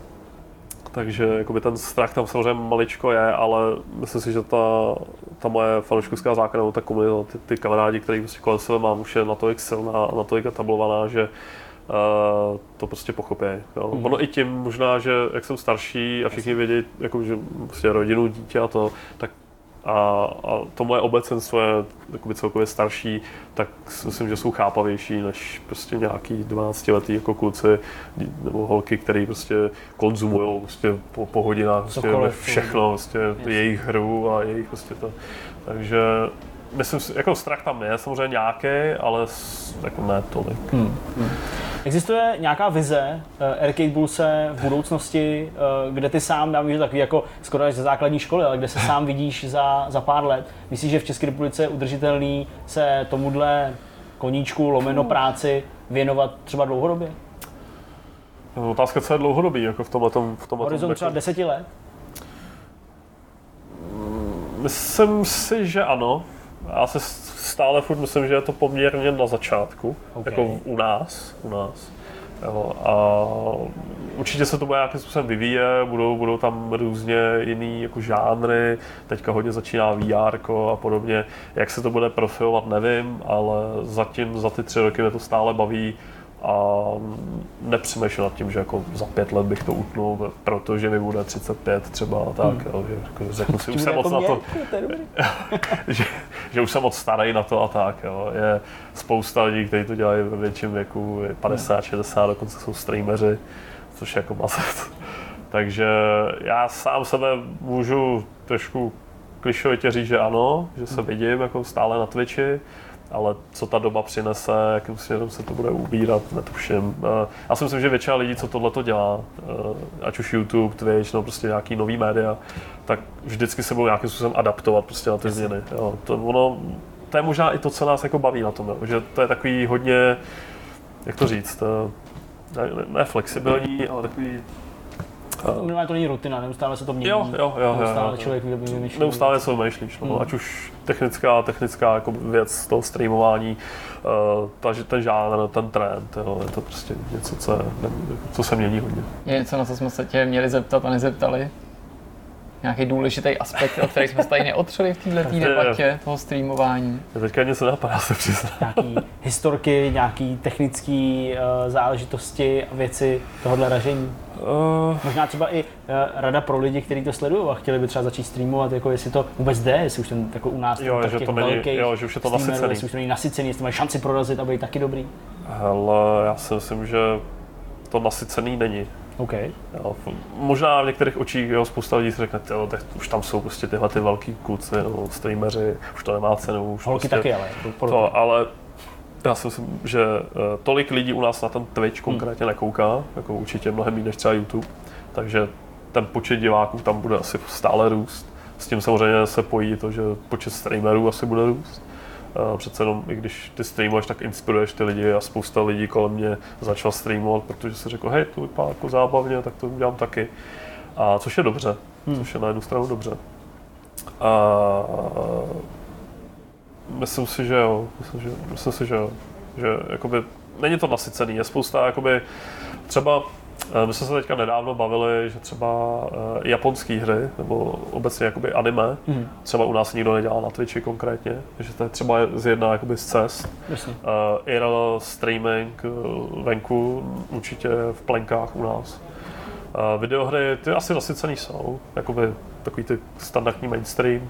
takže jakoby ten strach tam samozřejmě maličko je, ale myslím si, že ta, ta moje fanouškovská základna, ta komunita, ty, ty kamarádi, který prostě kolem sebe mám, už je natolik silná a natolik etablovaná, že uh, to prostě pochopí. Jo. Mhm. Ono i tím možná, že jak jsem starší a všichni vědí, jako, že prostě rodinu, dítě a to, tak a, a to moje obecenstvo je jakoby celkově starší, tak si myslím, že jsou chápavější než prostě nějaký 12 letý jako kluci nebo holky, který prostě konzumují prostě po, po hodinách prostě Cokoliv. všechno, prostě jejich hru a jejich prostě to. Takže myslím si, jako strach tam je samozřejmě nějaký, ale s- jako ne tolik. Existuje nějaká vize uh, Arcade Bullse v budoucnosti, uh, kde ty sám, dám, že takový jako skoro až ze základní školy, ale kde se sám vidíš za, za pár let? Myslíš, že v České republice je udržitelný se tomuhle koníčku, lomeno práci věnovat třeba dlouhodobě? Otázka, co je dlouhodobý, jako v tomhle tom, v tomhle Horizont třeba deseti let? Myslím si, že ano. Já se stále furt myslím, že je to poměrně na začátku, OK. jako u nás, u nás. Jo, a určitě se to bude nějakým způsobem vyvíjet, budou, budou tam různě jiný jako žánry, teďka hodně začíná VR a podobně. Jak se to bude profilovat, nevím, ale zatím za ty tři roky mě to stále baví a nepřemýšlím nad tím, že jako za pět let bych to utnul, protože mi bude 35 třeba tak, Hmm. jo, že jako řeknu si, už jsem moc jako na to, [laughs] že, že už jsem moc starý na to a tak. Jo. Je spousta lidí, kteří to dělají ve větším věku, je 50, 60, dokonce jsou streameři, což je jako mazet. [laughs] Takže já sám sebe můžu trošku klišovitě říct, že ano, že se vidím jako stále na Twitchi, ale co ta doba přinese, jakým směrem se to bude ubírat, netuším. Eh, Já si myslím, že většina lidí, co tohle to dělá, eh, ať už YouTube, Twitch, no prostě nějaký nový média, tak vždycky se budou nějakým způsobem adaptovat prostě na ty změny. Jo. To, ono, to je možná i to, co nás jako baví na tom, jo. že to je takový hodně jak to říct, eh, ne, ne, ne flexibilní, ale takový Minimálně to není rutina, neustále se to mění. Jo, jo, jo, jo, neustále jo. člověk vymýšlí. Neustále co vymýšlíš, no. Hmm. ať už technická, technická jako věc toho streamování, uh, ta, že ten žánr, ten trend, jo, je to prostě něco, co, je, co se mění hodně. Je něco, na co jsme se tě měli zeptat a nezeptali? Nějaký důležitý aspekt, o který jsme se tady neotřeli v této [laughs] debatě toho streamování. Mě teďka něco napadá se přiznat. Nějaký historky, nějaký technické uh, záležitosti a věci tohohle ražení. Uh, Možná třeba i uh, rada pro lidi, kteří to sledují a chtěli by třeba začít streamovat, jako jestli to vůbec jde, jestli už ten jako u nás Jo, ten že těch to není- jo, že už je to nasycený. jestli už to není nasycený, jestli mají šanci prorazit a být taky dobrý. hele, já si myslím, že to nasycený není. OK. Jo, možná v některých očích jo, spousta lidí si řekne, jo, tak už tam jsou prostě tyhle ty velký kluci, no, streameři, už to nemá cenu. Už Holky prostě, taky, ale. To, To, ale já si myslím, že eh, tolik lidí u nás na ten Twitch konkrétně nekouká, jako určitě mnohem méně než třeba YouTube, takže ten počet diváků tam bude asi stále růst. S tím samozřejmě se pojí to, že počet streamerů asi bude růst. Přece jenom, i když ty streamuješ, tak inspiruješ ty lidi a spousta lidí kolem mě začala streamovat, protože si řekl, hej, to vypadá jako zábavně, tak to udělám taky. A což je dobře, Hmm. což je na jednu stranu dobře. A myslím si, že jo. Myslím, že, myslím si, že jo. Že jakoby, není to nasycený, je spousta jakoby, třeba my jsme se teďka nedávno bavili, že třeba eh, japonské hry, nebo obecně jakoby anime, Mhm. třeba u nás nikdo nedělá na Twitchi konkrétně, že to je třeba z jedna jakoby z cest. Jasně. Uh, IRL streaming venku, určitě v plenkách u nás. Uh, videohry, ty asi nasycený jsou, jakoby takový ty standardní mainstream,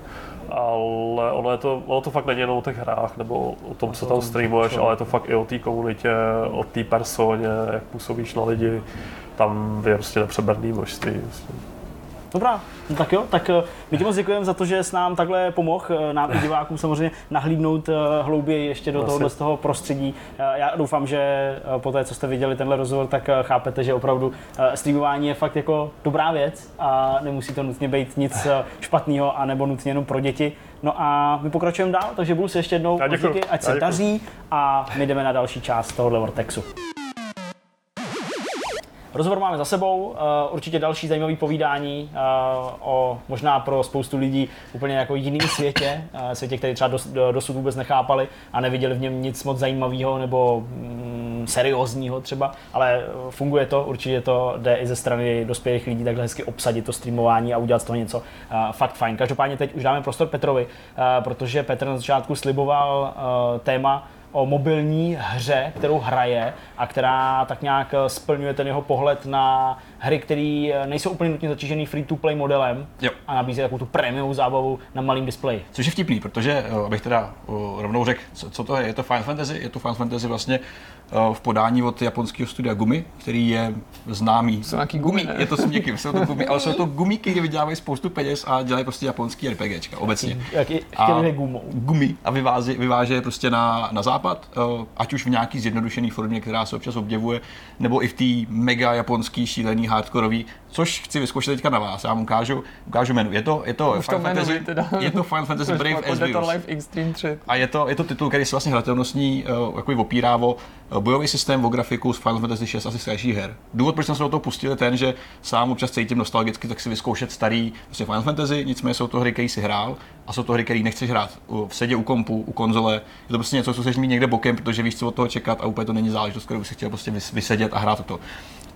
ale ono, je to, ono to fakt není jenom o těch hrách nebo o tom, co tam streamuješ, ale je to fakt i o té komunitě, o té personě, jak působíš na lidi. Tam je prostě nepřeberný množství. Prostě. Dobrá, no tak jo, tak eh, my ti moc děkujeme za to, že s nám takhle pomohl, eh, nám i divákům samozřejmě nahlídnout eh, hlouběji ještě do tohohle z toho prostředí. Já doufám, že po té, co jste viděli tenhle rozhovor, tak chápete, že opravdu streamování je fakt jako dobrá věc a nemusí to nutně být nic špatného a nebo nutně jenom pro děti. No a my pokračujeme dál, takže budu se ještě jednou díky, ať se daří a my jdeme na další část tohohle Vortexu. Rozhovor máme za sebou, eh, určitě další zajímavý povídání eh, o možná pro spoustu lidí úplně jako jiným světě, eh, světě, který třeba dos, do- dosud vůbec nechápali a neviděli v něm nic moc zajímavého nebo mm, seriózního třeba, ale funguje to, určitě to jde i ze strany dospělých lidí takhle hezky obsadit to streamování a udělat z toho něco fakt fajn. Každopádně teď už dáme prostor Petrovi, protože Petr na začátku sliboval téma o mobilní hře, kterou hraje a která tak nějak eh, splňuje ten jeho pohled na hry, které nejsou úplně nutně zatížený free-to-play modelem Jo. a nabízí takovou tu prémiovou zábavu na malém displeji. Což je vtipný, protože, eh, abych teda eh, rovnou řekl, co, co to je, je to Final Fantasy, je to Final Fantasy vlastně eh, v podání od japonského studia Gumi, který je známý. Jsou nějaký gumy, ne? je to směky, jsou to gumy, ale jsou to gumíky, kde vydělávají spoustu peněz a dělají prostě japonský RPGčka obecně. Jak i A- gumou. gumy a vyváží, vyváží je prostě na, na západ, eh, ať už v nějaký zjednodušený formě, která se občas objevuje, nebo i v té mega japonský šílený hardkorový, což chci vyzkoušet teďka na vás. Já vám ukážu, ukážu menu. Je to, je to, Už to Final jmenuji Fantasy, teda. je to Final Fantasy Brave as Virus. Alive Extreme 3. A je to, je to titul, který se vlastně hratelnostní jako opírá o uh, bojový systém, o grafiku z Final Fantasy 6 asi starších her. Důvod, proč jsem se do toho pustil, je ten, že sám občas cítím nostalgicky, tak si vyzkoušet starý vlastně Final Fantasy, nicméně jsou to hry, které si hrál a jsou to hry, které nechceš hrát v sedě u kompu, u konzole. Je to prostě něco, co chceš mít někde bokem, protože víš, co od toho čekat a úplně to není záležitost, kterou si chtěl prostě vys- vysedět a hrát to.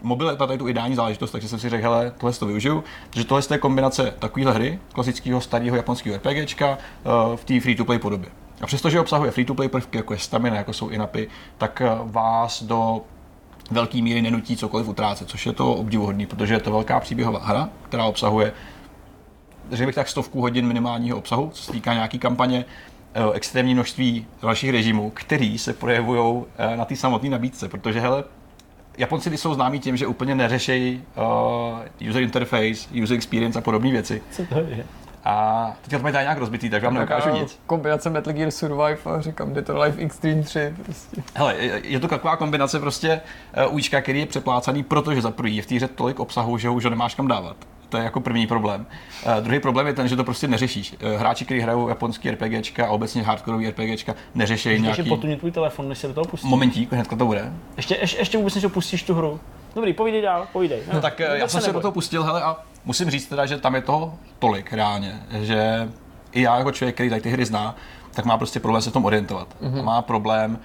Mobil je tady tu ideální záležitost, takže jsem si řekl, hele, tohle to využiju, protože tohle je kombinace takovéhle hry, klasického starého japonského RPGčka uh, v té free-to-play podobě. A přestože obsahuje free-to-play prvky, jako je stamina, jako jsou inapy, tak eh, vás do velké míry nenutí cokoliv utrácet, což je to obdivuhodný, protože je to velká příběhová hra, která obsahuje řekl bych tak stovku hodin minimálního obsahu, co se týká nějaký kampaně, eh, extrémní množství dalších režimů, který se projevují eh, na té samotné nabídce, protože hele, Japonci ty jsou známí tím, že úplně neřešejí uh, user interface, user experience a podobné věci. Co to je? A teďka to mají tady nějak rozbitý, tak vám neukážu nic. Kombinace Metal Gear Survive a říkám Dead Alive Extreme 3 prostě. Hele, je- to taková kombinace prostě uh, ujíčka, který je přeplácaný, protože za prvý je v té hře tolik obsahu, že už ho nemáš kam dávat. To je jako první problém. Uh, druhý problém je ten, že to prostě neřešíš. Uh, hráči, kteří hrajou japonský RPGčka a obecně hardcoreový RPGčka, neřeší Ještě nějaký... potuně tvůj telefon, než se do toho pustí. Momentík, hnedka to bude. Ještě, ještě, ještě vůbec než pustíš tu hru. Dobrý, povídej dál, povídej. No, tak eh, já jsem se do neboj. toho pustil, hele, a musím říct teda, že tam je toho tolik reálně, že i já jako člověk, který tady ty hry zná, tak má prostě problém se v tom orientovat. Mhm. Mm-hmm. Má problém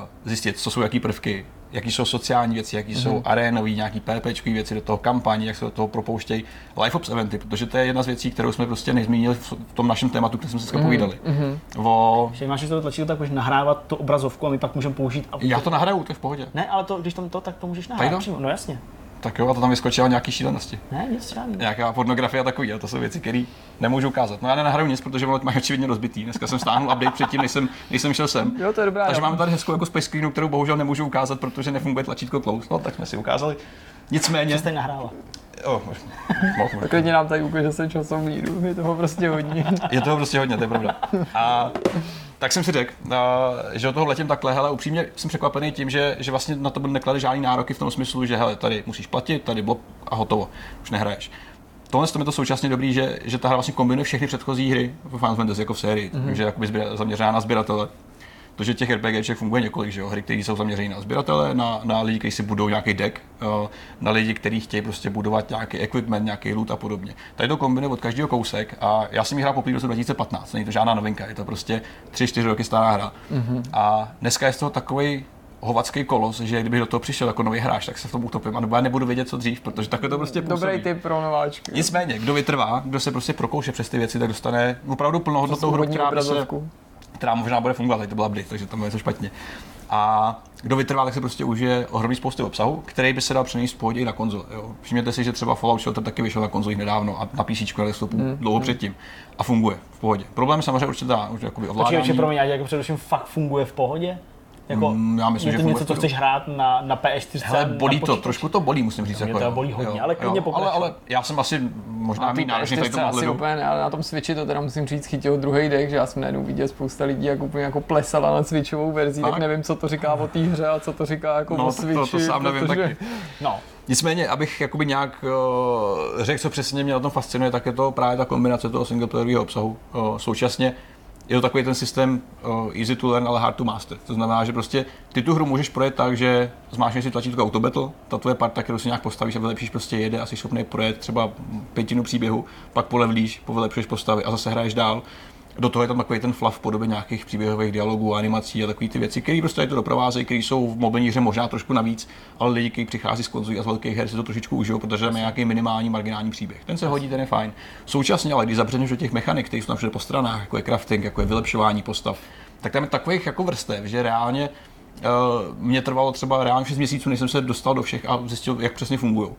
uh, zjistit, co jsou jaký prvky, jaký jsou sociální věci, jaký mm-hmm. Mhm. jsou arénový, nějaký PPčkový věci do toho kampaní, jak se do toho propouštějí live ops eventy, protože to je jedna z věcí, kterou jsme prostě nezmínili v tom našem tématu, který jsme dneska Mhm. mm-hmm. povídali. Mm-hmm. O, Když máš to tlačítko, tak můžeš nahrávat tu obrazovku a my pak můžeme použít. A já to nahraju, to je v pohodě. Ne, ale to, když tam to, tak to můžeš nahrát přímo. No jasně. Tak jo, a to tam vyskočilo nějaký šílenosti. Ne, nic žádný. nějaká pornografie a takový, a to jsou věci, které nemůžu ukázat. No já nenahraju nic, protože ono mají očividně rozbitý. Dneska jsem stáhnul update předtím, než jsem, než jsem šel sem. Jo, to je dobrá. Takže jo. máme tady hezkou jako space screenu, kterou bohužel nemůžu ukázat, protože nefunguje tlačítko close. No tak jsme si ukázali. Nicméně, Jste nahrála. oh, mohl. Klidně nám tady ukáže, že jsem časovou míru, je toho prostě hodně. je toho prostě hodně, to je pravda. A tak jsem si řekl, a, že od toho letím takhle, hele, upřímně jsem překvapený tím, že, že vlastně na to neklade žádný nároky v tom smyslu, že hele, tady musíš platit, tady blok a hotovo, už nehraješ. Tohle je to současně dobrý, že, že ta hra vlastně kombinuje všechny předchozí hry v Final Fantasy jako v sérii, mm-hmm. že je jakoby zaměřená na sběratele. To, že těch RPGček funguje několik, že jo? hry, které jsou zaměřené na sběratele, na, na lidi, kteří si budou nějaký deck, eh, na lidi, kteří chtějí prostě budovat nějaký equipment, nějaký loot a podobně. Tady to kombinuje od každého kousek a já jsem ji hrál poprvé v roce 2015, není to žádná novinka, je to prostě 3-4 roky stará hra. Mm-hmm. A dneska je z toho takový hovacký kolos, že kdybych do toho přišel jako nový hráč, tak se v tom utopím a nebo já nebudu vědět, co dřív, protože takhle to prostě působí. Dobrý tip pro nováčky. Nicméně, kdo vytrvá, kdo se prostě prokouše přes ty věci, tak dostane opravdu plnohodnotnou hru, která, by se. Která možná bude fungovat, to byla update, takže tam je něco špatně. A kdo vytrvá, tak se prostě užije ohromný spousty obsahu, který by se dal přenést v pohodě i na konzole. Jo. Všimněte si, že třeba Fallout Shelter taky vyšel na konzolích nedávno a na PC na desktopu Hmm. dlouho předtím. A funguje v pohodě. Problém je samozřejmě určitá už jakoby ovládání. ještě pro mě, jako především fakt funguje v pohodě? Jako, Mm, já myslím, je že to funguje něco, co chceš hrát na, na PS4? Hele, na bolí to, počítači? trošku to bolí, musím říct. Mě jako, to bolí hodně, Jo, ale klidně jo. ale, pokračuj. ale já jsem asi možná Na mít náročný tady PS4 tomu asi úplně ne, ale na tom Switchi to teda musím říct chytil druhý dech, že já jsem najednou viděl spousta lidí, jak úplně jako plesala na Switchovou verzi, tak Tak? nevím, co to říká o té hře a co to říká jako No, o to, Switchi, to, to sám nevím protože... taky. No, Nicméně, abych jakoby nějak uh, řekl, co přesně mě na tom fascinuje, tak je to právě ta kombinace toho singleplayerového obsahu. Uh, současně je to takový ten systém easy to learn, ale hard to master. To znamená, že prostě ty tu hru můžeš projet tak, že zmášneš si tlačítko Auto Battle, ta tvoje parta, kterou si nějak postavíš a vylepšíš, prostě jede a jsi schopný projet třeba pětinu příběhu, pak polevlíš, povylepšuješ postavy a zase hraješ dál. Do toho je tam takový ten flav v podobě nějakých příběhových dialogů, animací a takové ty věci, které prostě to doprovázejí, které jsou v mobilní hře možná trošku navíc, ale lidi, kteří přichází z konzolí a z velkých her, si to trošičku užijou, protože tam je nějaký minimální marginální příběh. Ten se hodí, ten je fajn. Současně, ale když zabředneš do těch mechanik, které jsou všude po stranách, jako je crafting, jako je vylepšování postav, tak tam je takových jako vrstev, že reálně Uh, mě trvalo třeba reálně 6 měsíců, než jsem se dostal do všech a zjistil, jak přesně fungují.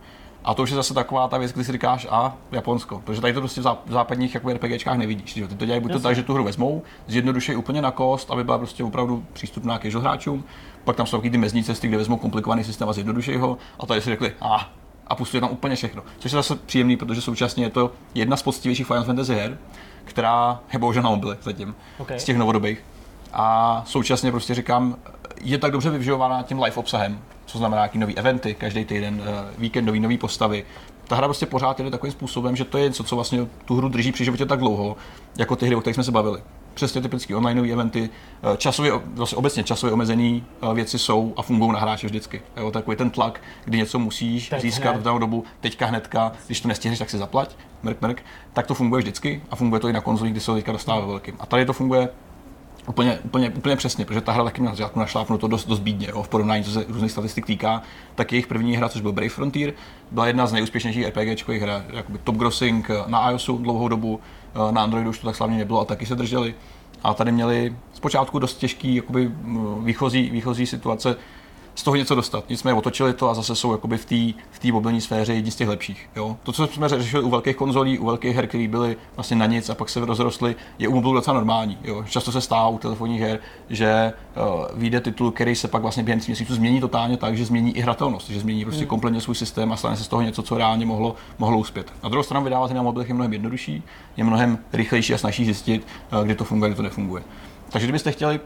A to už je zase taková ta věc, kdy si říkáš, a Japonsko, protože tady to prostě v zá- v západních jako RPGčkách nevidíš. Že? Ty to dělají buď to tak, že tu hru vezmou, zjednodušejí úplně na kost, aby byla prostě opravdu přístupná casual hráčům, pak tam jsou taky ty mezní cesty, kde vezmou komplikovaný systém a zjednodušejí ho, a tady si řekli, a a pustili tam úplně všechno. Což je zase příjemný, protože současně je to jedna z poctivějších Final Fantasy her, která je bohužel na mobily zatím, Okay. z těch novodobých. A současně prostě říkám, je tak dobře využívaná tím live obsahem, co znamená nějaký nový eventy, každý týden, eh, víkendový, nový postavy. Ta hra prostě pořád jde takovým způsobem, že to je něco, co vlastně tu hru drží při životě tak dlouho, jako ty hry, o kterých jsme se bavili. Přesně typické online eventy, eh, časově, vlastně obecně časově omezené věci jsou a fungují na hráče vždycky. Jo, takový ten tlak, kdy něco musíš Teď získat hned. v danou dobu, teďka hnedka, když to nestihneš, tak si zaplať, mrk, mrk, tak to funguje vždycky a funguje to i na konzolích, kdy se to teďka dostává ve velkým. A tady to funguje Úplně, úplně, úplně přesně, protože ta hra taky měla začátku našlápnuto dost, dost bídně, jo, v porovnání, co se různých statistik týká, tak jejich první hra, což byl Brave Frontier, byla jedna z nejúspěšnějších RPGčkových her, jakoby top grossing eh, na iOSu dlouhou dobu, eh, na Androidu už to tak slavně nebylo a taky se drželi. A tady měli zpočátku dost těžký jakoby, výchozí, výchozí situace, z toho něco dostat. Nicméně otočili to a zase jsou jakoby v té v té mobilní sféře jedni z těch lepších. Jo? To, co jsme řešili u velkých konzolí, u velkých her, které byly vlastně na nic a pak se rozrostly, je u mobilu docela normální. Jo? Často se stává u telefonních her, že uh, vyjde titul, který se pak vlastně během tří měsíců změní totálně tak, že změní i hratelnost, že změní prostě kompletně svůj systém a stane se z toho něco, co reálně mohlo, mohlo uspět. Na druhou stranu vydávat na mobilech je mnohem jednodušší, je mnohem rychlejší a snažší zjistit, uh, kdy to funguje, kdy to nefunguje. Takže kdybyste chtěli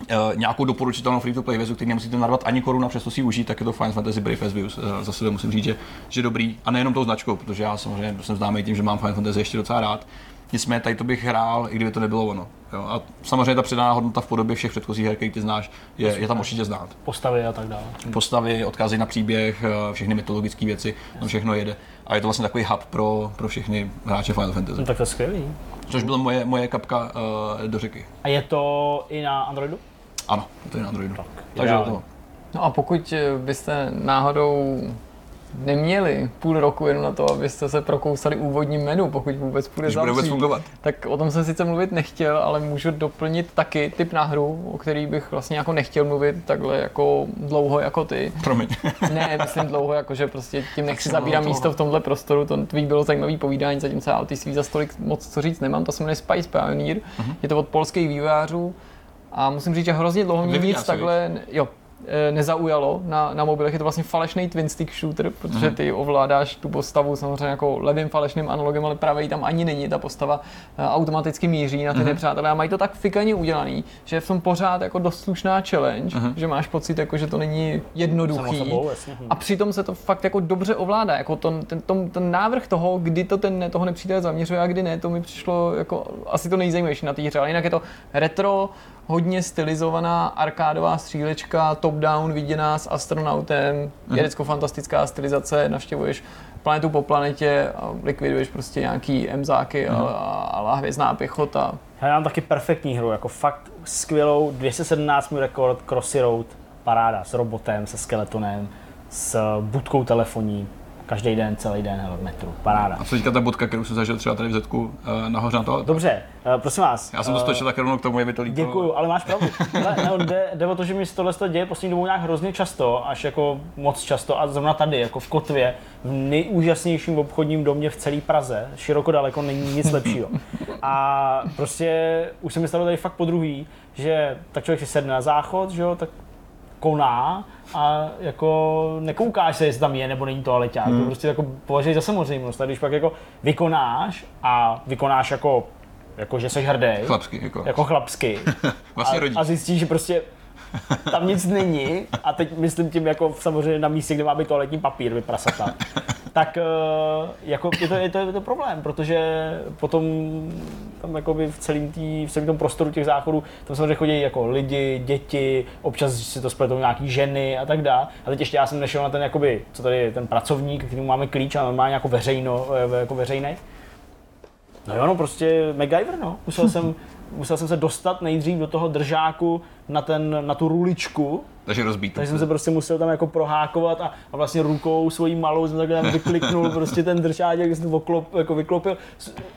Uh, nějakou doporučitelnou free-to-play vězu, který nemusíte narvat ani koruna, přesto si ji užít, tak je to Final Fantasy Brave Views. Uh, za sebe musím říct, že, že dobrý. A nejenom tou značkou, protože já samozřejmě jsem známý tím, že mám Final Fantasy ještě docela rád. Nicméně tady to bych hrál, i kdyby to nebylo ono. Jo? A samozřejmě ta přidaná hodnota v podobě všech předchozích her, který ty znáš, je, je tam určitě znát. Postavy a tak dále. Postavy, odkazy na příběh, eh, všechny mytologické věci, tam všechno jede. A je to vlastně takový hub pro, pro všechny hráče Final Fantasy. No, tak to je skvělý. Což byla moje, moje kapka uh, do řeky. A je to i na Androidu? Ano, to je na Androidu. Tak, Takže to. No a pokud eh, byste náhodou neměli půl roku jenom na to, abyste se prokousali úvodním menu, pokud vůbec půjde bude vůbec fungovat. tak o tom jsem sice mluvit nechtěl, ale můžu doplnit taky typ na hru, o který bych vlastně jako nechtěl mluvit takhle jako dlouho jako ty. Promiň. [laughs] Ne, myslím dlouho, jako že prostě tím nechci si zabírat místo v tomhle prostoru, to tvý bylo zajímavý povídání, zatímco já o ty svý za stolik moc co říct nemám, to se jmenuje Spice Pioneer, Mhm. je to od polských vývojářů a musím říct, že hrozně dlouho mě nic takhle, jo, eh, nezaujalo na, na mobilech, je to vlastně falešný twin stick shooter, protože Mhm. ty ovládáš tu postavu samozřejmě jako levým falešným analogem, ale pravý tam ani není, ta postava eh, automaticky míří na ty Mhm. nepřátelé a mají to tak fikaně udělaný, že je v tom pořád jako dost slušná challenge, Mhm. že máš pocit, jako, že to není jednoduchý. sebou. A přitom se to fakt jako dobře ovládá. Jako ten, ten, ten, ten návrh toho, kdy to ten toho nepřítele zaměřuje a kdy ne, to mi přišlo jako asi to nejzajímavější na té hře. Ale jinak je to retro, hodně stylizovaná arkádová střílečka, top-down viděná s astronautem, vědecko-fantastická stylizace, navštěvuješ planetu po planetě a likviduješ prostě nějaký emzáky a, a, a hvězdná pěchota. Já mám taky perfektní hru, jako fakt skvělou, 217 můj rekord, Crossy Road, paráda, s robotem, se skeletonem, s budkou telefoní, každý den, celý den, hele, v metru, paráda. A co teďka ta bodka, kterou jsem zažil třeba tady v Zetku uh, nahoře na to? Dobře, eh, prosím vás. Já jsem to eh, stočil tak rovnou k tomu, je mi to líto. Děkuju, ale máš pravdu. Ale ne, jde, jde o to, že mi se tohle to děje poslední dobou nějak hrozně často, až jako moc často a zrovna tady, jako v Kotvě, v nejúžasnějším obchodním domě v celé Praze, široko daleko není nic lepšího. A prostě už se mi stalo tady fakt po druhý, že tak člověk si sedne na záchod, že jo, tak koná a jako nekoukáš se, jestli tam je nebo není toaleťák. Hmm. To prostě jako považuješ za samozřejmost. A když pak jako vykonáš a vykonáš jako, jako že jsi hrdý, Chlapsky, jako. jako chlapsky. [laughs] Vlastně a, rodíš. a zjistíš, že prostě tam nic není a teď myslím tím jako samozřejmě na místě, kde má být toaletní papír, vyprasata. Tak eh, jako je to, je, to, je to problém, protože potom tam jakoby v celém, v celém tom prostoru těch záchodů tam samozřejmě chodí jako lidi, děti, občas si to spletou nějaký ženy a tak dále. A teď ještě já jsem nešel na ten jakoby, co tady je ten pracovník, kterým máme klíč a normálně jako veřejno, eh, jako veřejný. No jo, no prostě MacGyver, no. Musel jsem, musel jsem se dostat nejdřív do toho držáku na, ten, na tu ruličku, Takže rozbít. takže jsem se prostě musel tam jako prohákovat a, a vlastně rukou svojí malou jsem takhle tam vykliknul [laughs] prostě ten držáček, jsem to oklop, jako vyklopil,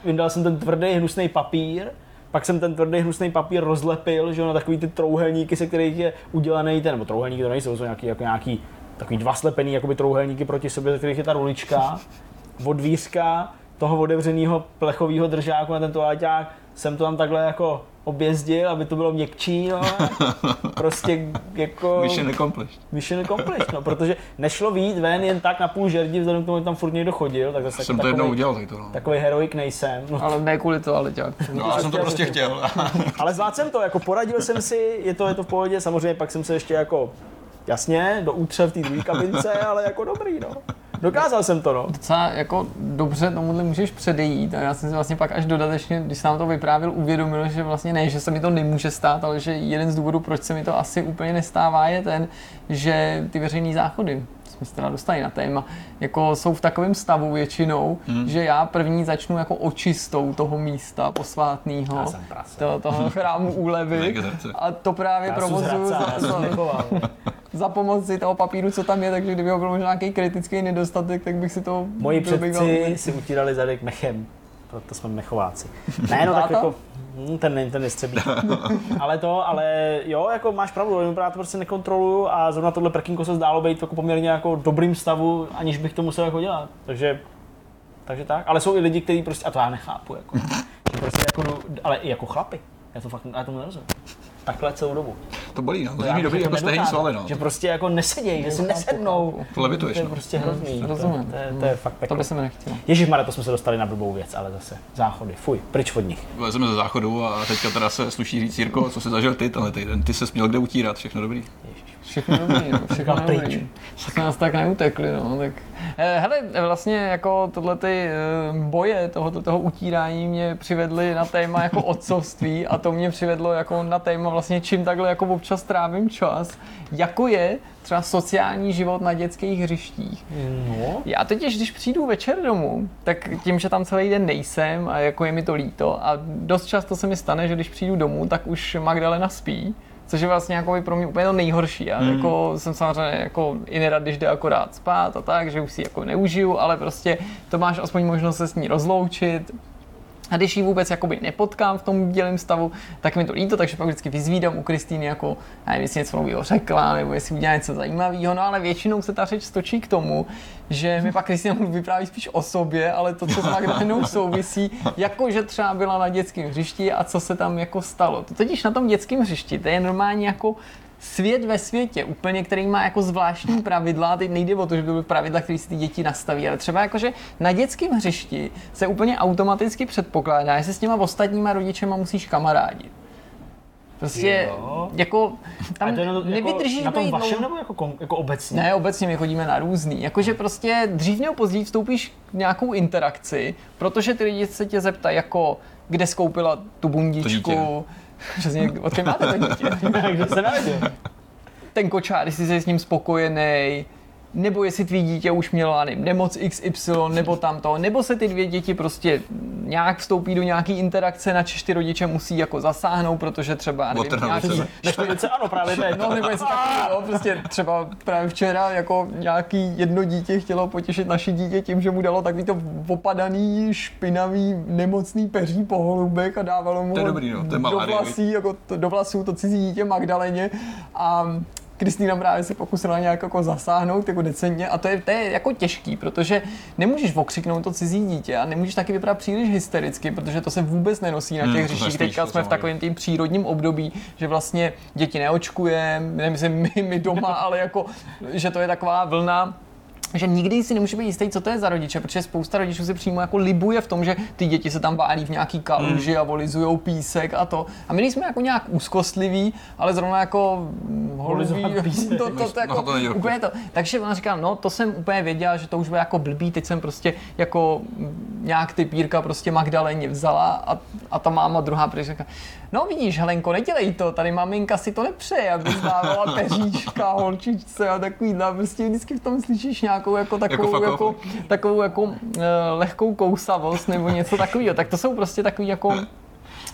vyndal jsem ten tvrdý hnusný papír, pak jsem ten tvrdý hnusný papír rozlepil, že jo, na takový ty trouhelníky, se kterých je udělaný ten, nebo trouhelníky to nejsou, jsou nějaký, jako nějaký takový dva slepený jakoby trouhelníky proti sobě, ze kterých je ta rulička, od dvířka toho otevřeného plechového držáku na ten toaleťák jsem to tam takhle jako objezdil, aby to bylo měkčí, no. [laughs] Prostě jako... Mission accomplished. Mission accomplished, no, protože nešlo výjít ven jen tak na půl žerdi, vzhledem k tomu, že tam furt někdo chodil, tak zase Jsem to takový, jednou udělal tady to. No. takový heroik nejsem. No, Ale ne kvůli to, ale dělak. No, já jsem to prostě chtěl. [laughs] ale zvládl jsem to, jako poradil jsem si, je to, je to v pohodě, samozřejmě pak jsem se ještě jako, jasně, do útře v té druhé kabince, ale jako dobrý, no. Dokázal jsem to, no. docela jako dobře tomuhle můžeš předejít a já jsem si vlastně pak až dodatečně, když jsem to vyprávěl, uvědomil, že vlastně ne, že se mi to nemůže stát, ale že jeden z důvodů, proč se mi to asi úplně nestává, je ten, že ty veřejné záchody, jsme se teda dostali na téma, jako jsou v takovém stavu většinou, hmm. že já první začnu jako očistou toho místa posvátného, to, toho [laughs] chrámu úlevy. A to právě Já provozuju za, [laughs] za, za pomoci toho papíru, co tam je, takže kdyby ho byl možná nějaký kritický nedostatek, tak bych si to... Moji předci si utírali zadek mechem, proto jsme mechováci. [laughs] Ne, no tak jako, ten, ne- ten nestřebí. [laughs] ale to, ale jo, jako máš pravdu, právě to prostě nekontroluju a zrovna tohle prkinko se zdálo být jako poměrně jako dobrým stavu, aniž bych to musel jako dělat. Takže, takže tak. Ale jsou i lidi, kteří prostě, a to já nechápu, jako, prostě jako, jdu- ale i jako chlapy. Já to fakt, já tomu nerozumím. Takhle celou dobu. To bolí, no. To bych dobrý jako stejný nedokázal, svaly, no. Že prostě jako nesedějí, že si nesednou. To levituješ, To je no. prostě hrozný. To, rozumím. to, je, to je fakt To by se mi nechtělo. Ježíš to jsme se dostali na blbou věc, ale zase záchody. Fuj, pryč od nich. Vezeme ze záchodu a teďka teda se sluší říct, Jirko, co jsi zažil ty tenhle týden? Ty se měl kde utírat, všechno dobrý. Všechno dobrý, no, [laughs] všechno dobrý. Jsme nás tak neutekli, no, tak. Eh, hele, vlastně jako tohle ty eh, boje tohoto toho utírání mě přivedly na téma jako [laughs] otcovství a to mě přivedlo jako na téma vlastně čím takhle jako občas trávím čas, jako je třeba sociální život na dětských hřištích. No, Já totiž, když přijdu večer domů, tak tím, že tam celý den nejsem a jako je mi to líto a dost často se mi stane, že když přijdu domů, tak už Magdalena spí, což je vlastně jako pro mě úplně to nejhorší. Já Hmm. jako jsem samozřejmě jako i nerad, když jde akorát spát a tak, že už si jako neužiju, ale prostě to máš aspoň možnost se s ní rozloučit, a když ji vůbec jakoby nepotkám v tom bílém stavu, tak mi to líto, takže pak vždycky vyzvídám u Kristýny, jako, nevím, jestli něco nového řekla, nebo jestli udělá něco zajímavého, no ale většinou se ta řeč stočí k tomu, že mi pak Kristýna vypráví spíš o sobě, ale to, co s Magdalenou souvisí, jako že třeba byla na dětském hřišti a co se tam jako stalo. To totiž na tom dětském hřišti, to je normálně jako svět ve světě, úplně, který má jako zvláštní pravidla, teď nejde o to, že by byly pravidla, které si ty děti nastaví, ale třeba jakože na dětském hřišti se úplně automaticky předpokládá, že se s těma ostatníma rodičema musíš kamarádit. Prostě Jo. jako a tam to to- nevydržíš jako, na tom vašem nebo jako, kon- jako obecně? ne, obecně my chodíme na různý. Jakože prostě dřív nebo později vstoupíš v nějakou interakci, protože ty lidi se tě zeptají jako, kde skoupila tu bundičku. Přesně, odkud máte to dítě? [laughs] Kdo se narodil? ten kočár, jestli jsi s ním spokojený, nebo jestli tvý dítě už mělo, nevím, nemoc XY, nebo tamto, nebo se ty dvě děti prostě nějak vstoupí do nějaký interakce, na ty rodiče musí jako zasáhnout, protože třeba, nevím, nějaký, [laughs] něco, ano, právě teď. No, nebo jestli takový, jo, prostě třeba právě včera jako nějaký jedno dítě chtělo potěšit naše dítě tím, že mu dalo takový to opadaný, špinavý, nemocný peří po holubek a dávalo mu To je dobrý, no, to je do vlasí, jako to, do vlasů to cizí dítě Magdaleně. A Kristýna právě se pokusila nějak jako zasáhnout jako decentně a to je, to je jako těžký, protože nemůžeš okřiknout to cizí dítě a nemůžeš taky vypadat příliš hystericky, protože to se vůbec nenosí na těch Hmm, hmm, hřištích. nesmíš, Teďka jsme v takovém tím přírodním období, že vlastně děti neočkujeme, nemyslím my, my doma, [laughs] ale jako, že to je taková vlna že nikdy si nemůže být jistý, co to je za rodiče, protože spousta rodičů si přímo jako libuje v tom, že ty děti se tam válí v nějaký kaluži a volizujou písek a to. A my nejsme jako nějak úzkostliví, ale zrovna jako holubí, Volizovat písek. [laughs] to, to, to, jako, No, to úplně to. Takže ona říká, no to jsem úplně věděla, že to už bude jako blbý, teď jsem prostě jako nějak ty pírka prostě Magdaleně vzala a, a ta máma druhá prý říká, no vidíš Helenko, nedělej to, tady maminka si to nepřeje, aby zdávala [laughs] peříčka, holčičce a takovýhle, a prostě vždycky v tom slyšíš nějakou jako takovou Jako jako, takovou jako uh, lehkou kousavost nebo něco takového, tak to jsou prostě takový jako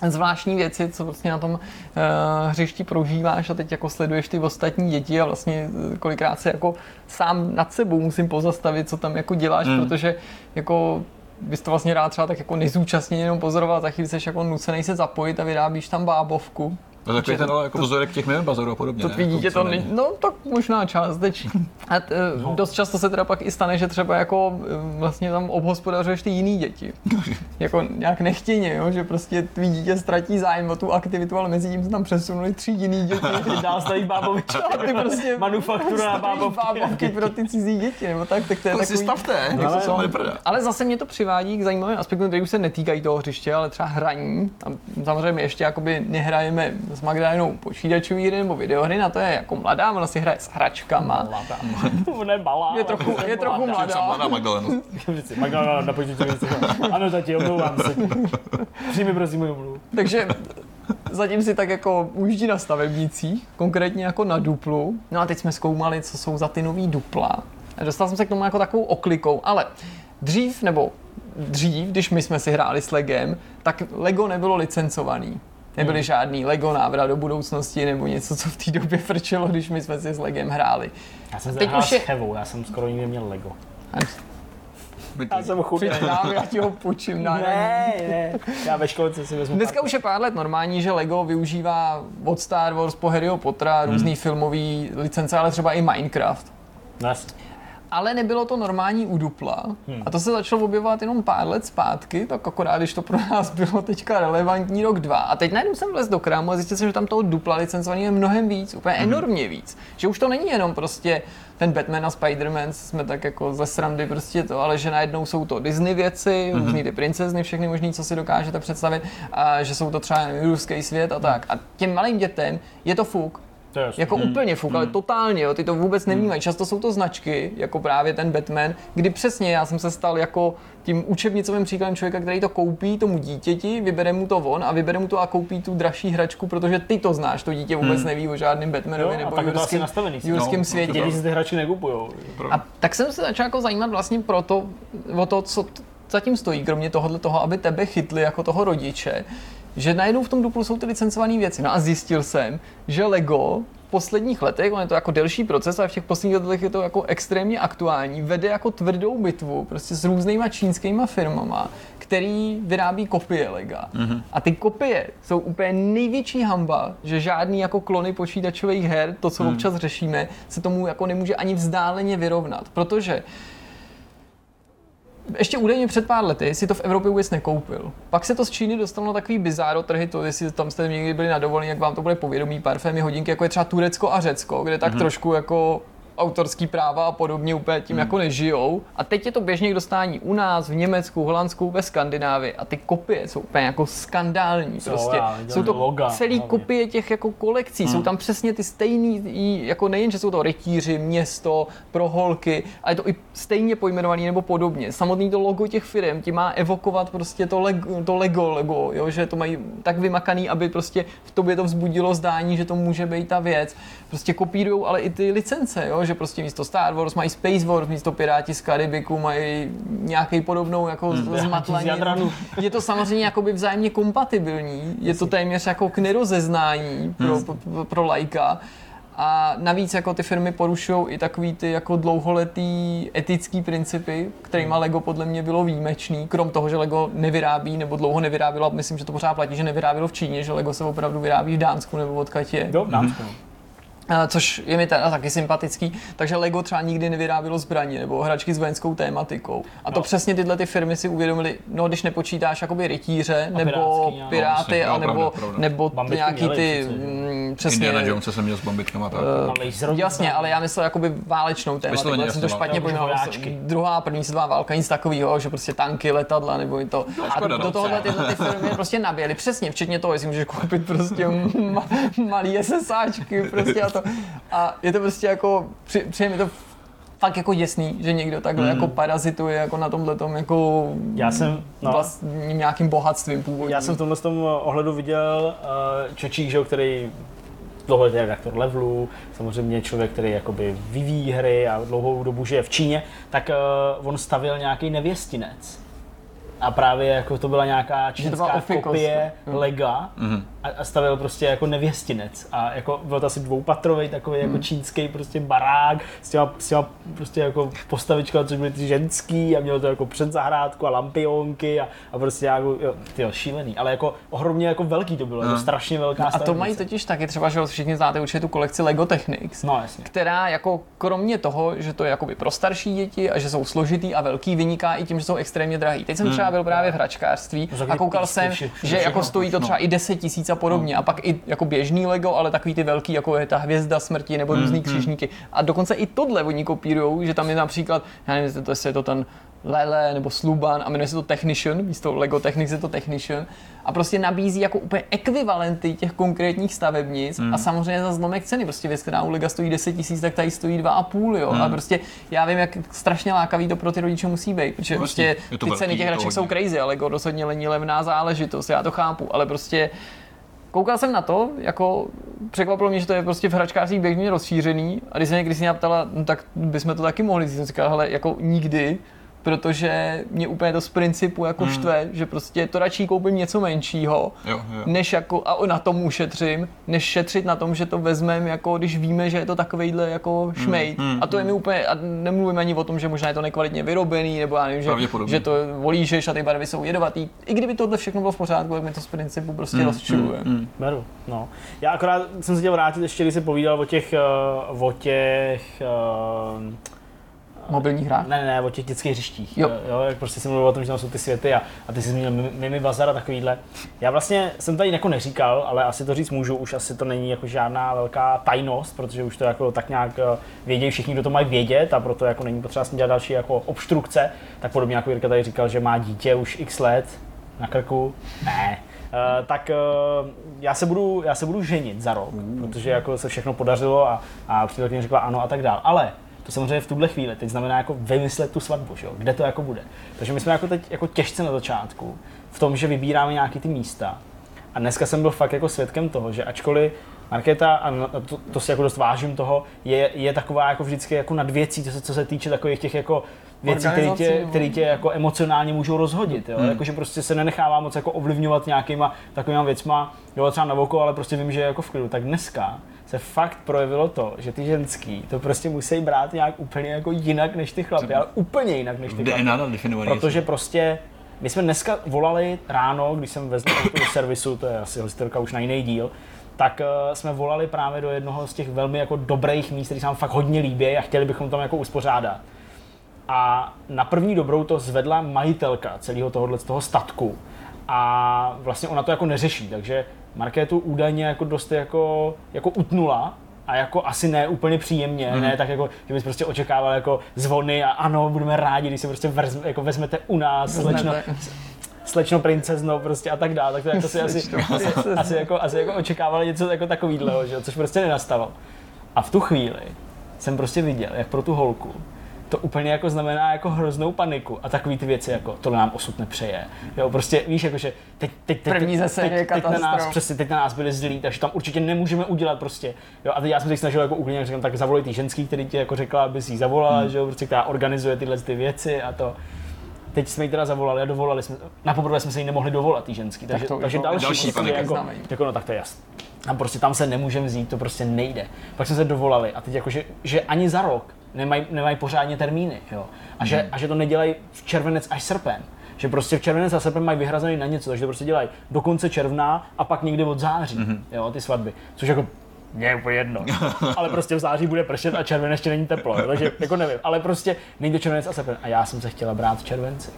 zvláštní věci, co vlastně na tom uh, hřišti prožíváš a teď jako sleduješ ty ostatní děti a vlastně eh, kolikrát se jako sám nad sebou musím pozastavit, co tam jako děláš, Mm. protože jako bys to vlastně rád třeba tak jako nezúčastněně jenom pozoroval, tak chvíli jsi jako nucený se zapojit a vyrábíš tam bábovku. To je takový ten ale jako vzorek těch mimobazorů a podobně. To tvý Jako to není. no tak možná částečně. A t, no. dost často se teda pak i stane, že třeba jako eh, vlastně tam obhospodařuješ ty jiný děti. [laughs] jako nějak nechtěně, jo? že prostě tvý dítě ztratí zájem o tu aktivitu, ale mezi tím se tam přesunuli tři jiný děti. [laughs] Dál staví bábovička. [laughs] A ty prostě Manufaktura bábovky. bábovky pro ty cizí děti, nebo tak, tak to je To si takový... stavte, Ale se. Ale zase mě to přivádí k zajímavým aspektům, které už se netýkají toho hřiště, ale třeba hraní. A samozřejmě ještě jakoby nehrajeme s Magdalenou počítačové hry nebo videohry, na to je jako mladá, ona si hraje s hračkama. [laughs] Ona je malá. Je trochu, je trochu Jsem mladá. mladá Magdalenu. Magdalena na počítači. Ano, tati, omlouvám se. Přijmi prosím moji omluvu. Takže zatím si tak jako ujíždí na stavebnicích, konkrétně jako na duplu. No a teď jsme zkoumali, co jsou za ty nový dupla. A dostal jsem se k tomu jako takovou oklikou, ale dřív nebo dřív, když my jsme si hráli s Legem, tak Lego nebylo licencovaný. Nebyly žádný Lego návrat do budoucnosti nebo něco, co v té době frčelo, když my jsme si s Legem hráli. Já jsem Teď už je- s Chevou, já jsem skoro nikdy neměl Lego. Já jsem chudý. Já ti ho půjčím. Na, Ne, ne, já ve školce si vezmu Dneska už je pár let normální, že Lego využívá od Star Wars po Harryho Pottera různý filmový licence, ale třeba i Minecraft. Jasně. Ale nebylo to normální u Dupla. Hmm. A to se začalo objevovat jenom pár let zpátky, tak akorát, když to pro nás bylo teďka relevantní rok, dva. A teď najednou jsem vlez do krámu a zjistil jsem, že tam toho Dupla licencovaný je mnohem víc, úplně hmm. enormně víc. Že už to není jenom prostě ten Batman a Spider-Man jsme tak jako ze srandy prostě to, ale že najednou jsou to Disney věci, mm-hmm. různý ty princezny, všechny možný, co si dokážete představit, a že jsou to třeba ruský svět a tak. A těm malým dětem je to fuk, To jasný. jako hmm. úplně fuk, ale totálně, jo, ty to vůbec nevnímají. Často jsou to značky, jako právě ten Batman, kdy přesně já jsem se stal jako tím učebnicovým příkladem člověka, který to koupí tomu dítěti, vybere mu to on a vybere mu to a koupí tu dražší hračku, protože ty to znáš, to dítě vůbec neví o žádném Batmanovi Jo, a nebo tak je to asi jurském, nastavený. jurském No, světě. Děti si ty hračky nekupujou. A tak jsem se začal jako zajímat vlastně proto, o to, co t- zatím stojí, kromě tohohle toho, aby tebe chytli jako toho rodiče, že najednou v tom Duplu jsou ty licencované věci. No a zjistil jsem, že Lego v posledních letech, on je to jako delší proces, ale v těch posledních letech je to jako extrémně aktuální, vede jako tvrdou bitvu prostě s různýma čínskýma firmama, který vyrábí kopie Lega. Mm-hmm. A ty kopie jsou úplně největší hamba, že žádný jako klony počítačových her, to, co mm. občas řešíme, se tomu jako nemůže ani vzdáleně vyrovnat. Protože ještě údajně před pár lety si to v Evropě vůbec nekoupil. Pak se to z Číny dostalo na takový bizáro trhy, to jestli tam jste někdy byli na dovolení, jak vám to bude povědomí, parfémy, hodinky, jako je třeba Turecko a Řecko, kde tak mm-hmm. trošku jako autorský práva a podobně úplně tím mm. jako nežijou. A teď je to běžně k dostání u nás, v Německu, Holandsku, ve Skandinávii. A ty kopie jsou úplně jako skandální. Co prostě. já, jsou to loga, celý hlavně. kopie těch jako kolekcí. Mm. Jsou tam přesně ty stejný, jako nejen, že jsou to rytíři, město, pro holky, ale je to i stejně pojmenovaný nebo podobně. Samotný to logo těch firm ti má evokovat prostě to Lego, to Lego, Lego jo, že to mají tak vymakaný, aby prostě v tobě to vzbudilo zdání, že to může být ta věc. Prostě kopírují ale i ty licence, jo, že prostě místo Star Wars mají Space Wars, místo Piráti z Karibiku mají nějaký podobnou jako hmm, zmatlaní. [laughs] Je to samozřejmě jakoby vzájemně kompatibilní, je to téměř jako k nerozeznání pro, pro, pro lajka. A navíc jako ty firmy porušují i takový ty jako dlouholetý etický principy, kterýma Lego podle mě bylo výjimečný, krom toho, že Lego nevyrábí nebo dlouho nevyrábělo, a myslím, že to pořád platí, že nevyrábělo v Číně, že Lego se opravdu vyrábí v Dánsku nebo. Jo, v Dánsku. No. A Což je mi teda taky sympatický, takže Lego třeba nikdy nevyrábělo zbraně nebo hračky s vojenskou tématikou. A to No. přesně tyhle ty firmy si uvědomily, no když nepočítáš jakoby rytíře nebo pirátský, piráty, No, a nebo, pravda, nebo Bambitky nějaký ty, že? mm, přesně, Indiana Jones se měl s bombitkama tak. A laserový Jasně, ale já myslel jakoby válečnou tématiku, jak jsem to jasně, špatně pojmenoval. Druhá, první světová válka, nic takového, že prostě tanky, letadla nebo i to. A škoda, do no. tohohle tyhle ty firmy prostě naběly, přesně, včetně toho, jestli můžeš koupit prostě ma, [laughs] malý SSáčky prostě a to. A je to prostě jako, při, přijde mi to fakt jako děsný, že někdo takhle Hmm. jako parazituje jako na tomhle tom jako Já jsem, no, vlastním nějakým bohatstvím původním. já jsem v tomhle tom ohledu viděl uh, Čočík, že, který dlouholetý redaktor levelu, samozřejmě člověk, který jakoby vyvíjí hry a dlouhou dobu žije v Číně, tak uh, on stavil nějaký nevěstinec. A právě jako to byla nějaká Že to byla čínská kopie jo. Lega a, a stavil prostě jako nevěstinec. A jako byl to asi dvoupatrový takový jako čínský prostě barák s těma, s těma prostě jako postavičkama, což byly ty ženský a mělo to jako předzahrádku a lampionky a, a prostě jako, jo, tyjo, šílený. Ale jako ohromně jako velký to bylo, jako strašně velká No a to mají totiž taky třeba, že všichni znáte určitě tu kolekci Lego Technics. No jasně. která jako kromě toho, že to je jakoby pro starší děti a že jsou složitý a velký, vyniká i tím, že jsou extrémně drahý. Teď jsem třeba byl právě v hračkářství No, a koukal jsem, vše- že jako stojí to třeba i 10 tisíc a podobně. A pak i jako běžný Lego, ale takový ty velký, jako je ta hvězda smrti nebo různý křižníky. A dokonce i tohle oni kopírujou, že tam je například, já nevím, jestli je to ten Lele nebo Sluban a jmenuje se to Technician, místo Lego Technics je to Technician. A prostě nabízí jako úplně ekvivalenty těch konkrétních stavebnic a samozřejmě za zlomek ceny, prostě věc, která u Lega stojí 10 tisíc, tak tady stojí 2,5 jo. A prostě já vím, jak strašně lákavý to pro ty rodiče musí být, protože No, prostě ty velký, ceny těch hraček jsou crazy, ale Lego rozhodně není levná záležitost, já to chápu, ale prostě Koukal jsem na to, jako překvapilo mě, že to je prostě v hračkářích běžně rozšířený. A když se mě ptala, no, tak bychom to taky mohli, jsem říkal, hele, jako nikdy, protože mě úplně to z principu jako hmm. štve, že prostě to radši koupím něco menšího, Jo, jo. než jako, a na tom ušetřím, než šetřit na tom, že to vezmeme, jako když víme, že je to takovejhle jako šmejt. hmm, a to je mi úplně, a nemluvím ani o tom, že možná je to nekvalitně vyrobený, nebo já nevím, že, že to volížeš a ty barvy jsou jedovatý. I kdyby tohle všechno bylo v pořádku, tak mi to z principu prostě Hmm, rozčiluje. Beru, no. Já akorát jsem se chtěl vrátit ještě, když jsi povídal o těch, uh, o těch uh, mobilních hrách? Ne, ne, o těch dětských hřištích. Jo. Jo. jak prostě jsem mluvil o tom, že tam jsou ty světy a, a ty jsi zmínil Mimi- Bazar a takovýhle. Já vlastně jsem tady jako neříkal, ale asi to říct můžu, už asi to není jako žádná velká tajnost, protože už to jako tak nějak eh, vědějí všichni, kdo to mají vědět a proto jako není potřeba s dělat další jako obstrukce. Tak podobně jako Jirka tady říkal, že má dítě už x let na krku. Ne. Uh, tak uh, já, se budu, já se budu ženit za rok, protože jako se všechno podařilo a, a přítelkyně řekla ano a tak dál. Ale to samozřejmě v tuhle chvíli teď znamená jako vymyslet tu svatbu, že jo? kde to jako bude. Takže my jsme jako teď jako těžce na začátku v tom, že vybíráme nějaký ty místa. A dneska jsem byl fakt jako svědkem toho, že ačkoliv Markéta, a to, to si jako dost vážím toho, je, je taková jako vždycky jako nad věcí, co se, co se týče takových těch jako věcí, které tě, které tě jako emocionálně můžou rozhodit. Jo? Hmm. Jakože prostě se nenechává moc jako ovlivňovat nějakýma takovýma věcma, jo, třeba na oko, ale prostě vím, že je jako v klidu. Tak dneska se fakt projevilo to, že ty ženský to prostě musí brát nějak úplně jako jinak než ty chlapy, ale úplně jinak než ty chlapy. Protože prostě my jsme dneska volali ráno, když jsem vezl do servisu, to je asi historka už na jiný díl, tak uh, jsme volali právě do jednoho z těch velmi jako dobrých míst, který se nám fakt hodně líbí a chtěli bychom tam jako uspořádat. A na první dobrou to zvedla majitelka celého tohohle z toho statku. A vlastně ona to jako neřeší, takže Markétu údajně jako dost jako, jako utnula, a jako asi ne úplně příjemně, mm. ne tak jako, že bys prostě očekával jako zvony a ano, budeme rádi, když se prostě vrz, jako vezmete u nás, slečno, slečno princezno prostě a tak dále, tak to jako si asi, asi, asi, jako, asi jako očekávali něco jako takovýhleho, že? což prostě nenastalo. A v tu chvíli jsem prostě viděl, jak pro tu holku to úplně jako znamená jako hroznou paniku a takový ty věci jako tohle nám osud nepřeje. Jo, prostě víš, jakože teď, teď, teď, První ze teď, teď, teď, na nás, přesně, teď na nás byli zlí, takže tam určitě nemůžeme udělat prostě. Jo, a teď já jsem se snažil jako uklidnit, říkám, tak zavolej ty ženský, který ti jako řekla, aby si jí zavolala, hmm. že jo, prostě, která organizuje tyhle ty věci a to. Teď jsme ji teda zavolali a dovolali jsme, na poprvé jsme se jí nemohli dovolat, ty ženský, takže, to- takže to- další, další prostě jako, Znamení. jako, no tak to je jasné. A prostě tam se nemůžeme vzít, to prostě nejde. Pak jsme se dovolali a teď jako, že, že ani za rok nemají, nemají pořádně termíny, jo. A že, Mhm. a že to nedělají v červenec až srpen. Že prostě v červenec a srpen mají vyhrazený na něco, takže to prostě dělají do konce června a pak někdy od září, Mhm. jo, ty svatby. Což jako mě je úplně jedno. [laughs] ale prostě v září bude pršet a červen ještě není teplo, jo, takže jako nevím. Ale prostě není to červenec a srpen. A já jsem se chtěla brát v červenci.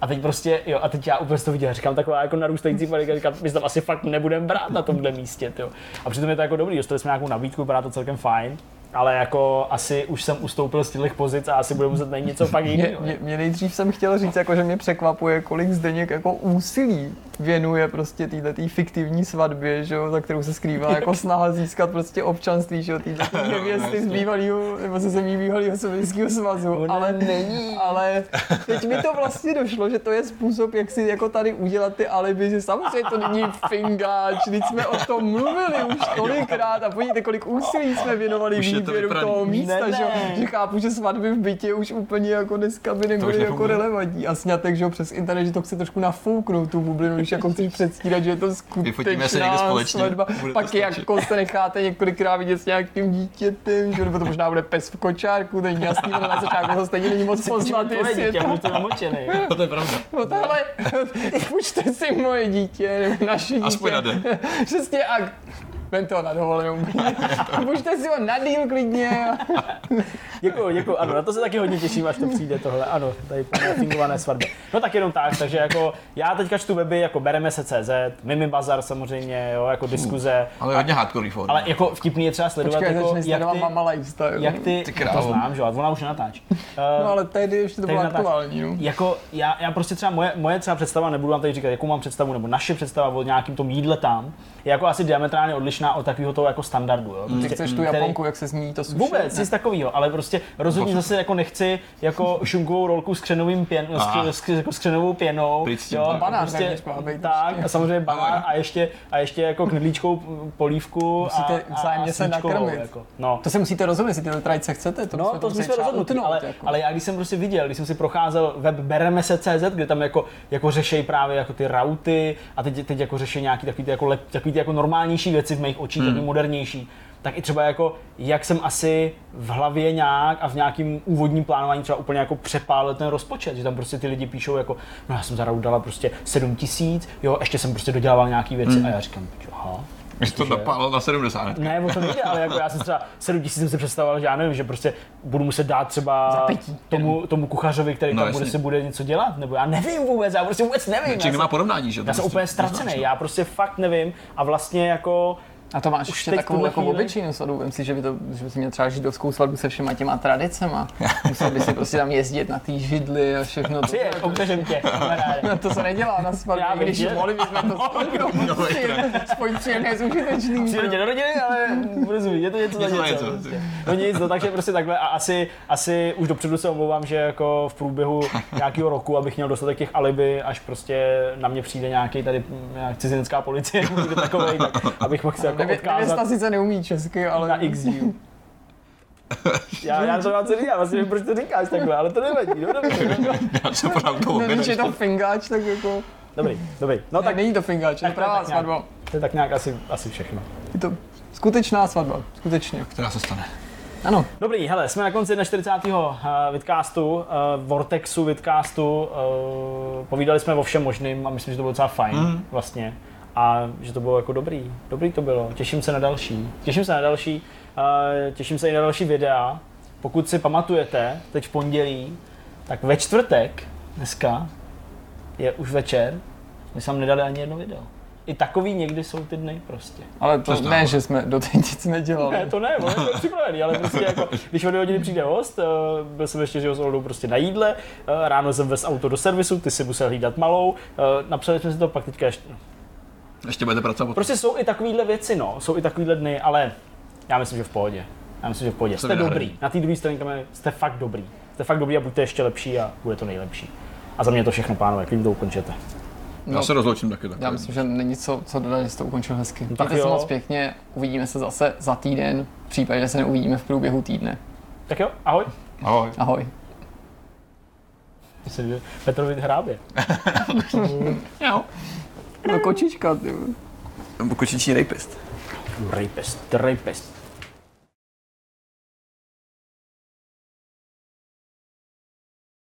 A teď prostě, jo, a teď já úplně to viděl, říkám taková jako narůstající panika, říkám, my se tam asi fakt nebudeme brát na tomhle místě, jo. A přitom je to jako dobrý, dostali jsme nějakou nabídku, vypadá to celkem fajn, ale jako asi už jsem ustoupil z těch pozic a asi budu muset najít něco fakt Mě, jiného. mě, mě, nejdřív jsem chtěl říct, jako, že mě překvapuje, kolik Zdeněk jako úsilí věnuje prostě této fiktivní svatbě, že jo, za kterou se skrývá jako snaha získat prostě občanství, že jo, této [laughs] nevěsty z bývalého, nebo ze zemí bývalého sovětského svazu, Ona ale není. ale teď mi to vlastně došlo, že to je způsob, jak si jako tady udělat ty alibi, že samozřejmě to není fingáč, teď jsme o tom mluvili už [laughs] tolikrát a podívejte, kolik úsilí jsme věnovali Už to výběru vypraný. toho místa, Ne, že, jo, ne. že chápu, že svatby v bytě už úplně jako dneska by nebyly jako relevantní. A snětek, že jo, přes internet, že to chce trošku nafouknout tu bublinu, když jako chceš předstírat, že je to Vyfotíme se někde skutečná společně, svatba. bude Pak jako se necháte několikrát vidět s nějakým dítětem, že nebo to možná bude pes v kočárku, to není jasný, ale na začátku to stejně není moc poznat, jestli je dítě, to namočený. [laughs] To je pravda. No tahle, [laughs] půjčte si moje dítě, nebo naše dítě. Aspoň na den. [laughs] Přesně a Vem to na dovolenou. Půjčte si ho na díl klidně. Děkuji, děkuji. Ano, na to se taky hodně těším, až to přijde tohle. Ano, tady fingované svatby. No tak jenom tak, takže jako já teďka čtu weby, jako bereme se CZ, Mimi Bazar samozřejmě, jo, jako diskuze. Ale hodně hardcore form. Ale jako vtipný je třeba sledovat, Počkej, jako, jak ty, Mama Lifestyle. jak ty, Ty no to znám, že ona už nenatáčí. No ale tehdy ještě to Tady bylo natáčí. aktuální, no. Jako já, já prostě třeba moje, moje třeba představa, nebudu vám tady říkat, jakou mám představu, nebo naše představa o nějakým tom jídle tam, je jako asi diametrálně odlišná od takového toho jako standardu. Jo? Ty Prostě, chceš tu který- Japonku, jak se zní to sushi? Vůbec, nic takového, ale prostě rozhodně zase jako nechci jako šunkovou rolku s křenovým pěn, s, s, jako s křenovou pěnou. Pryč jo, tak. a Banán prostě, být tak, ještě. a samozřejmě banán a ještě, a ještě jako knedlíčkou polívku Musíte a, a, vzájemně a se nakrmit. Jako. No. To se musíte rozhodnout, jestli tyhle tradice chcete. To No, to jsme třeba rozhodnutí, ale, jako. ale já když jsem prostě viděl, když jsem si procházel web bereme se CZ, kde tam jako, jako řešejí právě jako ty rauty a teď, teď jako řeší nějaký takový ty jako, takový ty jako normálnější věci v mých očích, hmm. takový modernější. Tak i třeba jako, jak jsem asi v hlavě nějak a v nějakým úvodním plánování třeba úplně jako přepálil ten rozpočet, že tam prostě ty lidi píšou jako, no já jsem za dala prostě 7 tisíc, jo, ještě jsem prostě dodělával nějaký věci a já říkám, aha, Když to napálil na 70. Ne? Ne, o to nejde, ale jako já jsem třeba 7 tisíc jsem si představoval, že já nevím, že prostě budu muset dát třeba tomu, tomu kuchařovi, který No, tam bude, si bude něco dělat, nebo já nevím vůbec, já prostě vůbec nevím. Člověk nemá porovnání, že? já jsem To úplně prostě ztracený, já prostě fakt nevím a vlastně jako A to máš Už ještě takovou jako obyčejnou svatbu. Vem si, že by, to, že by si měl třeba židovskou svatbu se všema těma tradicema. Musel by si prostě tam jezdit na ty židly a všechno. To, přijeď, ukažem tě, no, to se nedělá na Já svatbě, vím, když mohli bychom to [laughs] spojit. Spojit příjemné s užitečným. Přijde do rodiny, ale rozumí, je to něco za Něco prostě. No nic, no takže prostě takhle a asi, asi už dopředu se omlouvám, že jako v průběhu nějakého roku, abych měl dostatek těch alibi, až prostě na mě přijde nějaký tady nějak cizinecká policie, [laughs] takovej, tak abych mohl se jako Nevěsta odkázat sice neumí česky, ale na x díl. Já, já to mám co říkám, vlastně nevím, proč to říkáš takhle, ale to nevadí, no no, Já se No, když je to fingáč, tak jako... dobrý, dobrý. No tak není to fingáč, je to to pravá tak nějak. svatba. to je tak nějak asi, asi všechno. Je to skutečná svatba, skutečně. Která se stane. Ano, Dobrý, hele, jsme na konci 41. Uh, vidcastu, uh, Vortexu vidcastu. Uh, povídali jsme o všem možným a myslím, že to bylo docela fajn mm. vlastně. A že to bylo jako dobrý. Dobrý to bylo. Těším se na další. Těším se na další. Těším se i na další videa. Pokud si pamatujete, teď v pondělí, tak ve čtvrtek, dneska, je už večer, my jsme nedali ani jedno video. I takový někdy jsou ty dny prostě. ale to Přesně. ne, že jsme doteď nic nedělali. Ne, to ne, on je připravený, ale prostě jako, když o dvě hodiny přijde host, eh, byl jsem ještě že s Oldou prostě na jídle, eh, ráno jsem vez auto do servisu, ty si musel hlídat malou, eh, napsali jsme si to pak teďka ještě. Ještě budete pracovat. Prostě jsou i takovýhle věci, no, jsou i takovýhle dny, ale já myslím, že v pohodě. Já myslím, že v pohodě. Jste Jste vynahradí. dobrý. Na té druhé straně jste fakt dobrý. Jste fakt dobrý a buďte ještě lepší a bude to nejlepší. A za mě to všechno, pánové, klidně to ukončete. Já se rozloučím taky. taky. Já myslím, že není co, co dodat, že to ukončil hezky. No tak Mějte se jo. moc pěkně, uvidíme se zase za týden, v případě, že se neuvidíme v průběhu týdne. Tak jo, ahoj. Ahoj. Ahoj. Myslím, že Petrovi hrábě. [laughs] Jo. No kočička, ty. Kočičí rapist. Rapist, rapist.